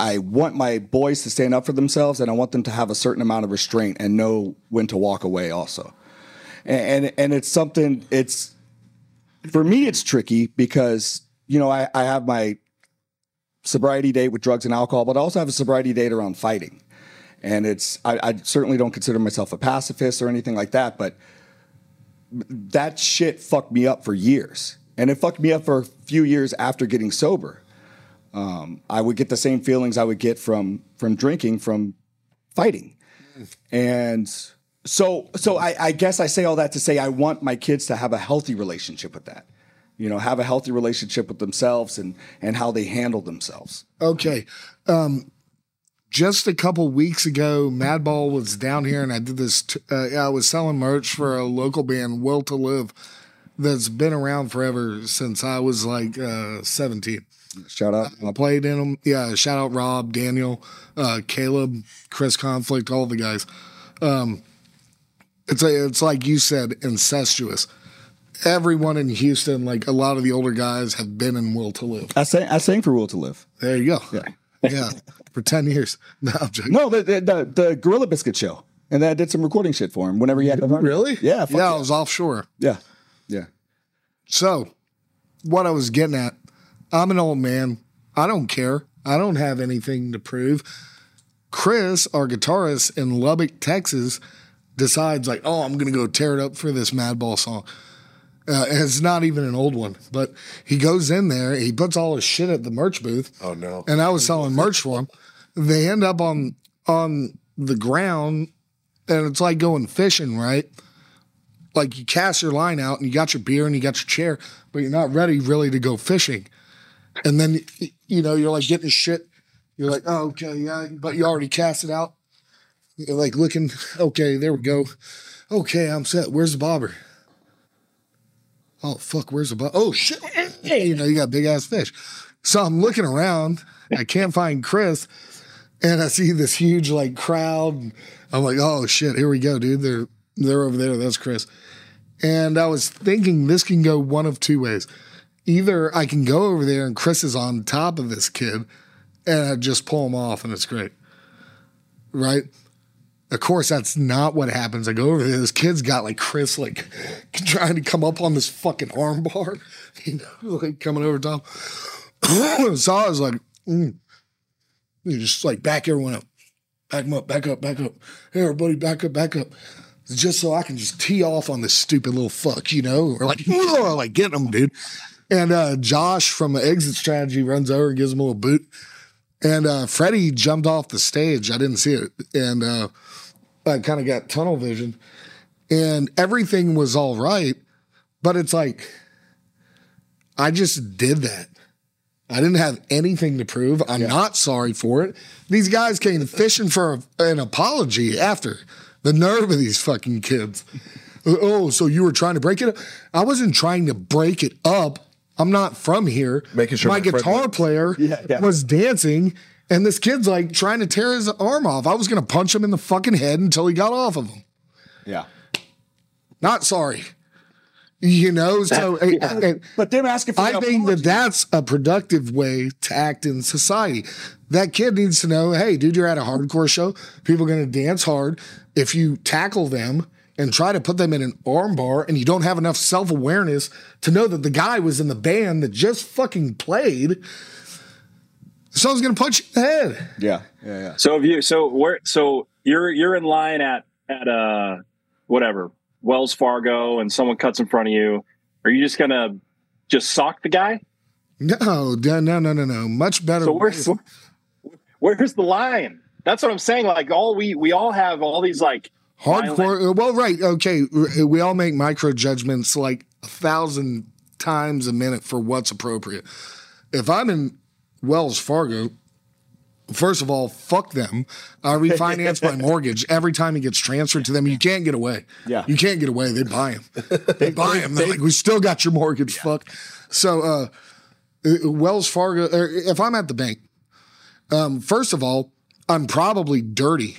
[SPEAKER 1] I want my boys to stand up for themselves and I want them to have a certain amount of restraint and know when to walk away also. And, and, and it's something, it's, for me, it's tricky because, you know, I, I have my sobriety date with drugs and alcohol, but I also have a sobriety date around fighting. And it's I, I certainly don't consider myself a pacifist or anything like that but that shit fucked me up for years. And it fucked me up for a few years after getting sober um, i would get the same feelings i would get from from drinking from fighting and so so I, I guess i say all that to say i want my kids to have a healthy relationship with that you know have a healthy relationship with themselves and and how they handle themselves
[SPEAKER 5] Okay. Um, just a couple weeks ago, Madball was down here, and I did this. T- uh, I was selling merch for a local band, Will to Live, that's been around forever since I was like uh, 17.
[SPEAKER 1] Shout out
[SPEAKER 5] I played in them. Yeah, shout out Rob, Daniel, uh, Caleb, Chris Conflict, all the guys. Um, it's a, it's like you said, incestuous. Everyone in Houston, like a lot of the older guys, have been in Will to Live.
[SPEAKER 1] i sang i sang for will to live
[SPEAKER 5] There you go.
[SPEAKER 1] Yeah.
[SPEAKER 5] yeah, for ten years. No.
[SPEAKER 1] No, the the, the, the Gorilla Biscuit show, and then I did some recording shit for him whenever he had.
[SPEAKER 5] Really?
[SPEAKER 1] Yeah,
[SPEAKER 5] yeah,
[SPEAKER 1] yeah.
[SPEAKER 5] I was offshore.
[SPEAKER 1] Yeah, yeah.
[SPEAKER 5] So, what I was getting at, I'm an old man. I don't care. I don't have anything to prove. Chris, our guitarist in Lubbock, Texas, decides like, oh, I'm gonna go tear it up for this Madball song. Uh, it's not even an old one, but he goes in there, he puts all his shit at the merch booth.
[SPEAKER 3] Oh no.
[SPEAKER 5] and I was selling merch for them. They end up on on the ground, and it's like going fishing, right? Like you cast your line out, and you got your beer and you got your chair, but you're not ready really to go fishing. And then you know you're like getting this shit. You're like, oh okay, yeah, but you already cast it out. You're like looking, okay, there we go. Okay, I'm set. Where's the bobber? Oh fuck, where's the bobber? Oh shit! you know you got big ass fish. So I'm looking around. I can't find Chris, and I see this huge like crowd. I'm like, oh shit, here we go, dude. They're they're over there. That's Chris. And I was thinking this can go one of two ways. Either I can go over there and Chris is on top of this kid, and I just pull him off, and it's great, right? Of course, that's not what happens. I go over there. This kid's got like Chris, like trying to come up on this fucking arm bar, you know, like coming over top. so I was like, mm. you just like back everyone up, back them up, back up, back up. Hey, everybody, back up, back up. Just so I can just tee off on this stupid little fuck, you know, or like, like getting them, dude. And uh, Josh from Exit Strategy runs over, gives him a little boot. And uh, Freddie jumped off the stage. I didn't see it. And uh, I kind of got tunnel vision. And everything was all right. But it's like, I just did that. I didn't have anything to prove. I'm not sorry for it. These guys came fishing for a, an apology after. The nerve of these fucking kids. Oh, so you were trying to break it up? I wasn't trying to break it up. I'm not from here.
[SPEAKER 3] Making sure
[SPEAKER 5] my guitar player
[SPEAKER 1] Yeah, yeah.
[SPEAKER 5] was dancing, and this kid's like trying to tear his arm off. I was gonna punch him in the fucking head until he got off of him.
[SPEAKER 1] Yeah.
[SPEAKER 5] Not sorry. You know, so and- and
[SPEAKER 1] But them asking for
[SPEAKER 5] I think that that's a productive way to act in society. That kid needs to know, hey, dude, you're at a hardcore show. People are to dance hard. If you tackle them and try to put them in an armbar, and you don't have enough self awareness to know that the guy was in the band that just fucking played, someone's going to punch you in the head.
[SPEAKER 1] Yeah, yeah, yeah.
[SPEAKER 2] So if you so where so you're you're in line at at uh whatever Wells Fargo and someone cuts in front of you, are you just gonna just sock the guy?
[SPEAKER 5] No, no, no, no, no, no. Much better.
[SPEAKER 2] So where's where's the line? That's what I'm saying. Like all we we all have all these like
[SPEAKER 5] Hardcore. Well, right. Okay. We all make micro judgments like a thousand times a minute for what's appropriate. If I'm in Wells Fargo, first of all, fuck them. I refinance my mortgage every time it gets transferred to them. You can't get away.
[SPEAKER 1] Yeah.
[SPEAKER 5] You can't get away. They buy them. They buy them. They're like, we still got your mortgage. Fuck. So, uh, Wells Fargo, or if I'm at the bank, um, first of all, I'm probably dirty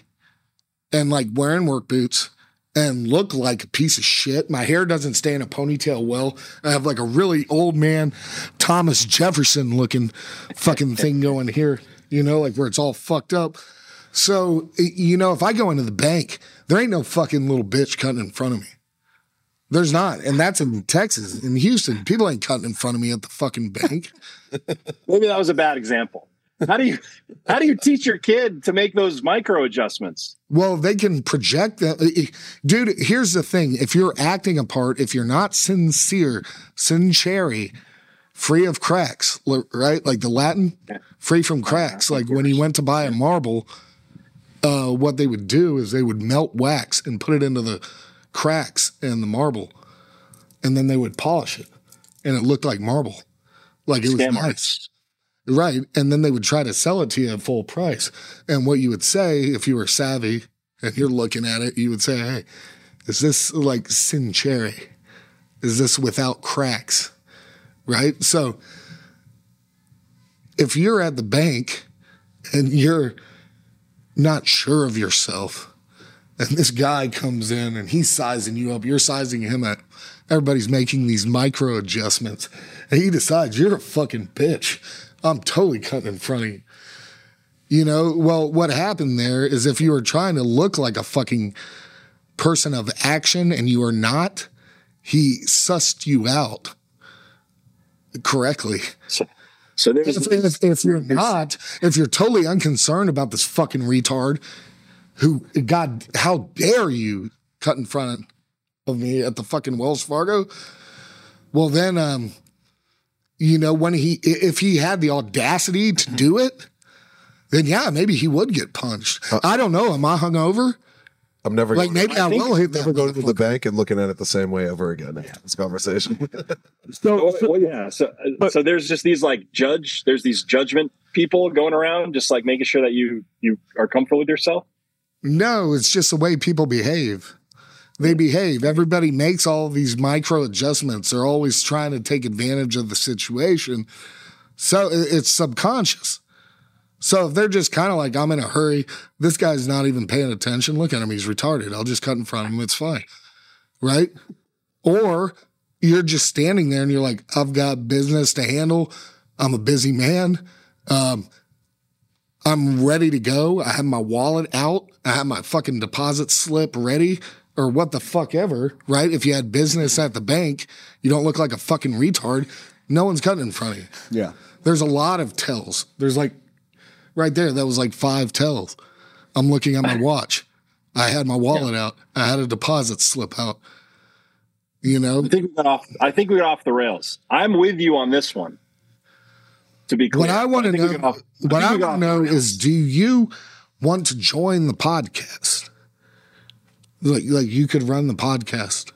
[SPEAKER 5] and like wearing work boots and look like a piece of shit. My hair doesn't stay in a ponytail well. I have like a really old man, Thomas Jefferson looking fucking thing going here, you know, like where it's all fucked up. So, you know, if I go into the bank, there ain't no fucking little bitch cutting in front of me. There's not. And that's in Texas. In Houston, people ain't cutting in front of me at the fucking bank.
[SPEAKER 2] Maybe that was a bad example. How do you how do you teach your kid to make those micro adjustments?
[SPEAKER 5] Well, they can project that. Dude, here's the thing. If you're acting a part, if you're not sincere, sincere, free of cracks, right? Like the Latin, free from cracks. Like when he went to buy a marble, uh, what they would do is they would melt wax and put it into the cracks in the marble, and then they would polish it, and it looked like marble, like it was
[SPEAKER 2] Scam
[SPEAKER 5] nice. Right. And then they would try to sell it to you at full price. And what you would say, if you were savvy and you're looking at it, you would say, Hey, is this like sincere? Is this without cracks? Right. So if you're at the bank and you're not sure of yourself, and this guy comes in and he's sizing you up, you're sizing him up. Everybody's making these micro adjustments, and he decides you're a fucking bitch. I'm totally cutting in front of you. You know, well, what happened there is if you were trying to look like a fucking person of action and you are not, he sussed you out correctly.
[SPEAKER 2] So, so there's
[SPEAKER 5] If, if, if you're not, if you're totally unconcerned about this fucking retard who, God, how dare you cut in front of me at the fucking Wells Fargo? Well, then, um, you know, when he, if he had the audacity to do it, then yeah, maybe he would get punched. I don't know. Am I hungover?
[SPEAKER 3] I'm never
[SPEAKER 5] Like maybe I,
[SPEAKER 2] think
[SPEAKER 5] will hit that.
[SPEAKER 3] never going to the bank and looking at it the same way ever again after this conversation.
[SPEAKER 2] So well, yeah. So, uh, so there's just these like judge. There's these judgment people going around, just like making sure that you you are comfortable with yourself.
[SPEAKER 5] No, it's just the way people behave. They behave. Everybody makes all these micro adjustments. They're always trying to take advantage of the situation. So it's subconscious. So if they're just kind of like, I'm in a hurry, this guy's not even paying attention. Look at him. He's retarded. I'll just cut in front of him. It's fine. Right? Or you're just standing there and you're like, I've got business to handle. I'm a busy man. Um, I'm ready to go. I have my wallet out. I have my fucking deposit slip ready or what the fuck ever, right? If you had business at the bank, you don't look like a fucking retard. No one's cutting in front of you.
[SPEAKER 1] Yeah.
[SPEAKER 5] There's a lot of tells. There's like right there, that was like five tells. I'm looking at my watch. I had my wallet out. I had a deposit slip out. You know,
[SPEAKER 2] I think we got off. I think we got off the rails. I'm with you on this one. To be clear,
[SPEAKER 5] what I want to know,
[SPEAKER 2] off-
[SPEAKER 5] what
[SPEAKER 2] think
[SPEAKER 5] I want to know is, do you want to join the podcast? Like, like you could run the podcast.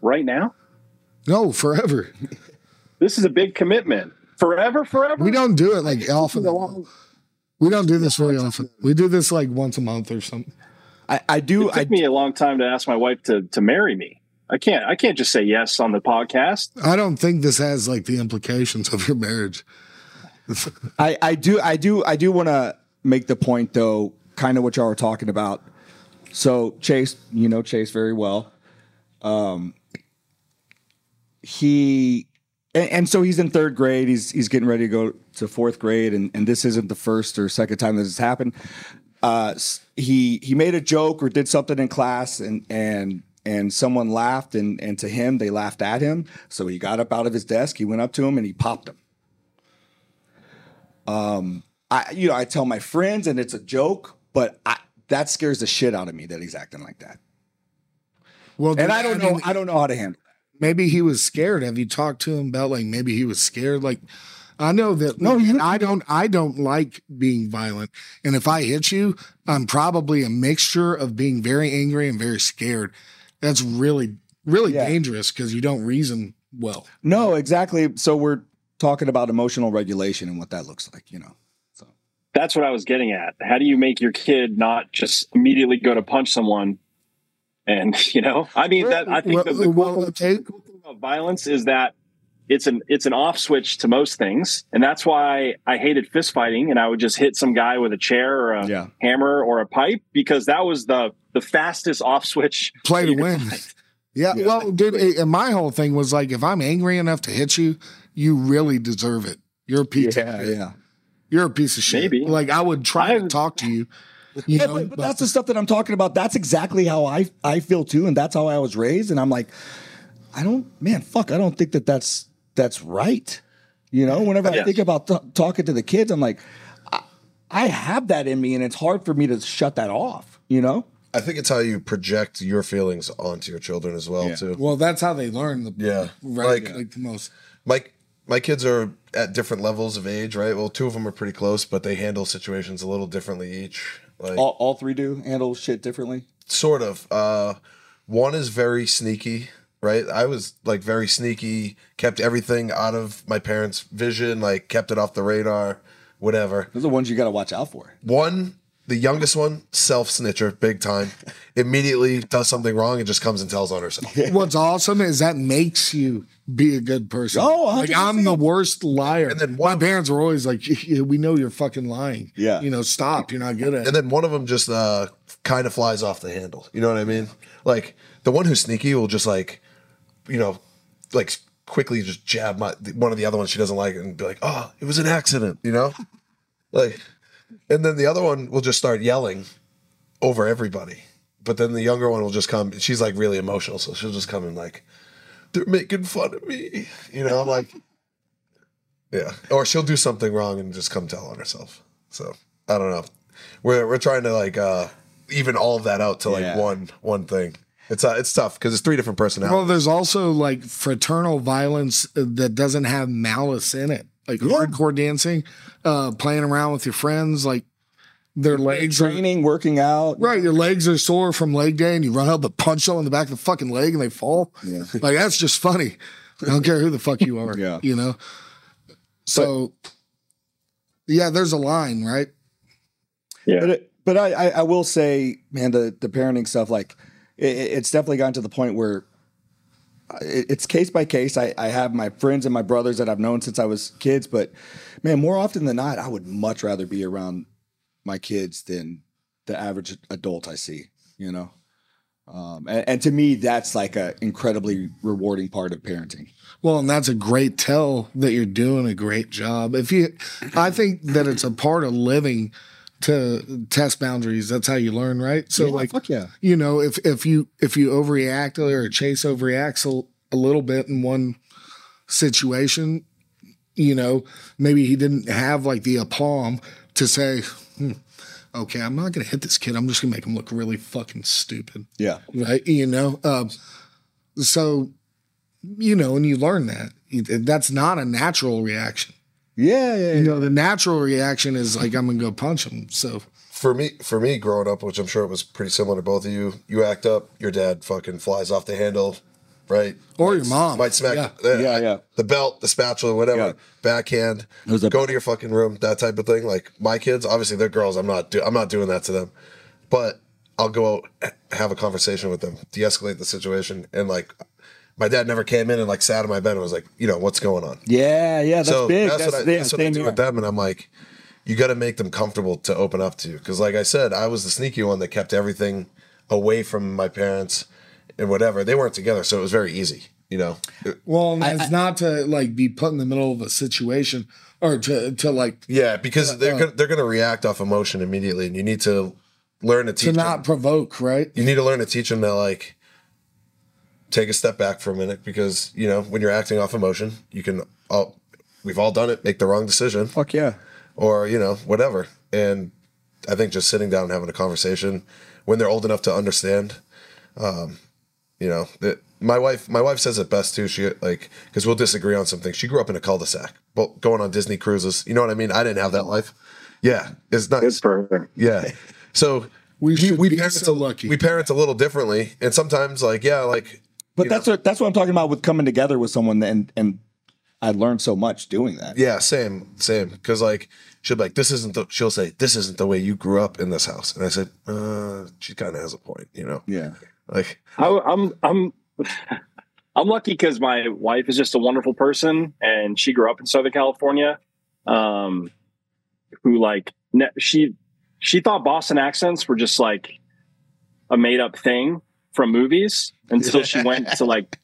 [SPEAKER 2] right now.
[SPEAKER 5] No, forever.
[SPEAKER 2] This is a big commitment. Forever, forever.
[SPEAKER 5] We don't do it like often.
[SPEAKER 2] a long-
[SPEAKER 5] We don't do this very often. We do this like once a month or something.
[SPEAKER 1] I, I do.
[SPEAKER 2] It
[SPEAKER 1] I
[SPEAKER 2] took me a long time to ask my wife to to marry me. I can't. I can't just say yes on the podcast.
[SPEAKER 5] I don't think this has like the implications of your marriage.
[SPEAKER 1] I, I do I do I do want to make the point though, kind of what y'all were talking about. So Chase, you know Chase very well. Um, he and, and so he's in third grade. He's he's getting ready to go to fourth grade, and and this isn't the first or second time this has happened. Uh, he he made a joke or did something in class, and and and someone laughed, and and to him they laughed at him. So he got up out of his desk, he went up to him, and he popped him. Um, I you know I tell my friends and it's a joke, but I, that scares the shit out of me that he's acting like that.
[SPEAKER 5] Well,
[SPEAKER 1] And I don't know
[SPEAKER 5] mean,
[SPEAKER 1] I don't know how to handle. That.
[SPEAKER 5] Maybe he was scared. Have you talked to him about like maybe he was scared? Like, I know that.
[SPEAKER 1] No,
[SPEAKER 5] No,
[SPEAKER 1] you-
[SPEAKER 5] I don't. I don't like being violent. And if I hit you, I'm probably a mixture of being very angry and very scared. That's really, really
[SPEAKER 1] Yeah.
[SPEAKER 5] dangerous because you don't reason well.
[SPEAKER 1] No, exactly. So we're talking about emotional regulation and what that looks like, you know. So
[SPEAKER 2] That's what I was getting at. How do you make your kid not just immediately go to punch someone? And you know, I mean, that I think
[SPEAKER 5] Well,
[SPEAKER 2] that the
[SPEAKER 5] well,
[SPEAKER 2] cool
[SPEAKER 5] okay.
[SPEAKER 2] thing about violence is that it's an it's an off switch to most things, and that's why I hated fist fighting, and I would just hit some guy with a chair or a
[SPEAKER 1] Yeah.
[SPEAKER 2] hammer or a pipe because that was the the fastest off switch.
[SPEAKER 5] play to win.
[SPEAKER 2] fight.
[SPEAKER 5] Yeah, well, dude, eh, and my whole thing was like, if I'm angry enough to hit you, you really deserve it. You're a piece.
[SPEAKER 1] yeah,
[SPEAKER 5] of
[SPEAKER 1] yeah.
[SPEAKER 5] You're a piece of shit.
[SPEAKER 2] Maybe.
[SPEAKER 5] Like I would try to talk to you. You
[SPEAKER 1] Yeah,
[SPEAKER 5] know,
[SPEAKER 1] but, but that's the stuff that I'm talking about. That's exactly how I I feel too, and that's how I was raised. And I'm like, I don't, man, fuck, I don't think that that's that's right. You know, whenever I think about t- talking to the kids, I'm like, I, I have that in me, and it's hard for me to shut that off. You know,
[SPEAKER 3] I think it's how you project your feelings onto your children as well
[SPEAKER 1] Yeah.
[SPEAKER 3] too.
[SPEAKER 5] well, that's how they learn the
[SPEAKER 3] Yeah.
[SPEAKER 5] right,
[SPEAKER 3] Like-
[SPEAKER 5] like, the most.
[SPEAKER 3] my my kids are at different levels of age, right? Well, two of them are pretty close, but they handle situations a little differently each. Like
[SPEAKER 1] all, all three do handle shit differently.
[SPEAKER 3] sort of. Uh, one is very sneaky, right? I was like very sneaky, kept everything out of my parents' vision, like kept it off the radar, whatever.
[SPEAKER 1] Those are the ones you got to watch out for.
[SPEAKER 3] One, the youngest one, self snitcher, big time. Immediately does something wrong and just comes and tells on herself.
[SPEAKER 5] What's awesome is that makes you be a good person.
[SPEAKER 1] Oh,
[SPEAKER 5] like I'm the worst liar.
[SPEAKER 3] And then
[SPEAKER 5] my parents were always like, "We know you're fucking lying.
[SPEAKER 1] Yeah.
[SPEAKER 5] you know, stop. You're not good at
[SPEAKER 3] And then one of them just uh, kind of flies off the handle. You know what I mean? Like the one who's sneaky will just like, you know, like quickly just jab my one of the other ones she doesn't like and be like, "Oh, it was an accident," you know? Like, and then the other one will just start yelling over everybody. But then the younger one will just come. She's like really emotional, so she'll just come and like, they're making fun of me. You know, I'm like, yeah. Or she'll do something wrong and just come tell on herself. So I don't know. We're we're trying to like uh even all of that out to like
[SPEAKER 1] Yeah.
[SPEAKER 3] one one thing. It's uh, it's tough because it's three different personalities.
[SPEAKER 5] Well, there's also like fraternal violence uh, that doesn't have malice in it, like hardcore dancing, uh, playing around with your friends, like their legs are
[SPEAKER 1] Training, working out.
[SPEAKER 5] Right, your legs are sore from leg day, and you run up and punch them in the back of the fucking leg, and they fall.
[SPEAKER 1] Yeah.
[SPEAKER 5] like that's just funny. I don't care who the fuck you are.
[SPEAKER 1] Yeah.
[SPEAKER 5] you know. So, yeah, there's a line, right?
[SPEAKER 2] Yeah.
[SPEAKER 1] But it, but I, I I will say, man, the the parenting stuff like it, it's definitely gotten to the point where it, it's case by case. I I have my friends and my brothers that I've known since I was kids, but man, more often than not, I would much rather be around my kids than the average adult I see. You know. Um, and, and to me, that's like an incredibly rewarding part of parenting.
[SPEAKER 5] Well, and that's a great tell that you're doing a great job. If you, I think that it's a part of living to test boundaries. That's how you learn, right? So,
[SPEAKER 1] Yeah,
[SPEAKER 5] like,
[SPEAKER 1] fuck yeah.
[SPEAKER 5] you know, if if you if you overreact or Chase overreacts a, a little bit in one situation, you know, maybe he didn't have like the aplomb to say, hmm, "Okay, I'm not going to hit this kid. I'm just going to make him look really fucking stupid."
[SPEAKER 1] Yeah.
[SPEAKER 5] right? You know, um, so you know, and you learn that that's not a natural reaction.
[SPEAKER 1] Yeah. Yeah.
[SPEAKER 5] You know, the natural reaction is like I'm gonna go punch him. So
[SPEAKER 3] for me, for me, growing up, which I'm sure it was pretty similar to both of you, you act up, your dad fucking flies off the handle, right?
[SPEAKER 5] Or
[SPEAKER 3] Might-
[SPEAKER 5] your mom.
[SPEAKER 3] might smack
[SPEAKER 5] Yeah.
[SPEAKER 3] the,
[SPEAKER 1] Yeah, yeah.
[SPEAKER 3] the belt, the spatula, whatever,
[SPEAKER 1] Yeah.
[SPEAKER 3] backhand.
[SPEAKER 1] was a-
[SPEAKER 3] go to your fucking room, that type of thing. Like my kids, obviously they're girls. I'm not, do, I'm not doing that to them, but I'll go out, have a conversation with them, de-escalate the situation, and like. My dad never came in and like sat on my bed and was like, you know, what's going on?
[SPEAKER 1] Yeah. Yeah. That's
[SPEAKER 3] so
[SPEAKER 1] big.
[SPEAKER 3] that's,
[SPEAKER 1] That's,
[SPEAKER 3] what I, that's what I do
[SPEAKER 1] here.
[SPEAKER 3] with them, and I'm like, you got to make them comfortable to open up to you, because like I said, I was the sneaky one that kept everything away from my parents and whatever. They weren't together, so it was very easy, you know.
[SPEAKER 5] well, it's that's not to like be put in the middle of a situation or to to like
[SPEAKER 3] Yeah, because they're
[SPEAKER 5] uh,
[SPEAKER 3] gonna, they're going to react off emotion immediately, and you need to learn to teach to
[SPEAKER 5] not
[SPEAKER 3] them.
[SPEAKER 5] provoke, right?
[SPEAKER 3] You need to learn to teach them that like take a step back for a minute, because you know when you're acting off emotion, you can. All, we've all done it. Make the wrong decision.
[SPEAKER 1] Fuck yeah.
[SPEAKER 3] or you know whatever and i think just sitting down and having a conversation when they're old enough to understand um, You know, that my wife my wife says it best too. She like because we'll disagree on some things. She grew up in a cul-de-sac, but going on Disney cruises. You know what I mean? I didn't have that life. Yeah, it's not.
[SPEAKER 2] It's perfect.
[SPEAKER 3] Yeah. So
[SPEAKER 5] We should be
[SPEAKER 3] parent
[SPEAKER 5] so
[SPEAKER 3] a-
[SPEAKER 5] lucky.
[SPEAKER 3] We parent a little differently, and sometimes like yeah, like
[SPEAKER 1] But
[SPEAKER 3] you
[SPEAKER 1] that's what that's what I'm talking about with coming together with someone and and I learned so much doing that.
[SPEAKER 3] yeah, same, same. Because like she'll be like, this isn't the. She'll say, this isn't the way you grew up in this house, and I said, uh, she kind of has a point, you know.
[SPEAKER 1] Yeah.
[SPEAKER 3] Like
[SPEAKER 2] I, I'm I'm I'm lucky because my wife is just a wonderful person, and she grew up in Southern California. Um, who like ne- she she thought Boston accents were just like a made up thing from movies until she went to like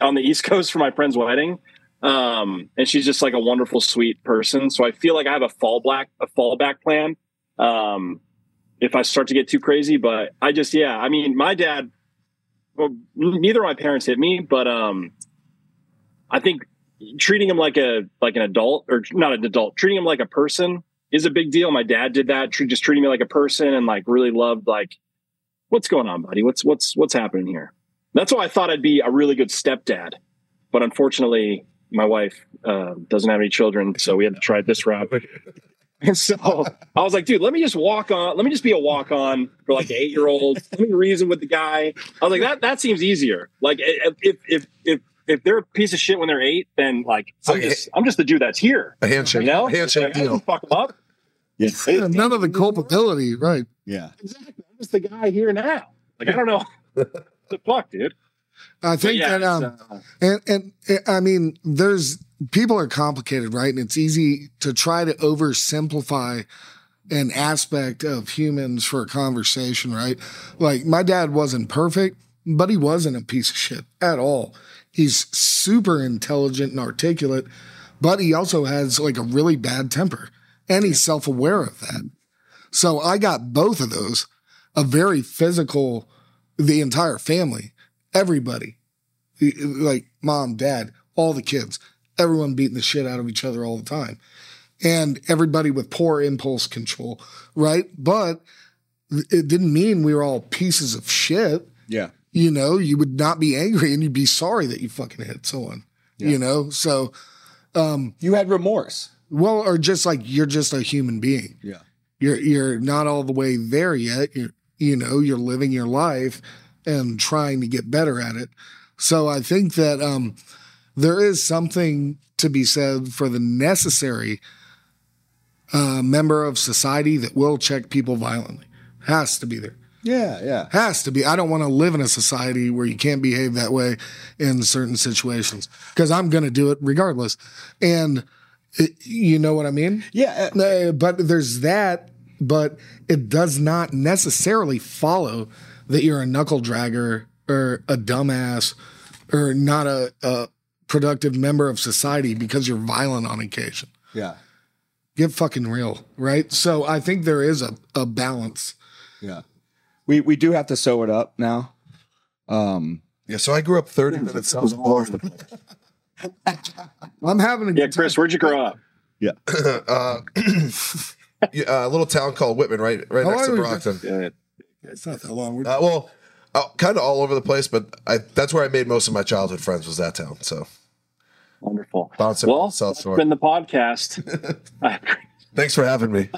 [SPEAKER 2] on the East Coast for my friend's wedding. Um, and she's just like a wonderful, sweet person. So I feel like I have a fallback a fallback plan. Um, if I start to get too crazy, but I just yeah, I mean, my dad well, neither of my parents hit me, but um, I think treating him like a like an adult or not an adult, treating him like a person is a big deal. My dad did that, just treating me like a person and like really loved like, what's going on, buddy? What's what's what's happening here? That's why I thought I'd be a really good stepdad, but unfortunately, my wife uh, doesn't have any children, so we had to try this route. And so I was like, dude, let me just walk on. Let me just be a walk on for like an eight year old. Let me reason with the guy. I was like, that that seems easier. Like if if if if they're a piece of shit when they're eight, then like I'm
[SPEAKER 3] like-
[SPEAKER 2] just I'm just the dude that's here.
[SPEAKER 3] a handshake,
[SPEAKER 2] You know,
[SPEAKER 3] a handshake
[SPEAKER 2] Like,
[SPEAKER 3] deal.
[SPEAKER 2] fuck them up.
[SPEAKER 1] Yeah.
[SPEAKER 5] Yeah, none of the culpability, right?
[SPEAKER 1] Yeah.
[SPEAKER 2] Exactly. I'm the guy here now. Like I don't know. the fuck, dude.
[SPEAKER 5] I think
[SPEAKER 2] yeah,
[SPEAKER 5] that um,
[SPEAKER 2] uh,
[SPEAKER 5] And and uh, I mean, there's people are complicated, right? And it's easy to try to oversimplify an aspect of humans for a conversation, right? Like my dad wasn't perfect, but he wasn't a piece of shit at all. He's super intelligent and articulate, but he also has like a really bad temper and he's self-aware of that. So I got both of those, a very physical, the entire family, everybody like mom, dad, all the kids, everyone beating the shit out of each other all the time. And everybody with poor impulse control, right? But it didn't mean we were all pieces of shit.
[SPEAKER 1] Yeah.
[SPEAKER 5] You know, you would not be angry and you'd be sorry that you fucking hit someone. You know, so um,
[SPEAKER 1] You had remorse.
[SPEAKER 5] well, or just like you're just a human being.
[SPEAKER 1] Yeah.
[SPEAKER 5] You're you're not all the way there yet. You're you know, you're living your life and trying to get better at it. So I think that um there is something to be said for the necessary uh, member of society that will check people violently. Has to be there.
[SPEAKER 1] Yeah. Yeah.
[SPEAKER 5] Has to be. I don't want to live in a society where you can't behave that way in certain situations because I'm going to do it regardless. And it, you know what I mean?
[SPEAKER 1] Yeah. uh,
[SPEAKER 5] Uh, but there's that, but it does not necessarily follow that you're a knuckle dragger or a dumbass or not a, a productive member of society because you're violent on occasion.
[SPEAKER 1] Yeah.
[SPEAKER 5] Get fucking real, right? So I think there is a, a balance.
[SPEAKER 1] Yeah. We we do have to sew it up now. Um
[SPEAKER 3] Yeah, so I grew up 30 minutes south of Boston.
[SPEAKER 5] I'm having a
[SPEAKER 2] yeah,
[SPEAKER 5] good
[SPEAKER 2] Chris, where'd you grow up?
[SPEAKER 3] uh, yeah, a little town called Whitman, right, right
[SPEAKER 5] How
[SPEAKER 3] next to
[SPEAKER 5] long
[SPEAKER 3] Brockton.
[SPEAKER 2] Yeah.
[SPEAKER 5] It's not that long.
[SPEAKER 3] Uh, well, uh, kind of all over the place, but I that's where I made most of my childhood friends was that town. So
[SPEAKER 2] Wonderful.
[SPEAKER 3] Bouncing
[SPEAKER 2] well,
[SPEAKER 3] from South
[SPEAKER 2] that's
[SPEAKER 3] Shore.
[SPEAKER 2] been the podcast.
[SPEAKER 3] Thanks for having me.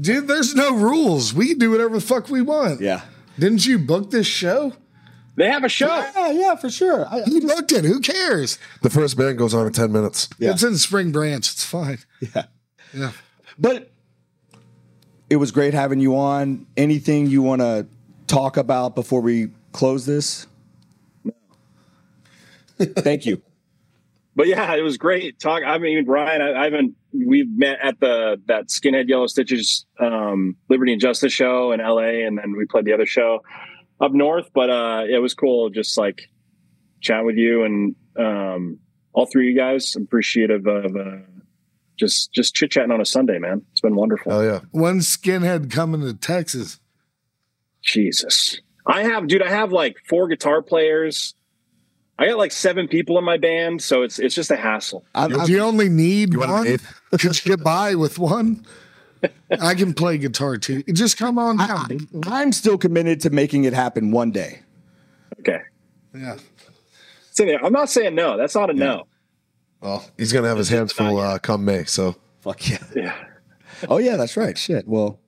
[SPEAKER 5] Dude, there's no rules. We can do whatever the fuck we want.
[SPEAKER 1] yeah.
[SPEAKER 5] Didn't you book this show?
[SPEAKER 2] they have a show.
[SPEAKER 1] Yeah, yeah, for sure. I,
[SPEAKER 5] You booked it. Who cares?
[SPEAKER 3] The first band goes on in 10 minutes.
[SPEAKER 1] Yeah.
[SPEAKER 5] It's in Spring Branch. It's fine.
[SPEAKER 1] yeah.
[SPEAKER 5] Yeah.
[SPEAKER 1] But it was great having you on. Anything you want to talk about before we close this? Thank you.
[SPEAKER 2] But yeah, it was great talk. I mean, Brian, I, I haven't. we've met at the that Skarhead Yellow Stitches um, Liberty and Justice show in L.A., and then we played the other show up north. But uh, it was cool, just like chat with you and um, all three of you guys. Appreciative of uh, just just chit chatting on a Sunday, man. It's been wonderful.
[SPEAKER 3] Oh yeah.
[SPEAKER 5] One Skarhead coming to Texas.
[SPEAKER 2] Jesus. I have, dude, I have like four guitar players. I got like seven people in my band, so it's it's just a hassle.
[SPEAKER 1] I'm, I'm-
[SPEAKER 5] Do you only need
[SPEAKER 3] You
[SPEAKER 5] one?
[SPEAKER 3] eighth?
[SPEAKER 5] Could you get by with one? I can play guitar too. Just come on down.
[SPEAKER 1] I'm still committed to making it happen one day.
[SPEAKER 2] Okay.
[SPEAKER 5] Yeah.
[SPEAKER 2] So yeah, I'm not saying no. That's not a no.
[SPEAKER 3] Well, he's gonna have his hands full uh, come May. So
[SPEAKER 6] Fuck yeah.
[SPEAKER 2] Yeah.
[SPEAKER 1] Oh yeah, that's right. Shit. Well,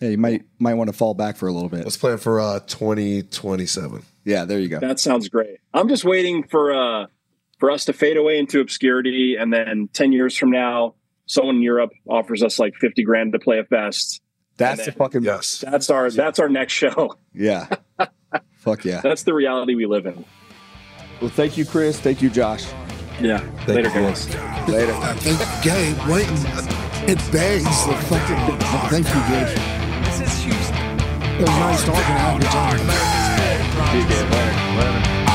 [SPEAKER 1] yeah, you might might want to fall back for a little bit.
[SPEAKER 3] let's plan for uh, 2027.
[SPEAKER 1] Yeah, there you go.
[SPEAKER 2] That sounds great. I'm just waiting for uh for us to fade away into obscurity, and then ten years from now, someone in Europe offers us like fifty grand to play a fest.
[SPEAKER 1] That's the fucking
[SPEAKER 3] Yes.
[SPEAKER 2] That's our that's our next show.
[SPEAKER 1] yeah. Fuck yeah.
[SPEAKER 2] That's the reality we live in.
[SPEAKER 1] Well, thank you, Chris. Thank you, Josh.
[SPEAKER 2] Yeah. Later, guys.
[SPEAKER 1] Later.
[SPEAKER 5] I think Gabe, wait, it begs the fucking. Thank you, Gabe.
[SPEAKER 7] This is Houston.
[SPEAKER 5] It was nice talking to you. Good time.
[SPEAKER 1] See you, Gabe. Later. Later.
[SPEAKER 7] Dutch